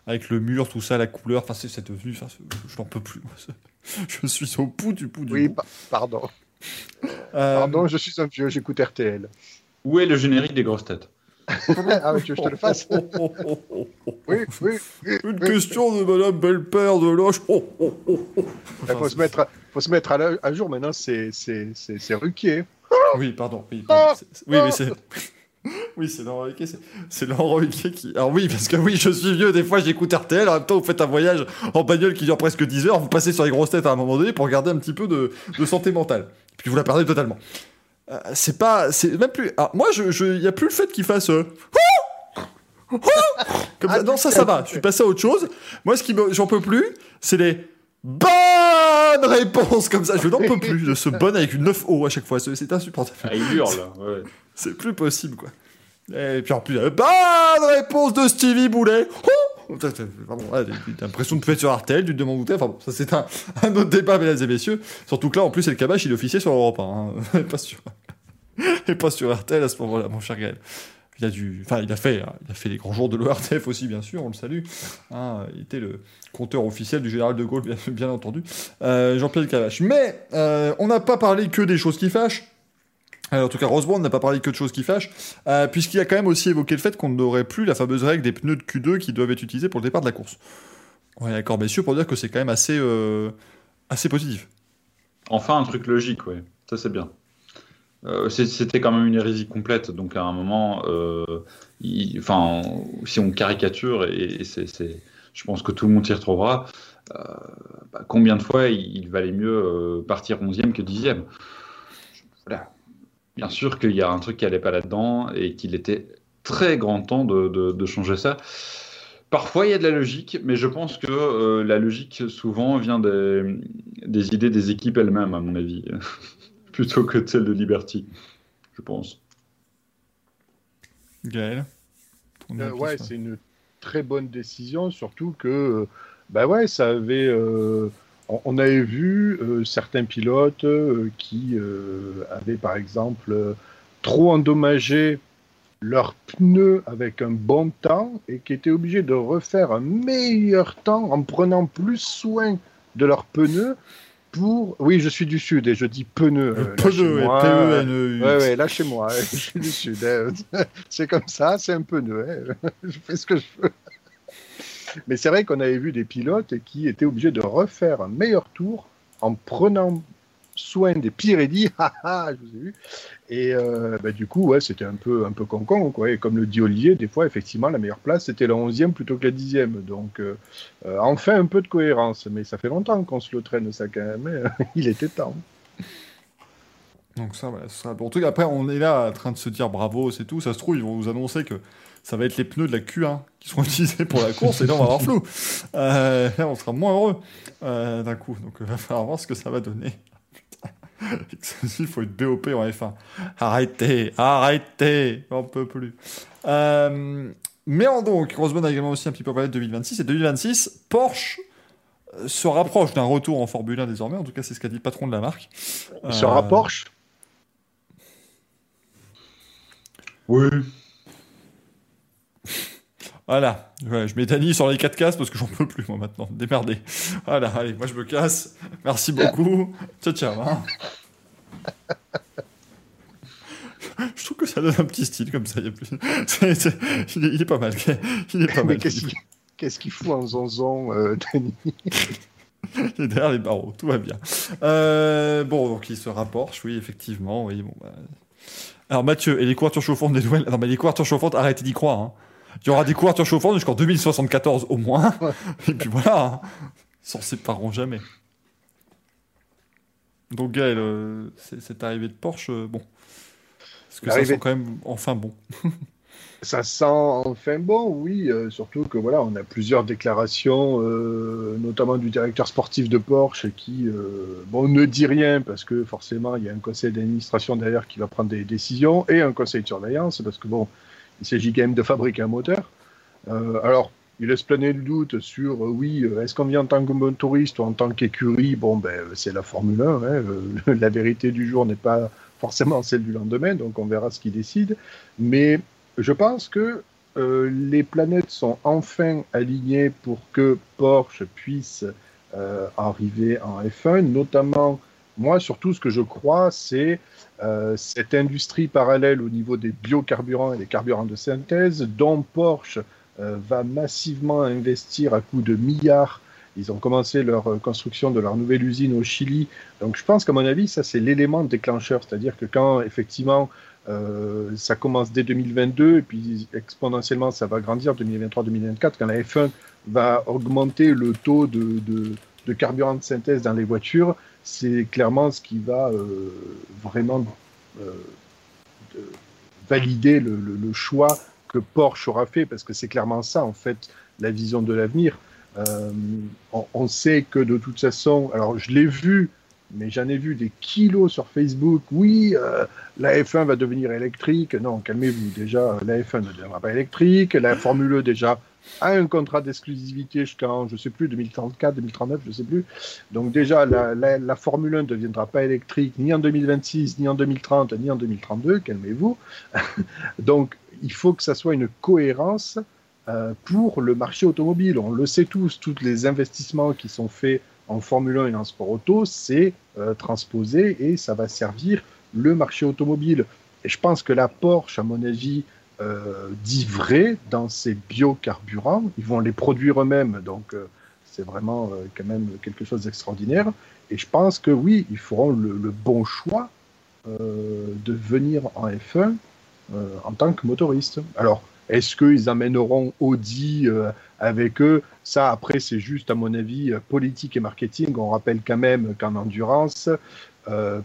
Avec le mur, tout ça, la couleur, enfin, c'est devenu. enfin, je n'en peux plus. moi. Je suis au bout du bout du Oui, pa- pardon. Euh, Pardon, je suis un vieux, j'écoute RTL. Où est le générique des grosses têtes? Ah, mais tu veux que je te le fasse? Oui, oui. Une question de Madame Belle-Père de Loche. Il faut se mettre, faut se mettre à, la- à jour maintenant, c'est c'est- c'est- c'est Ruquier. Oui, pardon. Oui, pardon, c'est- c'est- oui, mais c'est. Oui, c'est Laurent Ruquier. c'est- C'est Laurent Ruquier qui. Alors, oui, parce que oui, je suis vieux. Des fois, j'écoute RTL. En même temps, vous faites un voyage en bagnole qui dure presque 10 heures. Vous passez sur les grosses têtes à un moment donné pour garder un petit peu de, de santé mentale. Puis vous la perdez totalement. Euh, c'est pas. C'est même plus. Alors, moi, il je, il y a plus le fait qu'il fasse. euh, Comme ça. Non, ça, ça va. Je suis passé à autre chose. Moi, ce qui me... j'en peux plus, c'est les bonnes réponses comme ça. Je n'en peux plus de ce bon avec une 9 O à chaque fois. C'est c'est insupportable. ah, Il hurle. Ouais. C'est plus possible, quoi. Et puis en plus, euh, bonne réponse de Stevie Boulet. Oh T'as l'impression de être sur Artel, tu te demandes où t'es. Enfin bon, ça c'est un, un autre débat, mesdames et messieurs. Surtout que là, en plus, c'est le cabache, il est officier sur Europe 1. Hein. Pas sur, et pas sur RTL à ce moment-là, mon cher Gaël. Il a dû, enfin, il a fait, hein, il a fait les grands jours de l'ORTF aussi, bien sûr, on le salue. Hein, il était le compteur officiel du général de Gaulle, bien, entendu. Euh, Jean-Pierre Cavache. Mais euh, on n'a pas parlé que des choses qui fâchent. Alors, en tout cas, Rosebond n'a pas parlé que de choses qui fâchent, euh, puisqu'il a quand même aussi évoqué le fait qu'on n'aurait plus la fameuse règle des pneus de Q2 qui doivent être utilisés pour le départ de la course. On est d'accord, messieurs, pour dire que c'est quand même assez, euh, assez positif. Enfin, un truc logique, ouais. Ça, c'est bien. Euh, C'était quand même une hérésie complète, donc à un moment, euh, enfin, si on caricature, et, je pense que tout le monde s'y retrouvera, euh, bah, combien de fois il, valait mieux partir 11e que 10e Voilà. Bien sûr qu'il y a un truc qui allait pas là-dedans et qu'il était très grand temps de, changer ça. Parfois, il y a de la logique, mais je pense que la logique, souvent, vient des idées des équipes elles-mêmes, à mon avis, plutôt que de celles de Liberty, je pense. Gaël Euh, ouais, c'est une très bonne décision, surtout que, euh, bah ouais, ça avait, euh, on, on avait vu euh, certains pilotes euh, qui euh, avaient, par exemple, trop endommagé leurs pneus avec un bon temps et qui étaient obligés de refaire un meilleur temps en prenant plus soin de leurs pneus pour. Oui, je suis du sud et je dis pneus. euh, Pneu, P-E-N-E-U. Ouais, ouais, lâchez-moi, hein, je suis du Sud. hein. C'est comme ça, c'est un nœud. hein. Je fais ce que je veux. Mais c'est vrai qu'on avait vu des pilotes qui étaient obligés de refaire un meilleur tour en prenant soin des Pyrénées. Ah ah, je vous ai vu. Et euh, bah, du coup, ouais, c'était un peu, un peu con-con. Quoi. Et comme le dit Olivier, des fois, effectivement, la meilleure place, c'était la 11e plutôt que la 10e. Donc, euh, euh, enfin, un peu de cohérence. Mais ça fait longtemps qu'on se le traîne, ça, quand même. hein. Il était temps. Donc ça, voilà, ce sera bon. Cas, après, on est là en train de se dire bravo, c'est tout. Ça se trouve, ils vont nous annoncer que ça va être les pneus de la Q1 qui seront utilisés pour la course, et là, on va avoir flou. Euh, là, on sera moins heureux d'un coup. Donc, il va falloir voir ce que ça va donner. Il faut être BOP en F1. Arrêtez, arrêtez, on peut plus. Euh, mais en donc, Rosebud a également aussi un petit peu parlé de 2026. Et 2026, Porsche euh, se rapproche d'un retour en Formule 1 désormais. En tout cas, c'est ce qu'a dit le patron de la marque. Il sera Euh, Porsche? Oui. Voilà, je mets Dany sur les 4 cases parce que j'en peux plus moi maintenant. Démerdez. Voilà, allez, moi je me casse. Merci beaucoup. Ciao, ciao. Hein. je trouve que ça donne un petit style comme ça. Il, plus... il, est, pas mal. Il est pas mal. Qu'est-ce qu'il fout en zonzon, euh, Dany? Il est derrière les barreaux, tout va bien. Euh, bon, donc il se rapproche, oui, effectivement. Oui, bon, bah... Alors Mathieu, et les couvertures chauffantes des nouvelles Non, mais les couvertures chauffantes, arrêtez d'y croire. Hein. Il y aura des couvertures chauffantes jusqu'en 2074 au moins. Et puis voilà, hein. ils s'en sépareront jamais. Donc Gaël, euh, cette arrivée de Porsche, euh, bon. Est-ce que ça sent quand même enfin bon? Ça sent enfin bon, oui. Euh, surtout que voilà, on a plusieurs déclarations, notamment du directeur sportif de Porsche, qui bon ne dit rien parce que forcément il y a un conseil d'administration derrière qui va prendre des décisions et un conseil de surveillance parce que bon, il s'agit quand même de fabriquer un moteur. Euh, alors, il laisse planer le doute sur, euh, oui, euh, est-ce qu'on vient en tant que motoriste ou en tant qu'écurie? Bon, ben, c'est la Formule 1. Hein, la vérité du jour n'est pas forcément celle du lendemain, donc on verra ce qu'il décide. Mais je pense que les planètes sont enfin alignées pour que Porsche puisse arriver en F1, notamment, moi, surtout, ce que je crois, c'est euh, cette industrie parallèle au niveau des biocarburants et des carburants de synthèse, dont Porsche euh, va massivement investir à coût de milliards. Ils ont commencé leur euh, construction de leur nouvelle usine au Chili. Donc je pense qu'à mon avis, ça c'est l'élément déclencheur. C'est-à-dire que quand effectivement ça commence dès 2022 et puis exponentiellement ça va grandir 2023-2024, quand la F1 va augmenter le taux de, carburant de synthèse dans les voitures, c'est clairement ce qui va euh, vraiment euh, valider le, choix que Porsche aura fait, parce que c'est clairement ça, en fait, la vision de l'avenir. Euh, on, sait que de toute façon, alors je l'ai vu, mais j'en ai vu des kilos sur Facebook. Oui, la F1 va devenir électrique. Non, calmez-vous. Déjà, la F1 ne deviendra pas électrique. La Formule 1, déjà, a un contrat d'exclusivité jusqu'en, je sais plus, 2034, 2039, je sais plus. Donc déjà, la, Formule 1 ne deviendra pas électrique ni en 2026, ni en 2030, ni en 2032, calmez-vous. Donc il faut que ça soit une cohérence euh, pour le marché automobile. On le sait tous, tous les investissements qui sont faits en Formule 1 et en sport auto, c'est euh, transposé et ça va servir le marché automobile. Et je pense que la Porsche, à mon avis, euh, vrai dans ces biocarburants. Ils vont les produire eux-mêmes, donc euh, c'est vraiment euh, quand même quelque chose d'extraordinaire. Et je pense que oui, ils feront le, bon choix euh, de venir en F1 en tant que motoriste. Alors, est-ce qu'ils amèneront Audi avec eux? Ça, après, c'est juste, à mon avis, politique et marketing. On rappelle quand même qu'en endurance,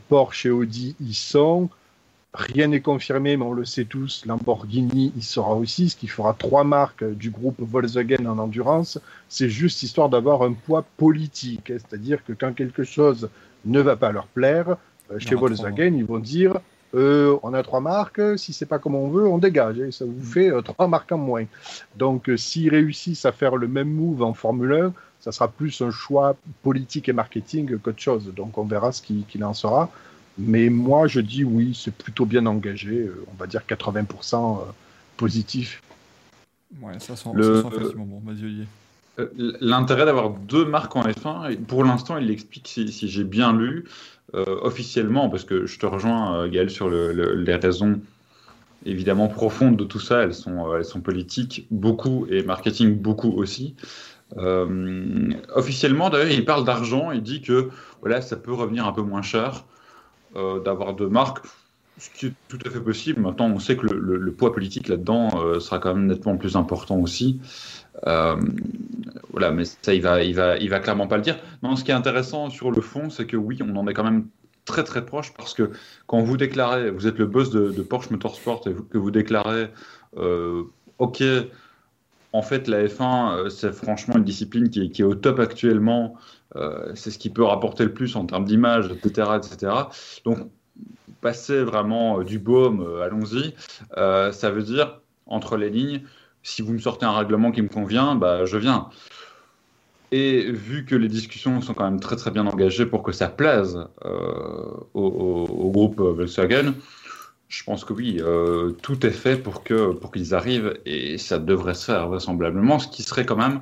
Porsche et Audi y sont. Rien n'est confirmé, mais on le sait tous, Lamborghini y sera aussi, ce qui fera trois marques du groupe Volkswagen en endurance. C'est juste histoire d'avoir un poids politique, hein. c'est-à-dire que quand quelque chose ne va pas leur plaire, euh, chez Volkswagen, ils vont dire euh, on a trois marques, si c'est pas comme on veut, on dégage, et ça vous fait euh, trois marques en moins. Donc s'ils réussissent à faire le même move en Formule 1, ça sera plus un choix politique et marketing qu'autre chose. Donc on verra ce qu'il en sera. Mais moi, je dis oui, c'est plutôt bien engagé. Euh, on va dire 80% euh, positif. Ouais, ça sent, le... bon. Euh, l'intérêt d'avoir deux marques en F1, pour l'instant, il l'explique si, j'ai bien lu, officiellement, parce que je te rejoins, Gaël, sur les raisons évidemment profondes de tout ça. Elles sont, elles sont politiques, beaucoup, et marketing, beaucoup aussi. officiellement, d'ailleurs, il parle d'argent, il dit que voilà, ça peut revenir un peu moins cher. Euh, d'avoir deux marques, ce qui est tout à fait possible. Maintenant, on sait que le, poids politique là-dedans euh, sera quand même nettement plus important aussi. Euh, voilà, mais ça, il va, il va, il va clairement pas le dire. Non, ce qui est intéressant sur le fond, c'est que oui, on en est quand même très très proche parce que quand vous déclarez, vous êtes le boss de, Porsche Motorsport et que vous déclarez, ok, en fait, la F1, c'est franchement une discipline qui est, au top actuellement. Euh, c'est ce qui peut rapporter le plus en termes d'image, etc., etc. Donc, passer vraiment euh, du baume, euh, allons-y. ça veut dire, entre les lignes, si vous me sortez un règlement qui me convient, bah, je viens. Et vu que les discussions sont quand même très très bien engagées pour que ça plaise au, groupe Volkswagen, Je pense que oui, tout est fait pour pour qu'ils arrivent et ça devrait se faire vraisemblablement, ce qui serait quand même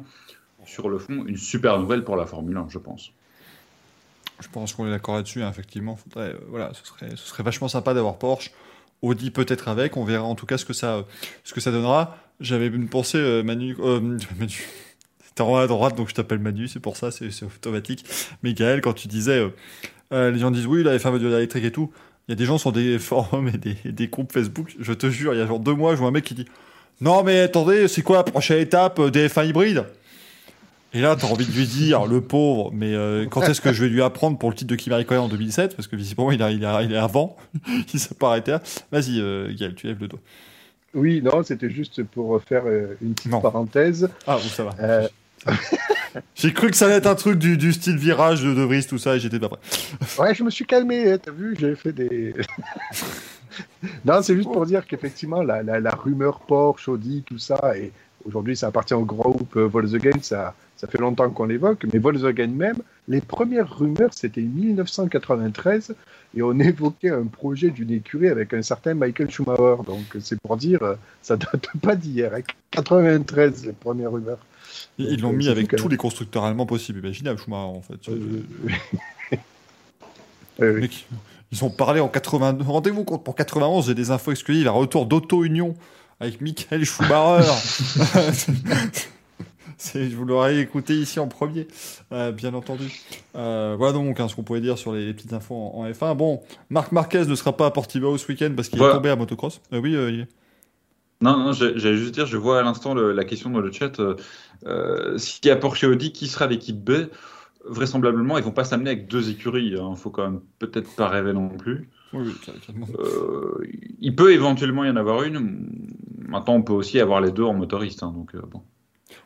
sur le fond une super nouvelle pour la Formule 1, je pense. Je pense qu'on est d'accord là-dessus, hein, effectivement. Euh, voilà, ce serait, ce serait vachement sympa d'avoir Porsche. Audi peut-être avec, on verra en tout cas ce que ça, ce que ça donnera. J'avais une pensée, euh, Manu, euh, Manu. T'es en à droite, donc je t'appelle Manu, c'est pour ça, c'est automatique. Michael, quand tu disais, les gens disent oui, il avait fait un voiture électrique et tout. Il y a des gens sur des forums et des, des, groupes Facebook, je te jure, il y a genre deux mois, je vois un mec qui dit Non, mais attendez, c'est quoi la prochaine étape des F1 hybrides? Et là, t'as envie de lui dire, le pauvre, mais euh, quand est-ce que je vais lui apprendre pour le titre de Raikkonen en 2007 Parce que visiblement, il, a, il, a, il est avant, il s'est pas arrêté. Vas-y, euh, Gaël, tu lèves le doigt. Oui, non, c'était juste pour faire euh, une petite parenthèse. Ah, oui, ça va. Euh, j'ai cru que ça allait être un truc du, du style virage de De Vries, tout ça, et j'étais pas prêt. ouais, je me suis calmé, hein, t'as vu, j'ai fait des. non, c'est juste pour dire qu'effectivement, la, la, la, rumeur Porsche, Audi, tout ça, et aujourd'hui, ça appartient au groupe Volkswagen, ça ça fait longtemps qu'on l'évoque, mais Volkswagen même, les premières rumeurs, c'était 1993, et on évoquait un projet d'une écurie avec un certain Michael Schumacher. Donc c'est pour dire, ça date pas d'hier. 93, les premières rumeurs. Ils l'ont mis avec tous les constructeurs allemands possibles, imaginable, Schumacher, en fait. Euh, ils ont parlé en 80. Rendez-vous compte, pour 91, j'ai des infos exclusives, un retour d'Auto Union avec Michael Schumacher. je vous l'aurais écouté ici en premier, euh, bien entendu. Euh, voilà donc hein, ce qu'on pouvait dire sur les, petites infos en, F1. Bon, Marc Marquez ne sera pas à Portimao ce week-end parce qu'il est tombé à motocross. Euh, oui, il Non, non j'allais juste dire, je vois à l'instant la question dans le chat. S'il y a Porsche Audi, qui sera l'équipe B? Vraisemblablement, ils vont pas s'amener avec deux écuries. Il hein. faut quand même peut-être pas rêver non plus. Oui, oui, il peut éventuellement y en avoir une. Maintenant, on peut aussi avoir les deux en motoriste. Hein, donc, bon.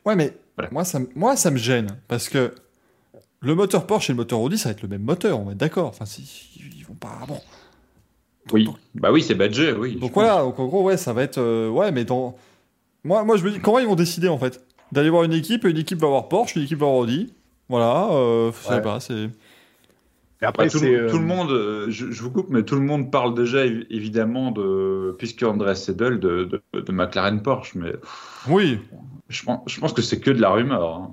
Ouais, mais moi, ça, moi, ça me gêne parce que le moteur Porsche et le moteur Audi, ça va être le même moteur, on va être d'accord. Enfin, ils vont pas. Bon. oui, bah oui, c'est badgé, oui. Donc voilà, donc en gros, ouais, ça va être. Euh, ouais, mais dans. Moi, moi, je me dis, comment ils vont décider en fait? D'aller voir une équipe, une équipe va voir Porsche, une équipe va voir Audi. Voilà, euh, je sais pas, c'est. Et après, bah, tout, euh, tout, le monde, euh, je, je, vous coupe, mais tout le monde parle déjà évidemment de, puisque André Seidel, de, de, de, McLaren Porsche, mais. Oui. Je pense, je pense que c'est que de la rumeur. Hein.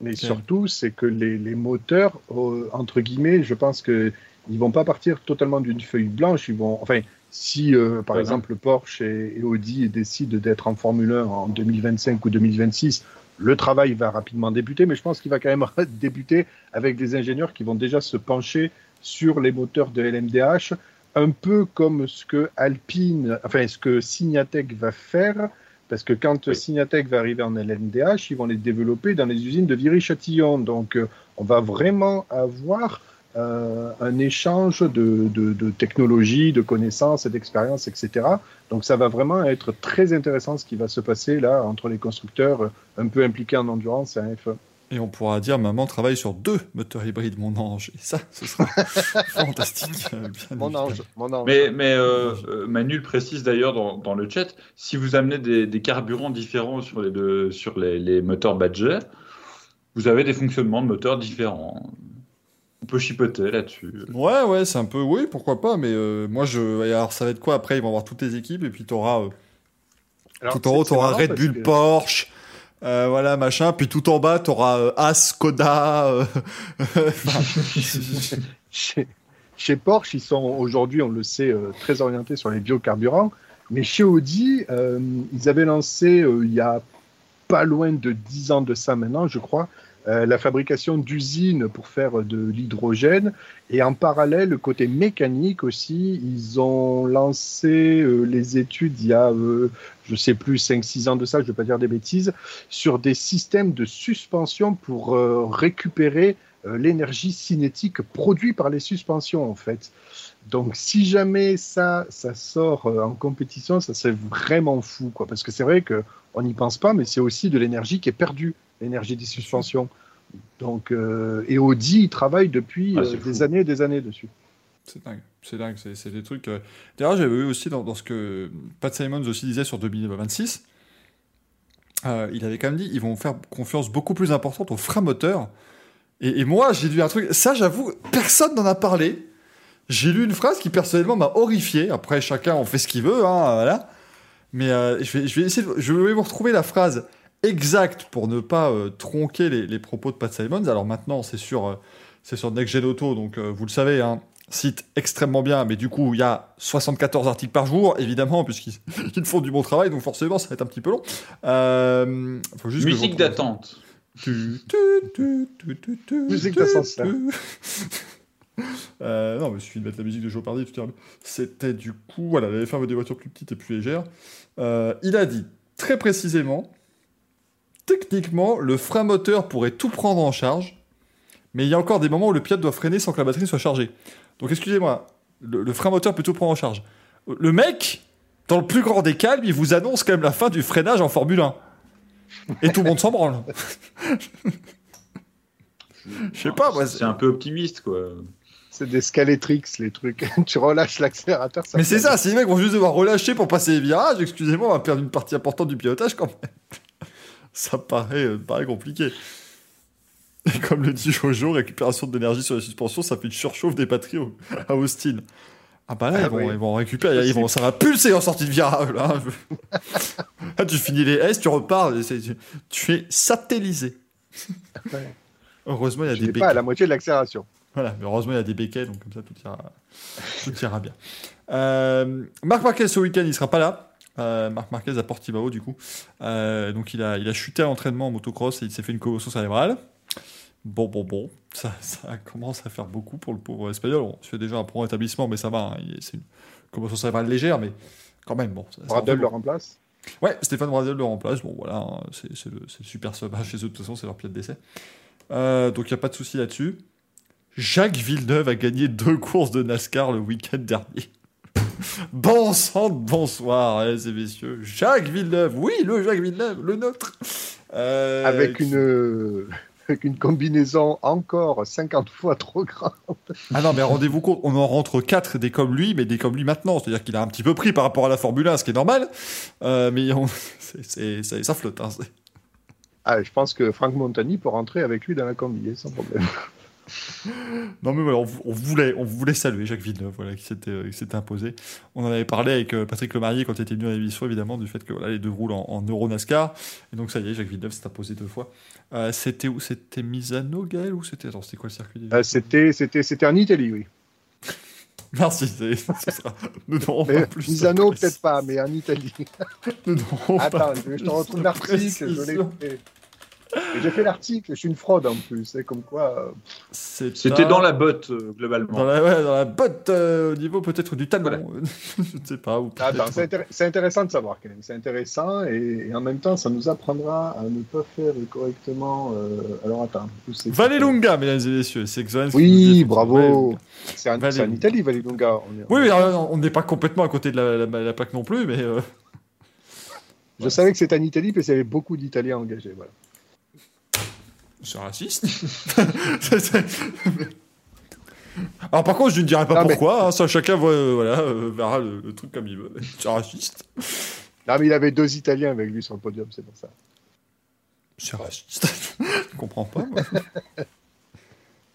Mais surtout, c'est que les, les moteurs, euh, entre guillemets, je pense que ils vont pas partir totalement d'une feuille blanche. Ils vont, enfin, si euh, par exemple Porsche et, et Audi décident d'être en Formule 1 en 2025 ou 2026, le travail va rapidement débuter, mais je pense qu'il va quand même débuter avec des ingénieurs qui vont déjà se pencher sur les moteurs de LMDH, un peu comme ce que Alpine, enfin ce que Signatec va faire, parce que quand Signatec va arriver en LMDH, ils vont les développer dans les usines de Viry-Châtillon. Donc euh, on va vraiment avoir euh, un échange de, de, de technologies, de connaissances et d'expériences, etc. Donc ça va vraiment être très intéressant ce qui va se passer là entre les constructeurs un peu impliqués en endurance et en F1. Et on pourra dire maman travaille sur deux moteurs hybrides, mon ange. Et ça, ce sera fantastique. mon, ange, mon ange. Mais, mais euh, euh, Manu le précise d'ailleurs dans, dans, le chat, si vous amenez des, des carburants différents sur les, deux, sur les, les moteurs Badger, vous avez des fonctionnements de moteurs différents on peut chipoter là-dessus. Ouais, ouais, c'est un peu, oui, pourquoi pas, mais euh, moi, je. Alors, ça va être quoi après? Ils vont avoir toutes les équipes et puis t'auras. Euh... tout en haut, t'auras Red Bull, Porsche. Euh, voilà, machin. Puis tout en bas, t'auras euh, As, Koda. Euh, chez, chez, Porsche, ils sont aujourd'hui, on le sait, très orientés sur les biocarburants. Mais chez Audi, ils avaient lancé il y a pas loin de 10 ans de ça maintenant, je crois, euh, la fabrication d'usines pour faire de l'hydrogène. Et en parallèle, le côté mécanique aussi, ils ont lancé euh, les études il y a, euh, je sais plus, 5-6 ans de ça, je ne vais pas dire des bêtises, sur des systèmes de suspension pour récupérer l'énergie cinétique produite par les suspensions, en fait. Donc, si jamais ça, ça sort en compétition, ça c'est vraiment fou, quoi. Parce que c'est vrai qu'on n'y pense pas, mais c'est aussi de l'énergie qui est perdue l'énergie des suspensions. Donc, euh, et Audi, il travaille depuis ah, euh, des années et des années dessus. C'est dingue, c'est dingue, c'est des trucs. Euh, d'ailleurs, j'avais vu aussi dans, ce que Pat Simons aussi disait sur 2026, il avait quand même dit ils vont faire confiance beaucoup plus importante aux freins moteurs. Et, et moi, j'ai lu un truc, ça j'avoue, personne n'en a parlé. j'ai lu une phrase qui personnellement m'a horrifié. Après, chacun en fait ce qu'il veut, hein, voilà. Mais je, vais, je vais essayer, de- je vais vous retrouver la phrase exacte pour ne pas euh, tronquer les, les propos de Pat Simons. Alors maintenant, c'est sur, euh, c'est sur Next Gen Auto, donc euh, vous le savez, hein, site extrêmement bien. Mais du coup, il y a 74 articles par jour, évidemment, puisqu'ils ils font du bon travail, donc forcément, ça va être un petit peu long. Euh, faut juste Musique d'attente. Musique d'ascenseur. Euh, non, mais il suffit de mettre la musique de Jeopardy, tout. C'était du coup, voilà, la F1 veut des voitures plus petites et plus légères. Euh, il a dit très précisément, techniquement, le frein moteur pourrait tout prendre en charge, mais il y a encore des moments où le pilote doit freiner sans que la batterie soit chargée. Donc excusez-moi, le, le frein moteur peut tout prendre en charge. Le mec, dans le plus grand des calmes, il vous annonce quand même la fin du freinage en Formule 1. Et tout le monde s'en branle. Je sais pas, moi. C'est un peu optimiste, quoi. C'est des Scaletrix, les trucs. tu relâches l'accélérateur. Mais c'est ça, si les mecs vont juste devoir relâcher pour passer les virages, excusez-moi, on va perdre une partie importante du pilotage quand même. Ça paraît, euh, paraît compliqué. Et comme le dit Jojo, récupération de l'énergie sur les suspensions, ça fait une surchauffe des batteries au- à Austin. Ah bah là, Ah ils, vont, oui. ils vont récupérer, ils vont, ça va pulser en sortie de virage. Là, Là, tu finis les S, tu repars, et c'est- tu, tu es satellisé. Ouais. Heureusement, il y a Je des n'ai pas à la moitié de l'accélération. Voilà, mais heureusement, il y a des béquets, donc comme ça, tout ira, tout ira bien. Euh, Marc Marquez, ce week-end, il sera pas là. Euh, Marc Marquez à Portimao, du coup. Euh, donc, il a, il a chuté à l'entraînement en motocross et il s'est fait une commotion cérébrale. Bon, bon, bon. Ça, ça commence à faire beaucoup pour le pauvre espagnol. On se fait déjà un prompt établissement, mais ça va. hein. C'est une commotion cérébrale légère, mais quand même, bon. ça- Bradel le remplace. Ouais, Stéphane Bradel le remplace. Bon, voilà, hein, c'est c'est le, c'est le super sub chez eux, de toute façon, c'est leur pied de décès. Euh, donc, il n'y a pas de souci là-dessus. Jacques Villeneuve a gagné deux courses de NASCAR le week-end dernier. bon sang bonsoir, mesdames et messieurs. Jacques Villeneuve, oui, le Jacques Villeneuve, le nôtre. Euh, Avec une, euh, avec une combinaison encore 50 fois trop grande. Ah non, mais rendez-vous compte, on en rentre quatre des comme lui, mais des comme lui maintenant. C'est-à-dire qu'il a un petit peu pris par rapport à la Formule 1, ce qui est normal. Euh, mais on- ça, ça flotte. hein, Ah, je pense que Franck Montagny peut rentrer avec lui dans la combi, hein, sans problème. Non mais voilà, on, vou- on voulait, on voulait saluer Jacques Villeneuve, voilà, qui s'était, euh, qui s'était imposé. On en avait parlé avec euh, Patrick Lemarié quand il était venu à l'émission, évidemment, du fait que voilà, les deux roulent en, en Euro NASCAR. Et donc ça y est, Jacques Villeneuve s'est imposé deux fois. Euh, c'était où? C'était Misano, Gaël Ou c'était c'était quoi le circuit Euh, c'était, c'était, c'était en Italie, oui. Merci. c'est- Nous n'aurons Mais pas plus. Misano, peut-être pas, mais en Italie. Nous n'aurons pas Attends, je, te retrouve l'article. Je l'ai J'ai fait l'article, je suis une fraude en plus. C'est comme quoi. euh, C'était un- dans la botte, euh, globalement. Dans la, ouais, dans la botte euh, au niveau peut-être du talon. Voilà. je ne sais pas. Attends, peut-être- c'est intér- c'est intéressant de savoir quand même. C'est intéressant et, et en même temps, ça nous apprendra à ne pas faire correctement. euh, Alors attends. où c'est que- Vallelunga, mesdames et messieurs. C'est Oui, bravo. C'est en, Italie, Vallelunga. On est- Oui, on n'est pas complètement à côté de la, la- la plaque non plus, mais euh, Je savais que c'était en Italie parce qu'il y avait beaucoup d'Italiens engagés. Voilà. C'est raciste. Alors par contre, je ne dirai pas Non, mais- pourquoi. hein, ça, chacun voit, euh, voilà, euh, verra le, le truc comme il veut. C'est raciste. Non, mais il avait deux Italiens avec lui sur le podium, c'est pour ça. C'est raciste. je comprends pas. moi.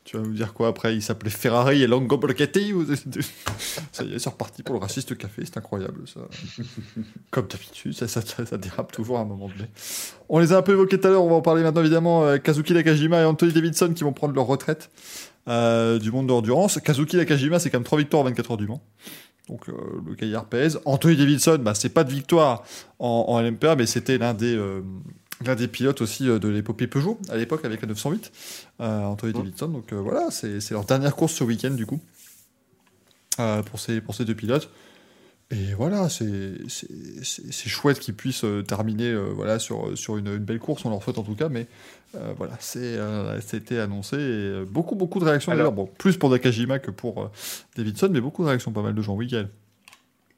Tu vas nous dire quoi après? Il s'appelait Ferrari et Longo Borghetti ou... Ça y est, c'est reparti pour le raciste café. C'est incroyable ça. Comme d'habitude, ça, ça, ça- dérape toujours à un moment donné. On les a un peu évoqués tout à l'heure. On va en parler maintenant évidemment. euh, Kazuki Nakajima et Anthony Davidson qui vont prendre leur retraite euh, du monde de l'endurance. Kazuki Nakajima, c'est quand même 3 victoires en 24 heures du Mans. Donc euh, le cahier pèse. Anthony Davidson, bah, c'est pas de victoire en, en LMPA, mais c'était l'un des, euh, l'un des pilotes aussi euh, de l'épopée Peugeot à l'époque avec la 908, euh, Anthony Davidson. Donc euh, voilà, c'est leur dernière course ce week-end du coup pour, ces, pour ces deux pilotes. Et voilà, c'est chouette qu'ils puissent terminer euh, voilà, sur, sur une, une belle course, on leur souhaite en tout cas, mais euh, voilà, euh, c'était annoncé. Et, beaucoup, beaucoup de réactions d'ailleurs, bon, plus pour Nakajima que pour Davidson, mais beaucoup de réactions, pas mal de gens. Oui, Gaël.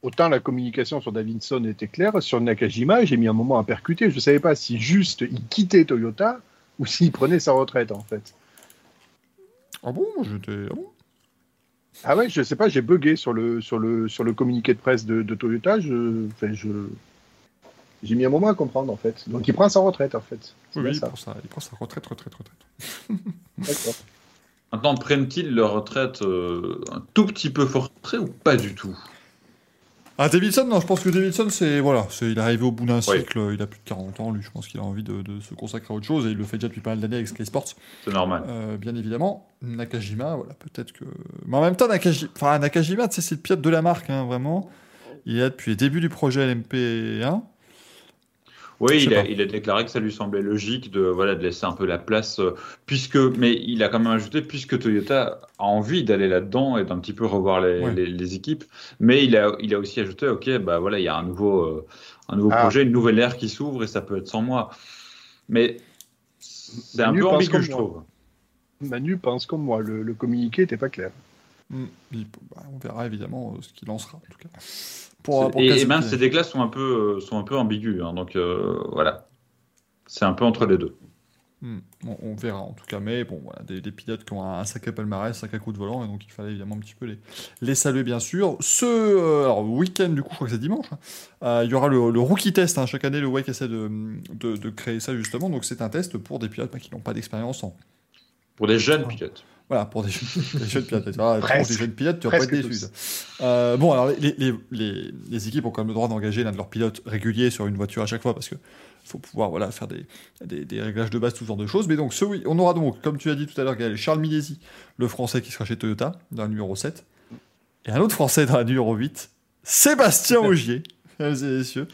Autant la communication sur Davidson était claire, sur Nakajima, j'ai mis un moment à percuter. Je ne savais pas si juste il quittait Toyota ou s'il prenait sa retraite en fait. Ah bon, j'étais. Ah bon Ah ouais, je sais pas, j'ai bugué sur le, sur le, sur le communiqué de presse de, de Toyota. Je, enfin, je, j'ai mis un moment à comprendre en fait. Donc il prend sa retraite en fait. Oui, il ça. prend, sa, il prend sa retraite, retraite, retraite. D'accord. Maintenant, prennent-ils leur retraite euh, un tout petit peu forcée ou pas du tout? Ah, Davidson, non, je pense que Davidson, c'est voilà, c'est il est arrivé au bout d'un cycle, il a plus de 40 ans, lui, je pense qu'il a envie de, se consacrer à autre chose et il le fait déjà depuis pas mal d'années avec Sky Sports. C'est normal. Euh, bien évidemment, Nakajima, voilà, peut-être que. Mais en même temps, Nakajima, enfin, Nakajima, c'est le pilote de la marque, hein, vraiment. Il est là depuis le début du projet LMP1. Oui, il a, il a, déclaré que ça lui semblait logique de, voilà, de laisser un peu la place, euh, puisque, mais il a quand même ajouté, puisque Toyota a envie d'aller là-dedans et d'un petit peu revoir les, les, équipes, mais il a, il a aussi ajouté, ok, bah voilà, il y a un nouveau, euh, un nouveau ah. projet, une nouvelle ère qui s'ouvre et ça peut être sans moi. Mais c'est un peu ambigu, je trouve. Manu pense comme moi, le, le communiqué n'était pas clair. Hmm. Bah, on verra évidemment euh, ce qu'il lancera, en tout cas et, même ces déclats sont un peu, euh, sont un peu ambigus. Hein, donc euh, voilà. C'est un peu entre les deux. Hmm. on, verra en tout cas, mais bon, voilà, des, pilotes qui ont un, sacré palmarès, un sacré coup de volant, et donc il fallait évidemment un petit peu les, les saluer, bien sûr. Ce euh, week-end, du coup, je crois que c'est dimanche, hein, il y aura le, rookie test. Hein. chaque année, le WEC essaie de, de, de, créer ça justement, donc c'est un test pour des pilotes bah, qui n'ont pas d'expérience en. Pour des jeunes pilotes. Voilà, pour des, jeunes pilotes. pour des tu vas pas être déçu. Euh, bon, alors les, les, les, les, équipes ont quand même le droit d'engager l'un de leurs pilotes réguliers sur une voiture à chaque fois parce que faut pouvoir voilà, faire des, des, des, réglages de base, tout ce genre de choses. Mais donc, ce, on aura donc, comme tu as dit tout à l'heure, Charles Milesi, le français qui sera chez Toyota, dans le numéro 7. Et un autre français dans la numéro 8, Sébastien Augier. Mesdames et messieurs,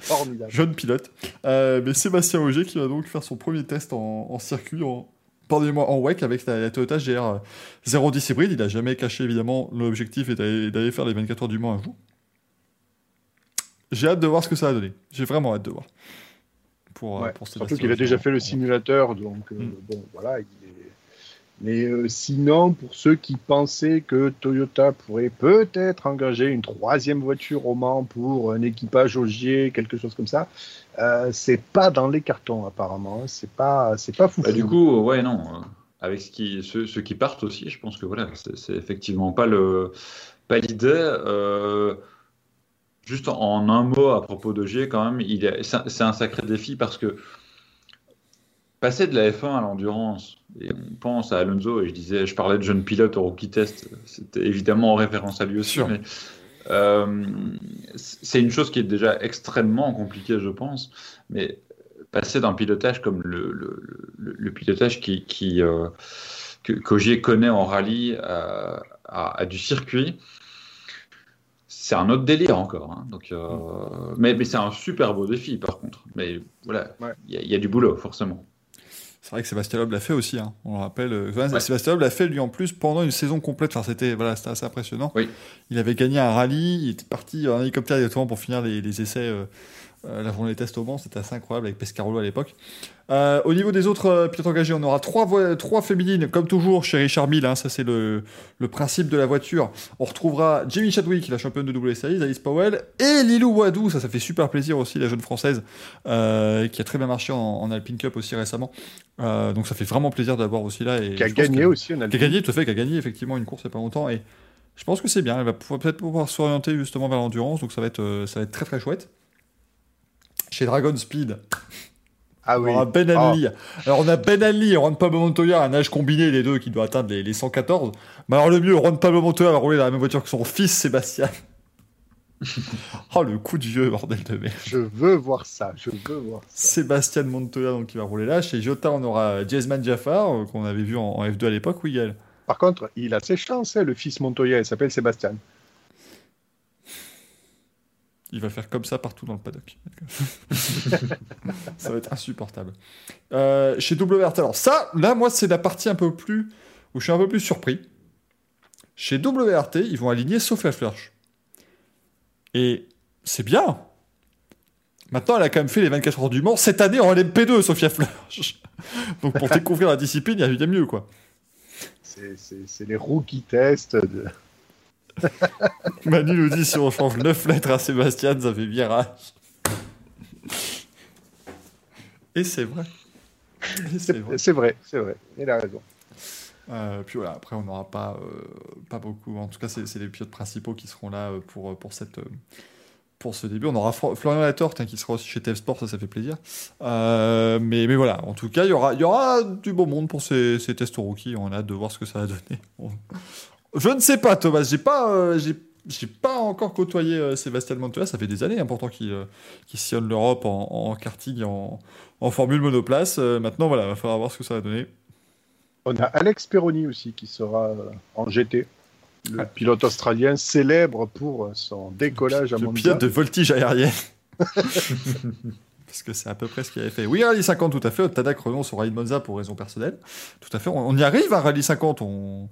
jeune pilote. Euh, mais Sébastien Augier qui va donc faire son premier test en, en circuit en, pardonnez-moi, en WEC avec la, Toyota GR 010 hybride. Il n'a jamais caché évidemment l'objectif est d'aller faire les 24 heures du Mans un jour. J'ai hâte de voir ce que ça va donner. J'ai vraiment hâte de voir. Pour, ouais, pour surtout qu'il a déjà fait le simulateur, donc euh, hmm. bon, voilà. Mais euh, sinon, pour ceux qui pensaient que Toyota pourrait peut-être engager une troisième voiture au Mans pour un équipage Augier, quelque chose comme ça, euh, c'est pas dans les cartons apparemment. C'est pas, c'est pas fou. Bah, du coup, ouais, non. Avec ce qui, ceux, qui partent aussi, je pense que voilà, c'est effectivement pas le, pas l'idée. Euh, juste en, un mot à propos de G, quand même, il c'est un sacré défi parce que passer de la F1 à l'endurance, et on pense à Alonso, et je disais, je parlais de jeune pilote au rookie test, c'était évidemment en référence à lui aussi, mais euh, c'est une chose qui est déjà extrêmement compliquée, je pense, mais passer d'un pilotage comme le, le, pilotage qui, qui euh, que connaît en rallye à, du circuit, c'est un autre délire encore. Hein. Donc, euh, mais, mais c'est un super beau défi par contre. Mais voilà, il y, a du boulot forcément. C'est vrai que Sébastien Loeb l'a fait aussi, hein. on le rappelle. Euh, Sébastien Loeb l'a fait lui en plus pendant une saison complète. Enfin, c'était voilà, assez impressionnant. Il avait gagné un rallye, il était parti en hélicoptère directement pour finir les, les essais euh, euh, la journée des tests au Mans, c'était assez incroyable avec Pescarolo à l'époque. Euh, au niveau des autres euh, pilotes engagés, on aura trois, trois féminines, comme toujours chez Richard Mille, hein, ça c'est le, le, principe de la voiture. On retrouvera Jamie Chadwick, la championne de Series, Alice Powell, et Lilou Wadou, ça ça fait super plaisir aussi, la jeune française, euh, qui a très bien marché en, en Alpine Cup aussi récemment. Euh, donc ça fait vraiment plaisir d'avoir aussi là. Et qui a gagné aussi en Alpine. Qui a gagné, tout à fait, qui a gagné effectivement une course il n'y a pas longtemps. Et je pense que c'est bien, elle va peut-être pouvoir s'orienter justement vers l'endurance, donc ça va, être, ça va être très très chouette chez Dragon Speed. Ah oui. On Ben Ali. Ah. Alors on a Ben Ali et Juan Pablo Montoya, un âge combiné, les deux qui doit atteindre les, 114. Mais alors le mieux, Juan Pablo Montoya va rouler dans la même voiture que son fils Sébastien. oh le coup de vieux, bordel de merde. Je veux voir ça, je veux voir ça. Sébastien Montoya donc, qui va rouler là. Chez Jota, on aura Jasmine Jaffar, euh, qu'on avait vu en, F2 à l'époque, oui, Gaël. Par contre, il a ses chances, hein, le fils Montoya, il s'appelle Sébastien. Il va faire comme ça partout dans le paddock. ça va être insupportable. Euh, chez WRT, alors ça, là, moi, c'est la partie un peu plus où je suis un peu plus surpris. Chez WRT, ils vont aligner Sophia Flörsch. Et c'est bien. Maintenant, elle a quand même fait les 24 heures du Mans cette année en LMP2, Sophia Flörsch. Donc pour découvrir la discipline, il y a mieux, quoi. C'est les rookie tests de Manu nous dit si on change 9 lettres à Sébastien, ça fait virage. Et c'est vrai. C'est vrai, c'est vrai. Il a raison. Euh, puis voilà, après on n'aura pas, euh, pas beaucoup. En tout cas, c'est les pilotes principaux qui seront là euh, pour, pour cette, pour ce début. On aura Florian Latorte hein, qui sera aussi chez TF Sport, ça, ça fait plaisir. Euh, mais, mais voilà, en tout cas, il y aura, y aura du beau monde pour ces, ces tests rookies. On a hâte de voir ce que ça va donner. Je ne sais pas, Thomas. J'ai pas, euh, j'ai, pas encore côtoyé euh, Sébastien Montoya. Ça fait des années, important qu'il, sillonne l'Europe en, en, karting, en, en formule monoplace. maintenant, voilà, il va falloir voir ce que ça va donner. On a Alex Peroni aussi qui sera en GT le pilote australien célèbre pour son décollage à Monza. Le pilote de voltige aérienne. Parce que c'est à peu près ce qu'il avait fait. Oui, Rallye 50, tout à fait. Tadak renonce au Rallye de Monza pour raison personnelle. Tout à fait. On, y arrive à Rallye 50. On,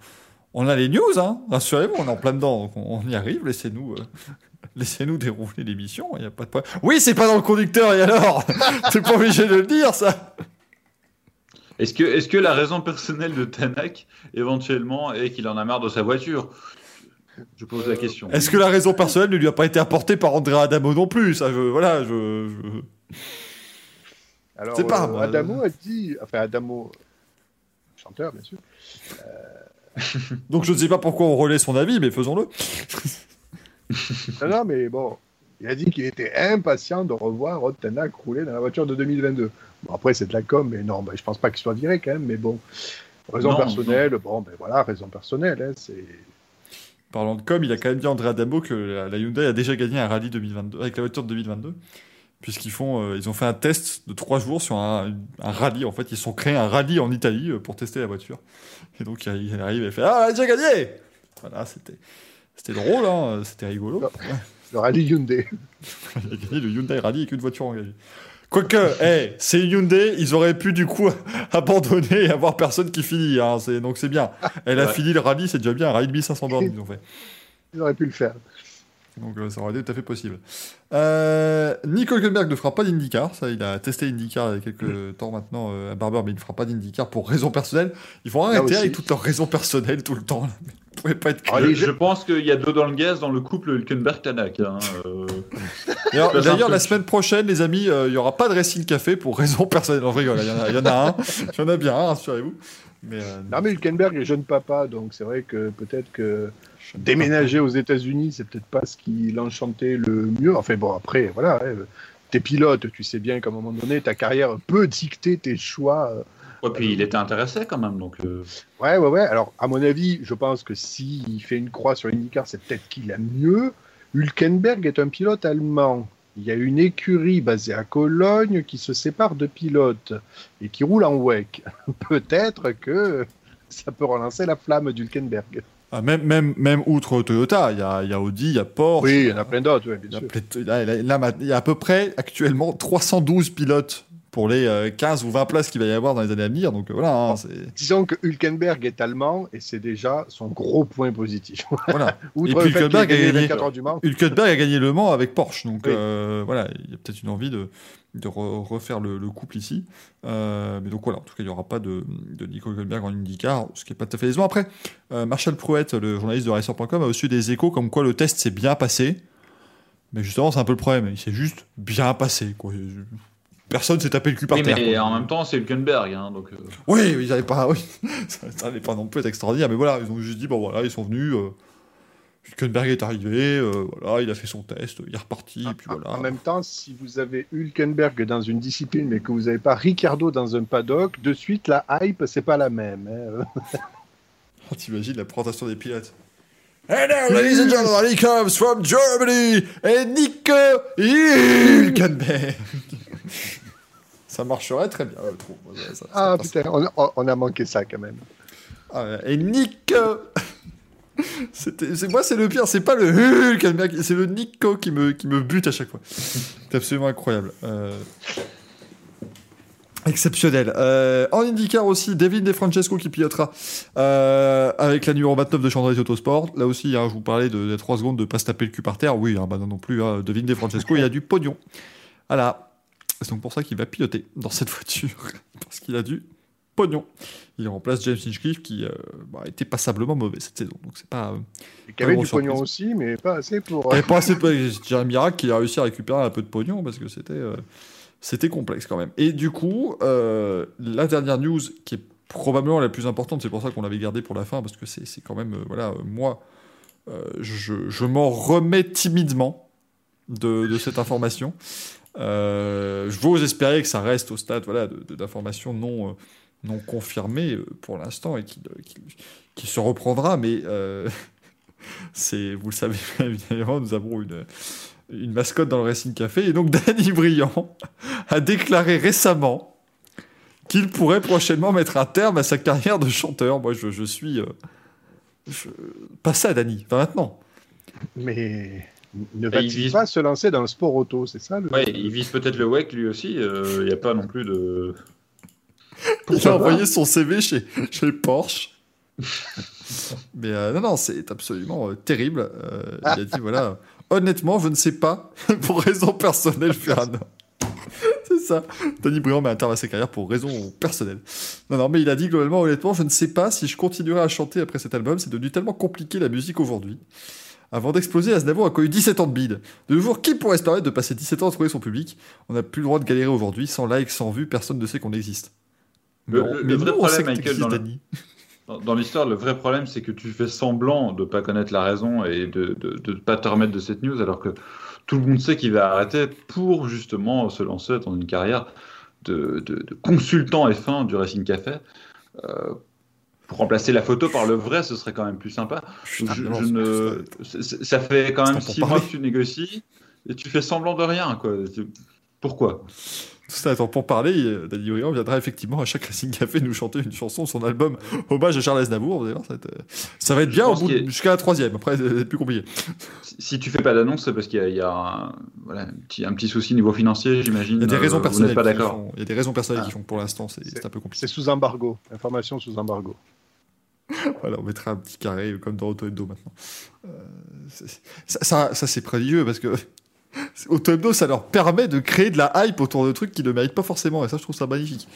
on a les news, hein. rassurez-vous, on est en plein dedans. on, y arrive. Laissez-nous. Euh, laissez-nous dérouler l'émission, il n'y a pas de problème. Oui, c'est pas dans le conducteur, et alors? T'es pas obligé de le dire, ça est-ce que, est que la raison personnelle de Tanak, éventuellement, est qu'il en a marre de sa voiture? Je pose la question. Est-ce que la raison personnelle ne lui a pas été apportée par André Adamo non plus? Ça, je, voilà, je. Alors, c'est pas, euh, Adamo a dit, enfin Adamo, chanteur bien sûr. Euh, Donc je ne sais pas pourquoi on relaie son avis, mais faisons-le. non, non, mais bon, il a dit qu'il était impatient de revoir Rod Tanak rouler dans la voiture de 2022 après, c'est de la com, mais non, ben, je pense pas qu'il soit viré quand même, mais bon. Raison personnelle, bon, ben voilà, raison personnelle, hein, c'est. Parlant de com, il a quand même dit André Adamo que la, Hyundai a déjà gagné un rallye 2022 avec la voiture de 2022 puisqu'ils font, euh, ils ont fait un test de trois jours sur un, rallye. En fait, ils sont créés un rallye en Italie euh, pour tester la voiture. Et donc, il, arrive et fait Ah, déjà gagné Voilà, c'était, c'était drôle, hein, c'était rigolo. Le, rallye Hyundai. il a gagné le Hyundai Rallye avec une voiture engagée. Quoique, hey, c'est Hyundai, ils auraient pu du coup abandonner et avoir personne qui finit. Hein, donc c'est bien. Elle a fini le rallye, c'est déjà bien. Un rallye de 1500 bornes, ils ont fait. Ils auraient pu le faire. Donc euh, ça aurait été tout à fait possible. Euh, Nico Hülkenberg ne fera pas d'IndyCar. Ça, il a testé IndyCar il y a quelques mm. temps maintenant euh, à Barber, mais il ne fera pas d'IndyCar pour raison personnelle. Ils vont arrêter avec toutes leurs raisons personnelles tout le temps. pas être ah, je, pense qu'il y a deux dans le gaz dans le couple Hülkenberg-Tanak. Hein, euh. D'ailleurs, la semaine prochaine, les amis, il n'y aura pas de Racing Café pour raison personnelle. Non, rigole, il y, en a, un. Il y en a bien un, rassurez-vous. Mais, Non, mais Hülkenberg est jeune papa, donc c'est vrai que peut-être que déménager aux États-Unis, c'est peut-être pas ce qui l'enchantait le mieux. Enfin bon, après, voilà, t'es pilote, tu sais bien qu'à un moment donné, ta carrière peut dicter tes choix. Ouais, puis il était intéressé quand même, donc. Euh. Ouais, ouais, ouais. Alors, à mon avis, je pense que s'il fait une croix sur IndyCar, c'est peut-être qu'il a mieux. Hülkenberg est un pilote allemand. Il y a une écurie basée à Cologne qui se sépare de pilotes et qui roule en WEC. peut-être que ça peut relancer la flamme d'Hülkenberg. Ah, même, même, même outre Toyota, il y a, y a, Audi, il y a Porsche. Oui, il y en a plein d'autres, il, y a à peu près actuellement 312 pilotes pour les 15 euh, ou 20 places qu'il va y avoir dans les années à venir. Donc voilà. Hein, disons que Hülkenberg est allemand et c'est déjà son gros point positif. Voilà. et puis Hülkenberg a, gagné, Hülkenberg a gagné Le Mans avec Porsche. Donc euh, voilà, il y a peut-être une envie de, de refaire le, couple ici. Euh, mais donc voilà, en tout cas, il n'y aura pas de, de Nico Hülkenberg en IndyCar, ce qui n'est pas tout à fait décevant. Après, Marshall Prouette, le journaliste de Racer.com, a reçu des échos comme quoi le test s'est bien passé. Mais justement, c'est un peu le problème. Il s'est juste bien passé. Quoi personne s'est tapé le cul par terre. Mais en même temps, c'est Hülkenberg. Hein, donc, euh. Oui, ils n'avaient pas, oui. ça n'allait pas non plus être extraordinaire, mais voilà, ils ont juste dit bon voilà, ils sont venus. Euh, Hülkenberg est arrivé, euh, voilà, il a fait son test, il est reparti, et puis voilà. En même temps, si vous avez Hülkenberg dans une discipline, mais que vous n'avez pas Ricardo dans un paddock, de suite la hype, c'est pas la même. Hein. oh, T'imagines la présentation des pilotes. And now, ladies and gentlemen, he comes from Germany, and Nico Hülkenberg. ça marcherait très bien, je trouve. ah putain, on, a manqué ça quand même. Ah, et Nico c'est moi, c'est le pire. C'est pas le Hulk, c'est le Nico qui me, qui me bute à chaque fois. C'est absolument incroyable. Euh, exceptionnel. Euh, en IndyCar aussi, David De Francesco qui pilotera euh, avec la numéro 29 de Chandray Autosport. Là aussi, hein, je vous parlais de, de 3 secondes de pas se taper le cul par terre. Oui, hein, bah non, non plus. Hein, David De Francesco, il a du pognon. Voilà. C'est donc pour ça qu'il va piloter dans cette voiture. Parce qu'il a du pognon. Il remplace James Hinchcliffe qui euh, bah, était passablement mauvais cette saison. Donc c'est pas. Euh, qui avait du pognon aussi, mais pas assez pour. pas assez pour. un miracle qu'il a réussi à récupérer un peu de pognon parce que c'était euh, c'était complexe quand même. Et du coup, euh, la dernière news qui est probablement la plus importante, c'est pour ça qu'on l'avait gardée pour la fin parce que c'est quand même voilà moi je, je m'en remets timidement de, cette information. Euh, je vous espérer que ça reste au stade voilà, d'informations non, euh, non confirmées pour l'instant et qui, se reprendra, mais c'est, vous le savez évidemment, nous avons une, une mascotte dans le Racing Café, et donc Danny Briand a déclaré récemment qu'il pourrait prochainement mettre un terme à sa carrière de chanteur. Moi, je, suis. Euh, pas ça, Dany, pas maintenant. Mais ne va-t-il pas se lancer dans le sport auto, c'est ça le... Ouais, il vise peut-être le WEC lui aussi. Euh, il n'y a pas non plus de. il a envoyé son CV chez, chez Porsche. Mais euh, non, non, c'est absolument terrible. il a dit voilà, honnêtement, je ne sais pas, pour raison personnelle, faire un c'est ça. Danny Briand met un terme à sa carrière pour raison personnelle. Non, non, mais il a dit globalement, honnêtement, je ne sais pas si je continuerai à chanter après cet album. C'est devenu tellement compliqué la musique aujourd'hui. Avant d'exploser, Aznavour a connu 17 ans de bide. De nos jours, qui pourrait se permettre de passer 17 ans à trouver son public? On n'a plus le droit de galérer aujourd'hui. Sans likes, sans vues, personne ne sait qu'on existe. Le, vrai problème, Michael, dans, l'histoire, le vrai problème, c'est que tu fais semblant de ne pas connaître la raison et de ne pas te remettre de cette news, alors que tout le monde sait qu'il va arrêter pour justement se lancer dans une carrière de, consultant F1 du Racing Café. Euh, pour remplacer la photo par le vrai, ce serait quand même plus sympa. ça fait quand même six mois que tu négocies et tu fais semblant de rien. Quoi. Pourquoi? Tout ça attend pour parler, euh, Danny Briand viendra effectivement à chaque Racing Café nous chanter une chanson, son album hommage à Charles Aznavour. D'ailleurs, ça, ça, va être bien au bout jusqu'à la troisième. Après, c'est plus compliqué. Si tu fais pas d'annonce, c'est parce qu'il y a, un, voilà, un, petit, un, petit, souci niveau financier, j'imagine. Il y a des raisons euh, personnelles. Pas d'accord. Il y a des raisons personnelles qui font que pour l'instant, c'est un peu compliqué. C'est sous embargo. Information sous embargo. voilà, on mettra un petit carré comme dans Auto maintenant. Euh, ça, ça, ça c'est prodigieux parce que Auto ça leur permet de créer de la hype autour de trucs qui ne méritent pas forcément. Et ça, je trouve ça magnifique.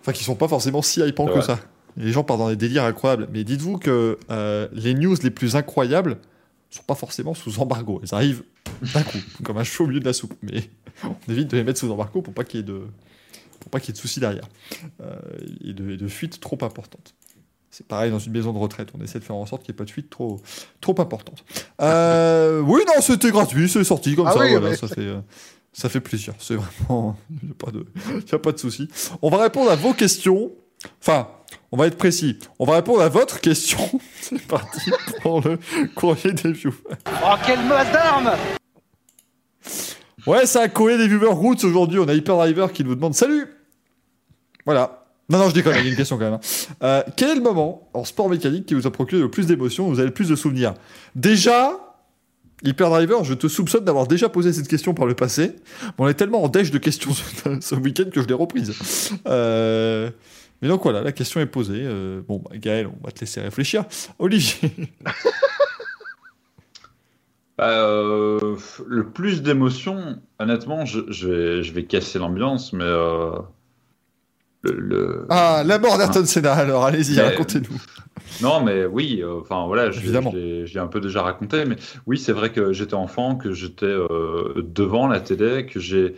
Enfin, qui sont pas forcément si hypants que ça. les gens partent dans des délires incroyables. Mais dites-vous que euh, les news les plus incroyables sont pas forcément sous embargo. Elles arrivent d'un coup, comme un chaud au milieu de la soupe. Mais on évite de les mettre sous embargo pour pas qu'il y ait de, pour pas qu'il y ait de soucis derrière. Euh, et, de, et de fuites trop importantes. C'est pareil dans une maison de retraite. On essaie de faire en sorte qu'il n'y ait pas de fuite trop, trop importante. Euh, oui, non, c'était gratuit, c'est sorti comme ah ça. ça, fait, euh, ça fait plaisir. C'est vraiment. Il n'y a pas de, y a pas de souci. On va répondre à vos questions. Enfin, on va être précis. On va répondre à votre question. c'est parti pour le courrier des viewers. Oh, quelle masse d'armes Ouais, c'est un courrier des viewers Roots aujourd'hui. On a Hyperdriver qui nous demande Salut Voilà. Non, non, je déconne, il y a une question quand même. Hein. Euh, quel est le moment en sport mécanique qui vous a procuré le plus d'émotions, vous avez le plus de souvenirs? Déjà, Hyperdriver, je te soupçonne d'avoir déjà posé cette question par le passé. on est tellement en dèche de questions ce, week-end que je l'ai reprise. Euh, mais donc voilà, la question est posée. Euh, bon, bah, Gaël, on va te laisser réfléchir. Olivier bah, Le plus d'émotions, honnêtement, je, vais, je vais casser l'ambiance, mais ah, la mort d'Ayrton Senna, alors allez-y, racontez-nous. Non, mais oui, euh, enfin voilà, j'ai un peu déjà raconté, mais oui, c'est vrai que j'étais enfant, que j'étais euh, devant la télé, que j'ai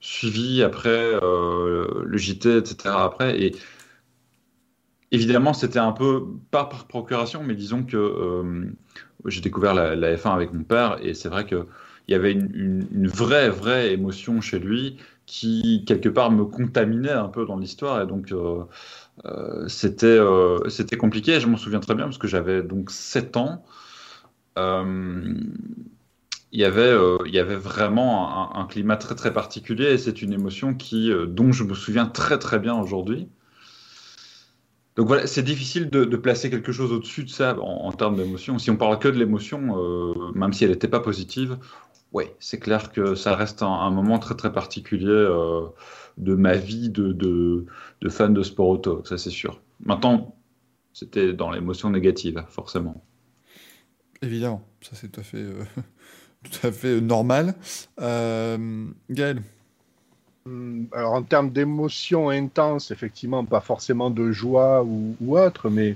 suivi après euh, le JT, etc. Après, et évidemment, c'était un peu pas par procuration, mais disons que j'ai découvert la, F1 avec mon père, et c'est vrai que il y avait une, une, vraie, vraie émotion chez lui qui, quelque part, me contaminait un peu dans l'histoire. Et donc, euh, euh, c'était, euh, c'était compliqué. Je m'en souviens très bien parce que j'avais donc 7 ans. il y avait, il y avait vraiment un, climat très très particulier et c'est une émotion qui, dont je me souviens très très bien aujourd'hui. Donc voilà, c'est difficile de, placer quelque chose au-dessus de ça en, en termes d'émotion. Si on parle que de l'émotion, même si elle n'était pas positive, oui, c'est clair que ça reste un, moment très très particulier euh, de ma vie de, de, fan de sport auto, ça c'est sûr. Maintenant, c'était dans l'émotion négative, forcément. Évidemment, ça c'est tout à fait, euh, tout à fait normal. Euh, Gaël? Hum, alors en termes d'émotion intense, effectivement, pas forcément de joie ou, ou autre, mais euh,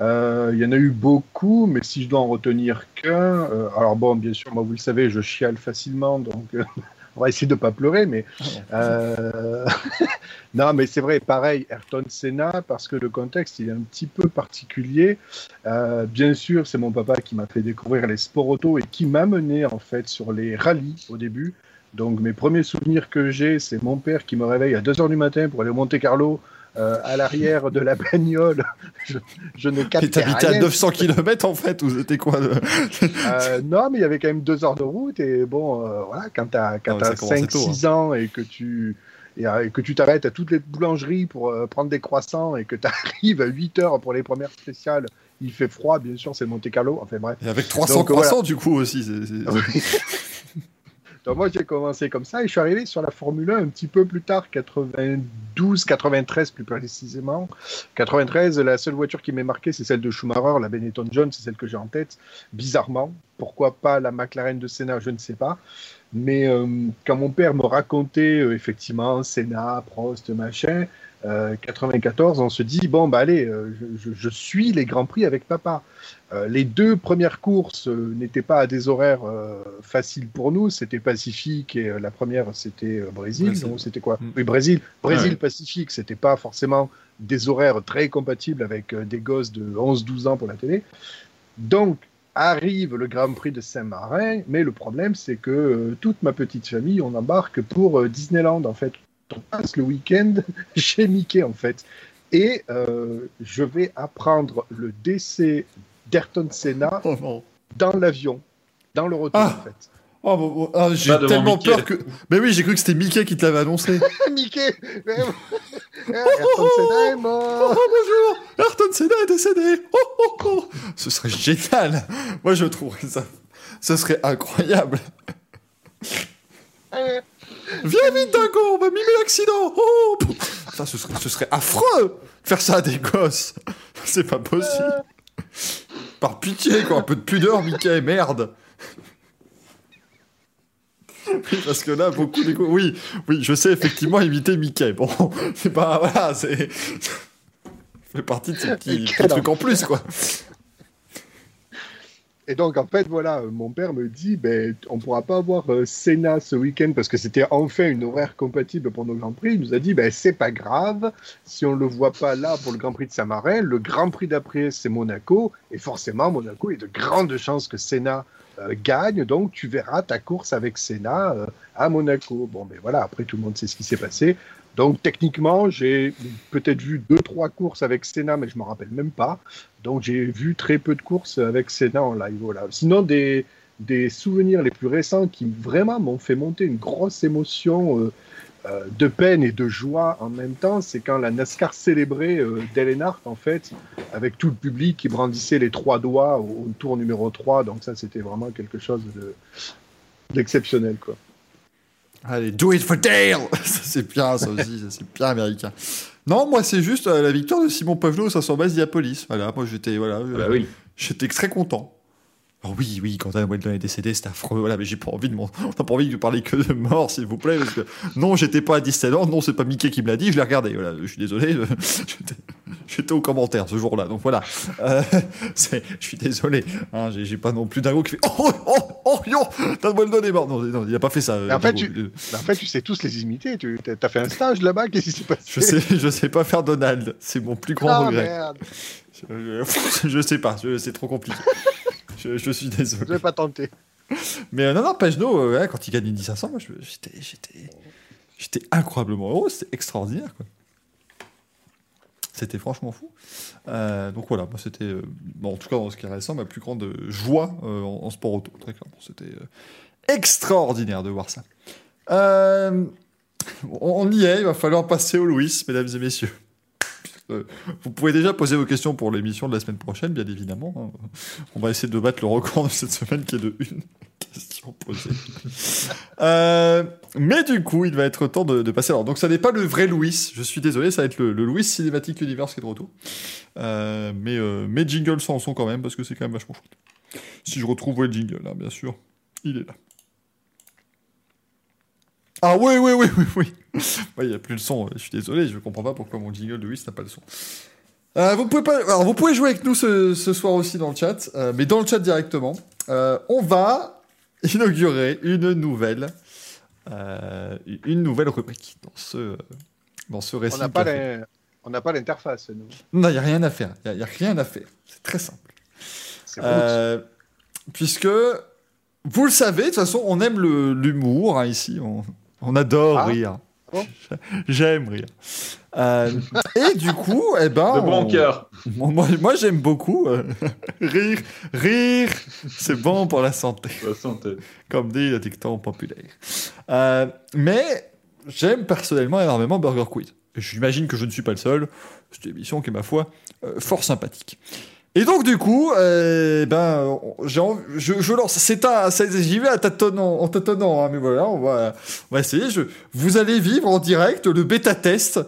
il y en a eu beaucoup, mais si je dois en retenir qu'un, euh, alors bon, bien sûr, moi vous le savez, je chiale facilement, donc on va essayer de pas pleurer, mais euh, non, mais c'est vrai, pareil, Ayrton Senna, parce que le contexte il est un petit peu particulier. Euh, bien sûr, c'est mon papa qui m'a fait découvrir les sports auto et qui m'a mené en fait sur les rallyes au début. Donc mes premiers souvenirs que j'ai, c'est mon père qui me réveille à 2h du matin pour aller au Monte Carlo euh, à l'arrière de la bagnole. Je, je ne captais Et t'habitais rien. à 900 km en fait, ou c'était quoi le- Euh, non, mais il y avait quand même deux heures de route et bon, euh, voilà, quand t'as quand Ah ouais, ça t'as commençait tôt, 5-6 ans et que tu et, euh, et que tu t'arrêtes à toutes les boulangeries pour euh, prendre des croissants et que tu arrives à 8 heures pour les premières spéciales, il fait froid, bien sûr, c'est Monte Carlo, enfin bref. Et avec 300 Donc, croissants du coup aussi. c'est- Oui. Donc moi j'ai commencé comme ça et je suis arrivé sur la Formule 1 un petit peu plus tard, 92, 93 plus précisément. 93, la seule voiture qui m'est marquée c'est celle de Schumacher, la Benetton John, c'est celle que j'ai en tête. Bizarrement, pourquoi pas la McLaren de Senna, je ne sais pas. Mais euh, quand mon père me racontait euh, effectivement Senna, Prost, machin, euh, 94, on se dit bon bah allez, euh, je suis les grands prix avec papa. Euh, les deux premières courses euh, n'étaient pas à des horaires euh, faciles pour nous. C'était Pacifique et la première c'était Brésil. Brésil. Donc c'était quoi? Mm. Oui, Brésil. Brésil, Ouais. Pacifique. C'était pas forcément des horaires très compatibles avec des gosses de 11-12 ans pour la télé. Donc arrive le Grand Prix de Saint-Marin, mais le problème c'est que toute ma petite famille on embarque pour Disneyland en fait. On passe le week-end chez Mickey en fait. Et je vais apprendre le décès d'Ayrton Senna Oh, dans l'avion, dans le retour Ah. en fait. Oh, ah, j'ai tellement Mickey. peur que. Mais oui, j'ai cru que c'était Mickey qui te l'avait annoncé. Mickey mais- Ayrton Senna est mort Oh bonjour, Ayrton Senna est décédé. Oh, oh, oh. Ce serait génial. Moi, je trouverais ça. Ce serait incroyable. Euh, Viens vite, Dingo, on va mimer l'accident. Oh, ça, ce serait, ce serait affreux. Faire ça à des gosses. C'est pas possible. Par pitié, quoi. Un peu de pudeur, Mickey, merde. Parce que là, beaucoup d'égo. Oui, oui, je sais effectivement imiter Mickey. Bon, c'est pas. Voilà, c'est. Fait partie de ces petits, Et petits trucs en plus, quoi. Et donc, en fait, voilà, euh, mon père me dit, ben, on pourra pas avoir euh, Senna ce week-end parce que c'était enfin une horaire compatible pour nos Grands Prix. Il nous a dit, ben, c'est pas grave, si on le voit pas là pour le Grand Prix de Saint-Marin, le Grand Prix d'après, c'est Monaco. Et forcément, Monaco, il y a de grandes chances que Senna euh, gagne. Donc, tu verras ta course avec Senna euh, à Monaco. Bon, ben voilà, après, tout le monde sait ce qui s'est passé. Donc, techniquement, j'ai peut-être vu deux, trois courses avec Senna, mais je me rappelle même pas. Donc j'ai vu très peu de courses avec Senna en live. Voilà. Sinon, des, des souvenirs les plus récents qui vraiment m'ont fait monter une grosse émotion euh, euh, de peine et de joie en même temps, c'est quand la NASCAR célébrait euh, en fait, avec tout le public qui brandissait les trois doigts au, tour numéro 3. Donc ça, c'était vraiment quelque chose de d'exceptionnel. quoi. Allez, do it for Dale Ça, c'est bien, ça aussi, ça, c'est bien américain. Non, moi, c'est juste euh, la victoire de Simon Pagenaud au 500 base Diapolis. Voilà, moi, j'étais voilà, euh, Bah oui. j'étais très content. Alors oui, oui, quand Adam Weldon est décédé, c'était affreux. Voilà, mais j'ai pas envie de m'en- pas envie de parler que de mort, s'il vous plaît, parce que non, j'étais pas à Disneyland, non, c'est pas Mickey qui me l'a dit, je l'ai regardé. Voilà, je suis désolé, euh, j'étais- j'étais au commentaire ce jour-là, donc voilà. Euh, c'est- je suis désolé, hein, j'ai j'ai pas non plus Dingo qui fait oh oh oh yo, Adam Weldon est mort. Non, non, il a pas fait ça. Mais en fait, tu- Mais en fait, tu sais tous les imiter. Tu as fait un stage là-bas. Qu'est-ce qui s'est passé? Je sais, je sais pas faire Donald, c'est mon plus grand Ah regret. merde, Je, je- je sais pas, je- c'est trop compliqué. Je, je suis je désolé. vais pas tenter. Mais euh, non, non, Pageno, euh, ouais, quand il gagne une 1500, moi, je- j'étais, incroyablement heureux. C'était extraordinaire, quoi. C'était franchement fou. Euh, donc voilà, moi, c'était, bon, en tout cas, dans ce qui est récent, ma plus grande joie en, en sport auto, très clairement. C'était extraordinaire de voir ça. On y est, il va falloir passer au Louis, mesdames et messieurs. Euh, vous pouvez déjà poser vos questions pour l'émission de la semaine prochaine, bien évidemment. hein. On va essayer de battre le record de cette semaine qui est de une question posée. Euh, mais du coup, il va être temps de, de passer. Alors, donc, ça n'est pas le vrai Louis. Je suis désolé, ça va être le, le Louis Cinematic Universe qui est de retour. Euh, mais euh, mes jingles s'en sont quand même parce que c'est quand même vachement chouette. Si je retrouve le jingle, là, bien sûr, il est là. Ah oui, oui, oui, oui, oui. Il n'y a plus le son. Je suis désolé, je comprends pas pourquoi mon jingle de Louis n'a pas le son. Euh, vous, pouvez pas... Alors, vous pouvez jouer avec nous ce, ce soir aussi dans le chat, euh, mais dans le chat directement. Euh, on va inaugurer une nouvelle une nouvelle rubrique dans ce, dans ce récit. On n'a pas l'interface, nous. Non, il n'y a rien à faire. Il n'y a, rien à faire. C'est très simple. Bon. Puisque, vous le savez, de toute façon, on aime l'humour hein, ici. On, on adore Ah. rire. J'aime rire. Euh, et du coup, eh ben, De bon on- cœur. Moi, j'aime beaucoup euh, rire. Rire, c'est bon pour la santé, La santé. comme dit le dicton populaire. Euh, mais j'aime personnellement énormément Burger Quiz. J'imagine que je ne suis pas le seul. C'est une émission qui est, ma foi, euh, fort sympathique. Et donc, du coup, euh, ben, on- j'ai je, je lance. C'est un, j'y vais à tâtonnant, en tâtonnant, hein, mais voilà, on va, on va essayer. Je, vous allez vivre en direct le bêta test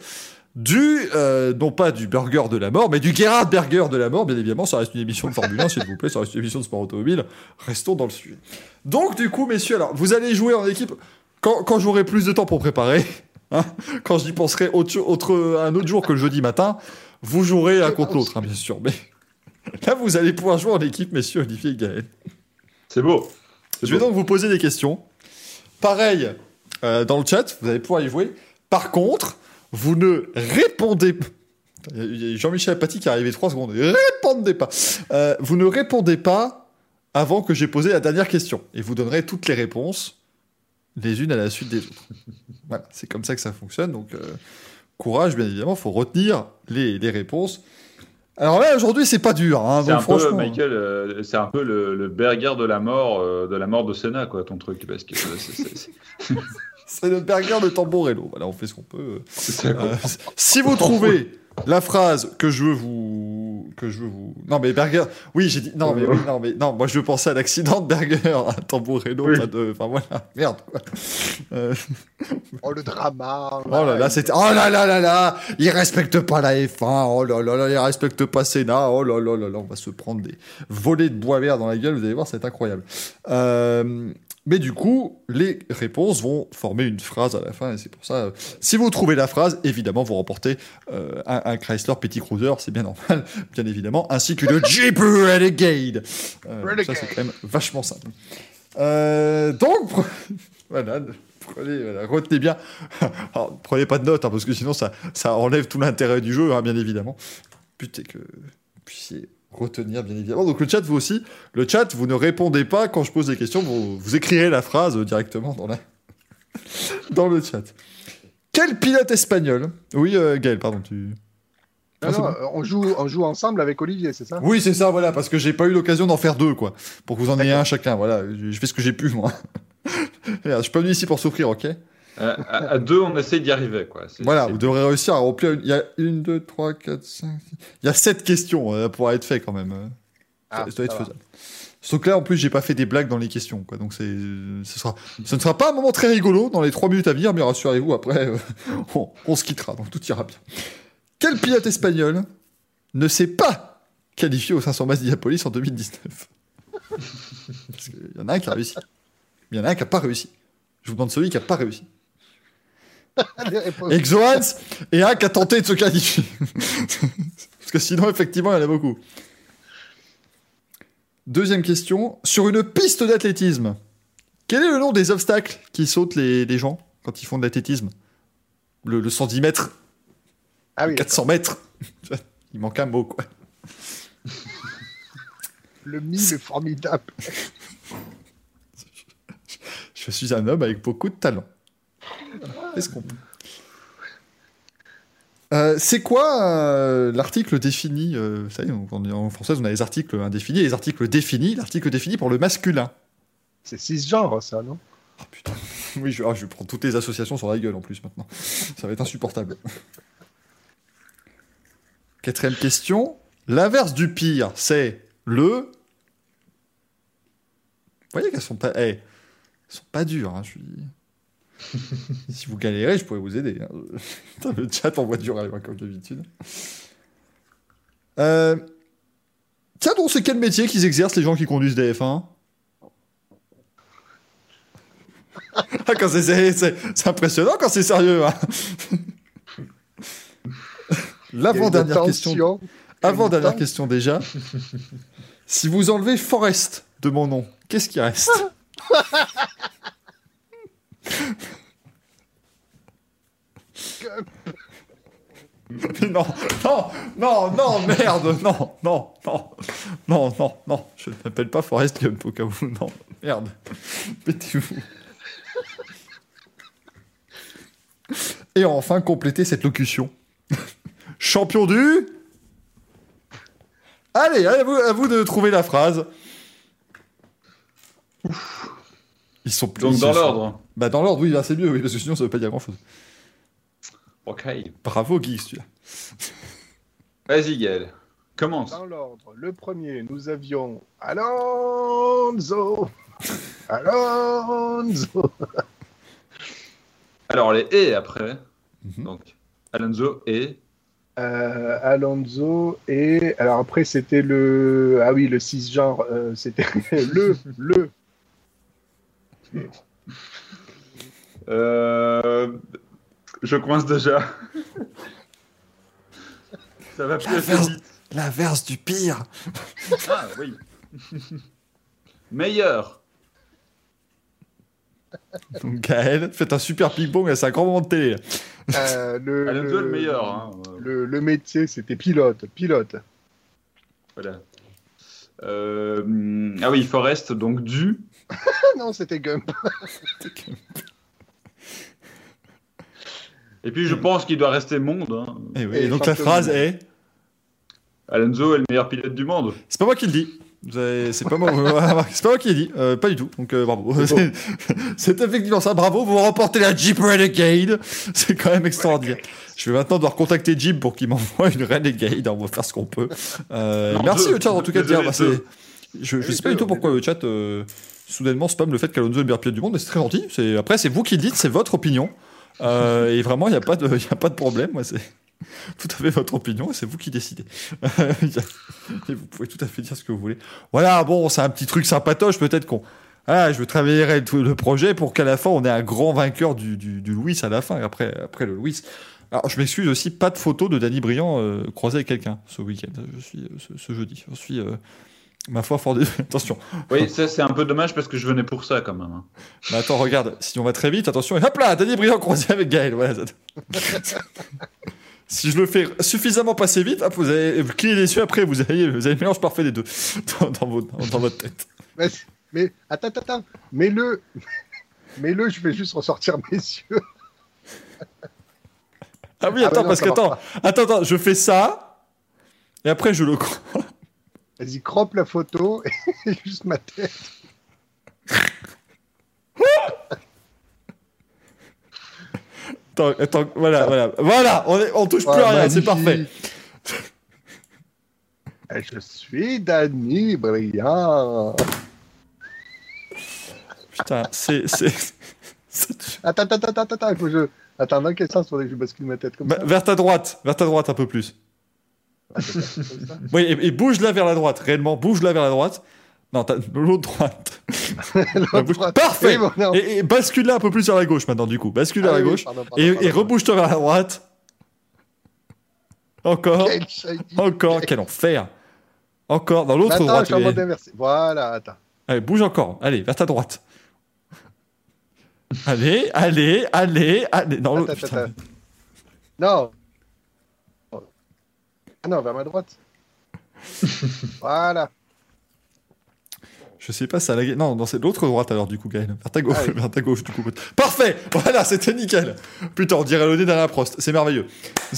du, euh, non pas du burger de la mort, mais du Gerhard Burger de la mort. Bien évidemment, ça reste une émission de Formule 1, s'il vous plaît, ça reste une émission de sport automobile. Restons dans le sujet. Donc, du coup, messieurs, alors, vous allez jouer en équipe quand, quand j'aurai plus de temps pour préparer. hein, quand j'y penserai autre, autre, un autre jour que le jeudi matin, vous jouerez un contre l'autre, hein, bien sûr. Mais là, vous allez pouvoir jouer en équipe, messieurs Olivier et Gaël. C'est beau. Je vais beau. donc vous poser des questions. Pareil, euh, dans le chat, vous allez pouvoir y jouer. Par contre, vous ne répondez pas. Il y a Jean-Michel Paty qui est arrivé trois secondes. Répondez pas. Euh, vous ne répondez pas avant que j'ai posé la dernière question. Et vous donnerez toutes les réponses, les unes à la suite des autres. voilà, c'est comme ça que ça fonctionne. Donc, euh, courage, bien évidemment, il faut retenir les, les réponses. Alors là, aujourd'hui, c'est pas dur. Hein, C'est un peu, franchement, Michael, euh, c'est un peu le, le burger de la mort, euh, de la mort de Senna, quoi, ton truc. Parce que euh, c'est- le burger de Tamborello. Voilà, on fait ce qu'on peut. ça. Euh, si vous trouvez la phrase que je veux vous que je veux vous non mais burger oui j'ai dit non mais oui non mais non moi je veux penser à l'accident de burger à Tamburello Oui. pas de enfin voilà merde quoi. Euh, Oh, le drama. oh là là c'était oh là là là là il respecte pas la F1 oh là là là il respecte pas Senna oh là là là là on va se prendre des volets de bois vert dans la gueule vous allez voir c'est incroyable euh, mais du coup, les réponses vont former une phrase à la fin, et c'est pour ça. euh, si vous trouvez la phrase, évidemment, vous remportez euh, un, un Chrysler Petit Cruiser, c'est bien normal, bien évidemment, ainsi que le Jeep Renegade. Euh, ça, c'est quand même vachement simple. Euh, donc, voilà, prenez, voilà, retenez bien. Alors, prenez pas de notes, hein, parce que sinon, ça, ça enlève tout l'intérêt du jeu, hein, bien évidemment. Putain, que vous puissiez retenir, bien évidemment. Donc, le chat, vous aussi, le chat, vous ne répondez pas quand je pose des questions, vous, vous écrirez la phrase directement dans, la... dans le chat. Quel pilote espagnol? Oui, euh, Gaël, pardon, tu. Non, Ah, non, bon. euh, on, joue, on joue ensemble avec Olivier, c'est ça? Oui, c'est ça, voilà, parce que j'ai pas eu l'occasion d'en faire deux, quoi. Pour que vous en ayez un chacun, voilà. Je fais ce que j'ai pu, moi. Je suis pas venu ici pour souffrir, ok? À, à- à deux, on essaie d'y arriver, quoi. Voilà, vous devrez réussir à remplir. une- Il y a une, deux, trois, quatre, cinq. six- Il y a sept questions euh, pour être fait quand même. euh. Ça, Ah, ça doit être va. faisable. Sauf que là, en plus, j'ai pas fait des blagues dans les questions, quoi. Donc, c'est, ce sera, ce ne sera pas un moment très rigolo dans les trois minutes à venir, mais rassurez-vous, après, euh, on, on se quittera, donc tout ira bien. Quel pilote espagnol ne s'est pas qualifié au 500 masses d'Iapolis en 2019 Parce qu'il y en a un qui a réussi. Il y en a un qui a pas réussi. Je vous demande celui qui a pas réussi. Exoans et un qui a tenté de se qualifier. Parce que sinon, effectivement, il y en a beaucoup. Deuxième question. Sur une piste d'athlétisme, quel est le nom des obstacles qui sautent les, les gens quand ils font de l'athlétisme? Le, le 110 mètres, Ah oui, 400 mètres. Il manque un mot, quoi. le mille formidable. Je suis un homme avec beaucoup de talent. Est-ce qu'on peut Euh, c'est quoi euh, l'article défini euh, Vous savez, en, en français, on a les articles indéfinis et les articles définis. L'article défini pour le masculin. C'est cisgenre, ça, non? Oh putain. Oui, je, ah, je vais prendre toutes les associations sur la gueule en plus maintenant. Ça va être insupportable. Quatrième question. L'inverse du pire, c'est le. Vous voyez qu'elles sont pas. eh, elles sont pas dures. hein, je suis... si vous galérez, je pourrais vous aider. hein. Putain, le chat envoie du rêve, comme d'habitude. Euh... Tiens donc, c'est quel métier qu'ils exercent les gens qui conduisent des F1 Ah, quand c'est, c'est, c'est- c'est impressionnant quand c'est sérieux. hein. L'avant-dernière question. Avant-dernière question déjà. si vous enlevez Forest de mon nom, qu'est-ce qui reste? Non, non, non, non, merde, non, non, non, non, non, non, je ne m'appelle pas Forrest Gump au cas où, non, merde, mettez-vous. Et enfin, compléter cette locution. Champion du... Allez, à vous, à vous de trouver la phrase. Ils sont plus... Donc dans sont- l'ordre. Bah dans l'ordre, oui, là c'est mieux, oui, parce que sinon ça veut pas dire grand-chose. Ok. Bravo Guy, celui-là. Vas-y, Gaël. Commence. Dans l'ordre, le premier, nous avions Alonso. Alonso. Alors, les et après. Mhm. Donc, Alonso et. Euh, Alonso et alors après c'était le ah oui le cisgenre euh, c'était le le Euh, Je coince déjà. Ça va plus assez vite. L'inverse du pire. Ah oui. Meilleur. Donc Gaël, faites un super ping-pong, c'est un grand moment de télé. Euh, le, Alonso le meilleur. Hein. le, le métier c'était pilote pilote Voilà. Euh, Ah oui, Forest, donc du. non c'était Gump Et puis je pense qu'il doit rester monde. hein. Et, oui, Et et donc la phrase monde. est... Alonso est le meilleur pilote du monde. C'est pas moi qui le dis. C'est pas moi, c'est pas moi qui l'ai dit, euh, pas du tout. Donc euh, bravo. C'est effectivement ça. Bravo, vous remportez la Jeep Renegade. C'est quand même extraordinaire. Je vais maintenant devoir contacter Jeep pour qu'il m'envoie une Renegade. On va faire ce qu'on peut. Euh, Non, merci deux. le chat en tout cas de dire. Bah, je, je Oui, sais pas du tout pourquoi le chat soudainement spam le fait qu'Alonso est le meilleur pilote du monde. C'est très gentil. C'est après c'est vous qui dites, c'est votre opinion. Et vraiment il n'y a pas de y a pas de problème. Moi c'est tout à fait votre opinion et c'est vous qui décidez. et vous pouvez tout à fait dire ce que vous voulez. Voilà, bon, c'est un petit truc sympatoche, peut-être qu'on. Ah, je travaillerai tout le projet pour qu'à la fin, on ait un grand vainqueur du, du, du Louis à la fin, après, après le Louis. Alors, je m'excuse aussi, pas de photo de Danny Briand euh, croisé avec quelqu'un ce week-end, je suis, euh, ce, ce jeudi. Je suis, euh, ma foi, fort désolé. Attention. Oui, ça c'est un peu dommage parce que je venais pour ça quand même. hein. Mais attends, regarde, si on va très vite, attention, et hop là, Danny Briand croisé avec Gaël. Voilà. si je le fais suffisamment passer vite, hop, vous allez vous clignez les yeux après, vous avez, vous avez le mélange parfait des deux dans, dans, votre, dans votre tête. mais, mais attends attends attends. Mets-le mets-le je vais juste ressortir mes yeux. Ah oui, Ah attends, bah non, parce ça que marche attends, attends, attends, je fais ça, et après je le crois. vas-y crop la photo et juste ma tête Voilà, voilà, voilà, on, est, on touche plus à rien, c'est parfait. Je suis Danny Briand. Putain, c'est, Attends, attends, attends, attends, attends, il faut que je... Attends, dans quel sens faudrait que je bascule ma tête comme Bah, ça vers ta droite, vers ta droite un peu plus. Ça Oui, et, et bouge-la vers la droite, réellement, bouge-la vers la droite. Non, t'as l'autre droite. Droite. Parfait Oui, bon, non. Et, et bascule-la un peu plus vers la gauche maintenant, du coup. Bascule vers Ah la oui, gauche. pardon, pardon, et, et rebouge-toi vers la droite. Encore. Quel. Encore. Quel enfer. Encore. Dans l'autre droite. Voilà, attends. Allez, bouge encore. Allez, vers ta droite. Allez, allez, allez, allez. Dans l'autre. Non. Ah non, vers ma droite. voilà. Je sais pas, ça a lagué. Non, c'est l'autre droite alors, du coup, Gaël. Vers ta gauche, Ah oui. vers ta gauche, du coup. Parfait Voilà, c'était nickel. Putain, on dirait le nez d'Alain Prost. C'est merveilleux.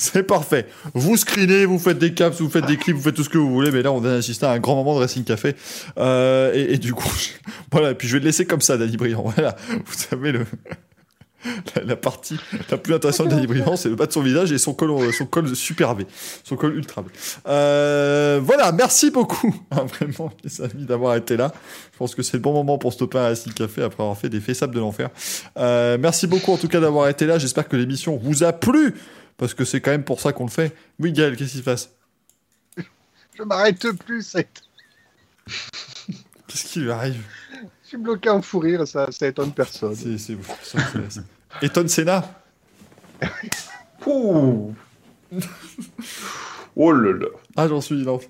C'est- parfait. Vous screenez, vous faites des caps, vous faites des clips, vous faites tout ce que vous voulez, mais là, on vient d'assister à un grand moment de Racing Café. Euh, et, et du coup, je- voilà, et puis je vais le laisser comme ça, Danny Briand. Voilà, vous savez, le... la, la partie la plus intéressante de Danny Briand, c'est le bas de son visage et son col, son col super V, son col ultra V. Euh, voilà, merci beaucoup, hein, vraiment, les amis, d'avoir été là. Je pense que c'est le bon moment pour stopper un Racing Café après avoir fait des faits de l'enfer. Euh, merci beaucoup, en tout cas, d'avoir été là. J'espère que l'émission vous a plu, parce que c'est quand même pour ça qu'on le fait. Oui, Gaël, qu'est-ce qui se passe? Je m'arrête plus. c'est- Qu'est-ce qui lui arrive? Je suis bloqué en fou rire, ça, ça étonne personne. C'est Senna Ouh. oh là là. Ah, j'en suis, non.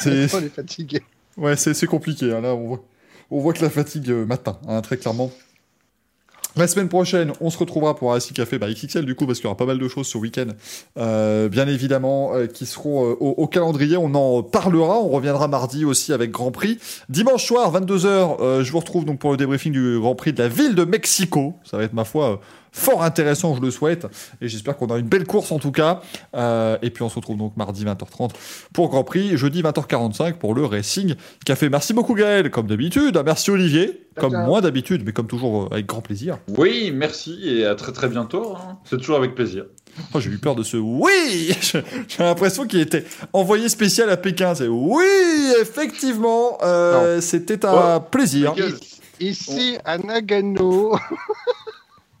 C'est On est fatigué. ouais, c'est c'est compliqué. hein, Là, on voit, on voit que la fatigue euh, matin, hein, très clairement. La semaine prochaine, on se retrouvera pour un Café bah, XXL du coup, parce qu'il y aura pas mal de choses ce week-end, euh, bien évidemment, euh, qui seront euh, au, au, calendrier. On en parlera. On reviendra mardi aussi avec Grand Prix. Dimanche soir, 22h, je vous retrouve donc pour le débriefing du Grand Prix de la ville de Mexico. Ça va être ma foi fort intéressant, je le souhaite. Et j'espère qu'on a une belle course en tout cas. Euh, et puis on se retrouve donc mardi 20h30 pour Grand Prix, jeudi 20h45 pour le Racing Café. Merci beaucoup Gaël, comme d'habitude. Merci Olivier, comme moi d'habitude, mais comme toujours euh, avec grand plaisir. Oui, merci et à très très bientôt. Hein. C'est toujours avec plaisir. Oh, j'ai eu peur de ce oui. J'ai l'impression qu'il était envoyé spécial à Pékin. C'est oui, effectivement, euh, c'était un plaisir. Ici, à Nagano.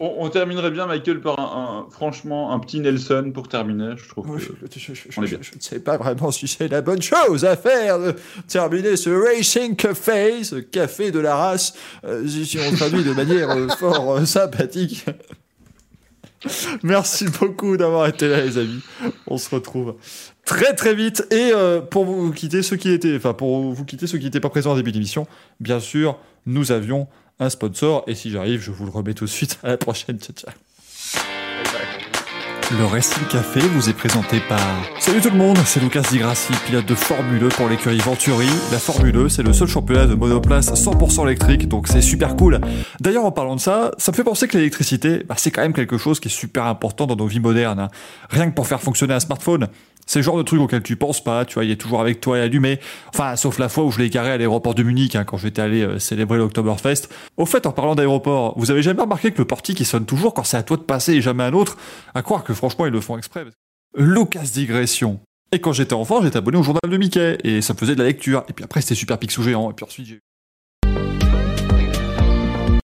On, terminerait bien, Michael, par un, franchement un petit Nelson pour terminer. Je trouve je, ne sais pas vraiment si c'est la bonne chose à faire de terminer ce Racing Café, ce café de la race, euh, si on traduit de manière euh, fort euh, sympathique. Merci beaucoup d'avoir été là, les amis. On se retrouve très très vite. Et pour vous quitter ceux qui étaient, enfin pour vous quitter ceux qui n'étaient pas présents au début d'émission, bien sûr, nous avions un sponsor. Et si j'arrive, je vous le remets tout de suite. À la prochaine. Ciao, ciao. Le Racing Café vous est présenté par... Salut tout le monde, c'est Lucas Di Grassi, pilote de Formule 1 pour l'écurie Venturi. La Formule 1, c'est le seul championnat de monoplace 100% électrique, donc c'est super cool. D'ailleurs, en parlant de ça, ça me fait penser que l'électricité, bah, c'est quand même quelque chose qui est super important dans nos vies modernes. Hein. Rien que pour faire fonctionner un smartphone, c'est le genre de truc auquel tu penses pas, tu vois, il est toujours avec toi et allumé. Enfin, sauf la fois où je l'ai garé à l'aéroport de Munich, hein, quand j'étais allé euh, célébrer l'Oktoberfest. Au fait, en parlant d'aéroport, vous avez jamais remarqué que le portique sonne toujours quand c'est à toi de passer et jamais à un autre? À croire que franchement ils le font exprès. Lucas digression. Et quand j'étais enfant, j'étais abonné au journal de Mickey, et ça me faisait de la lecture. Et puis après, c'était Super Picsou géant, et puis ensuite j'ai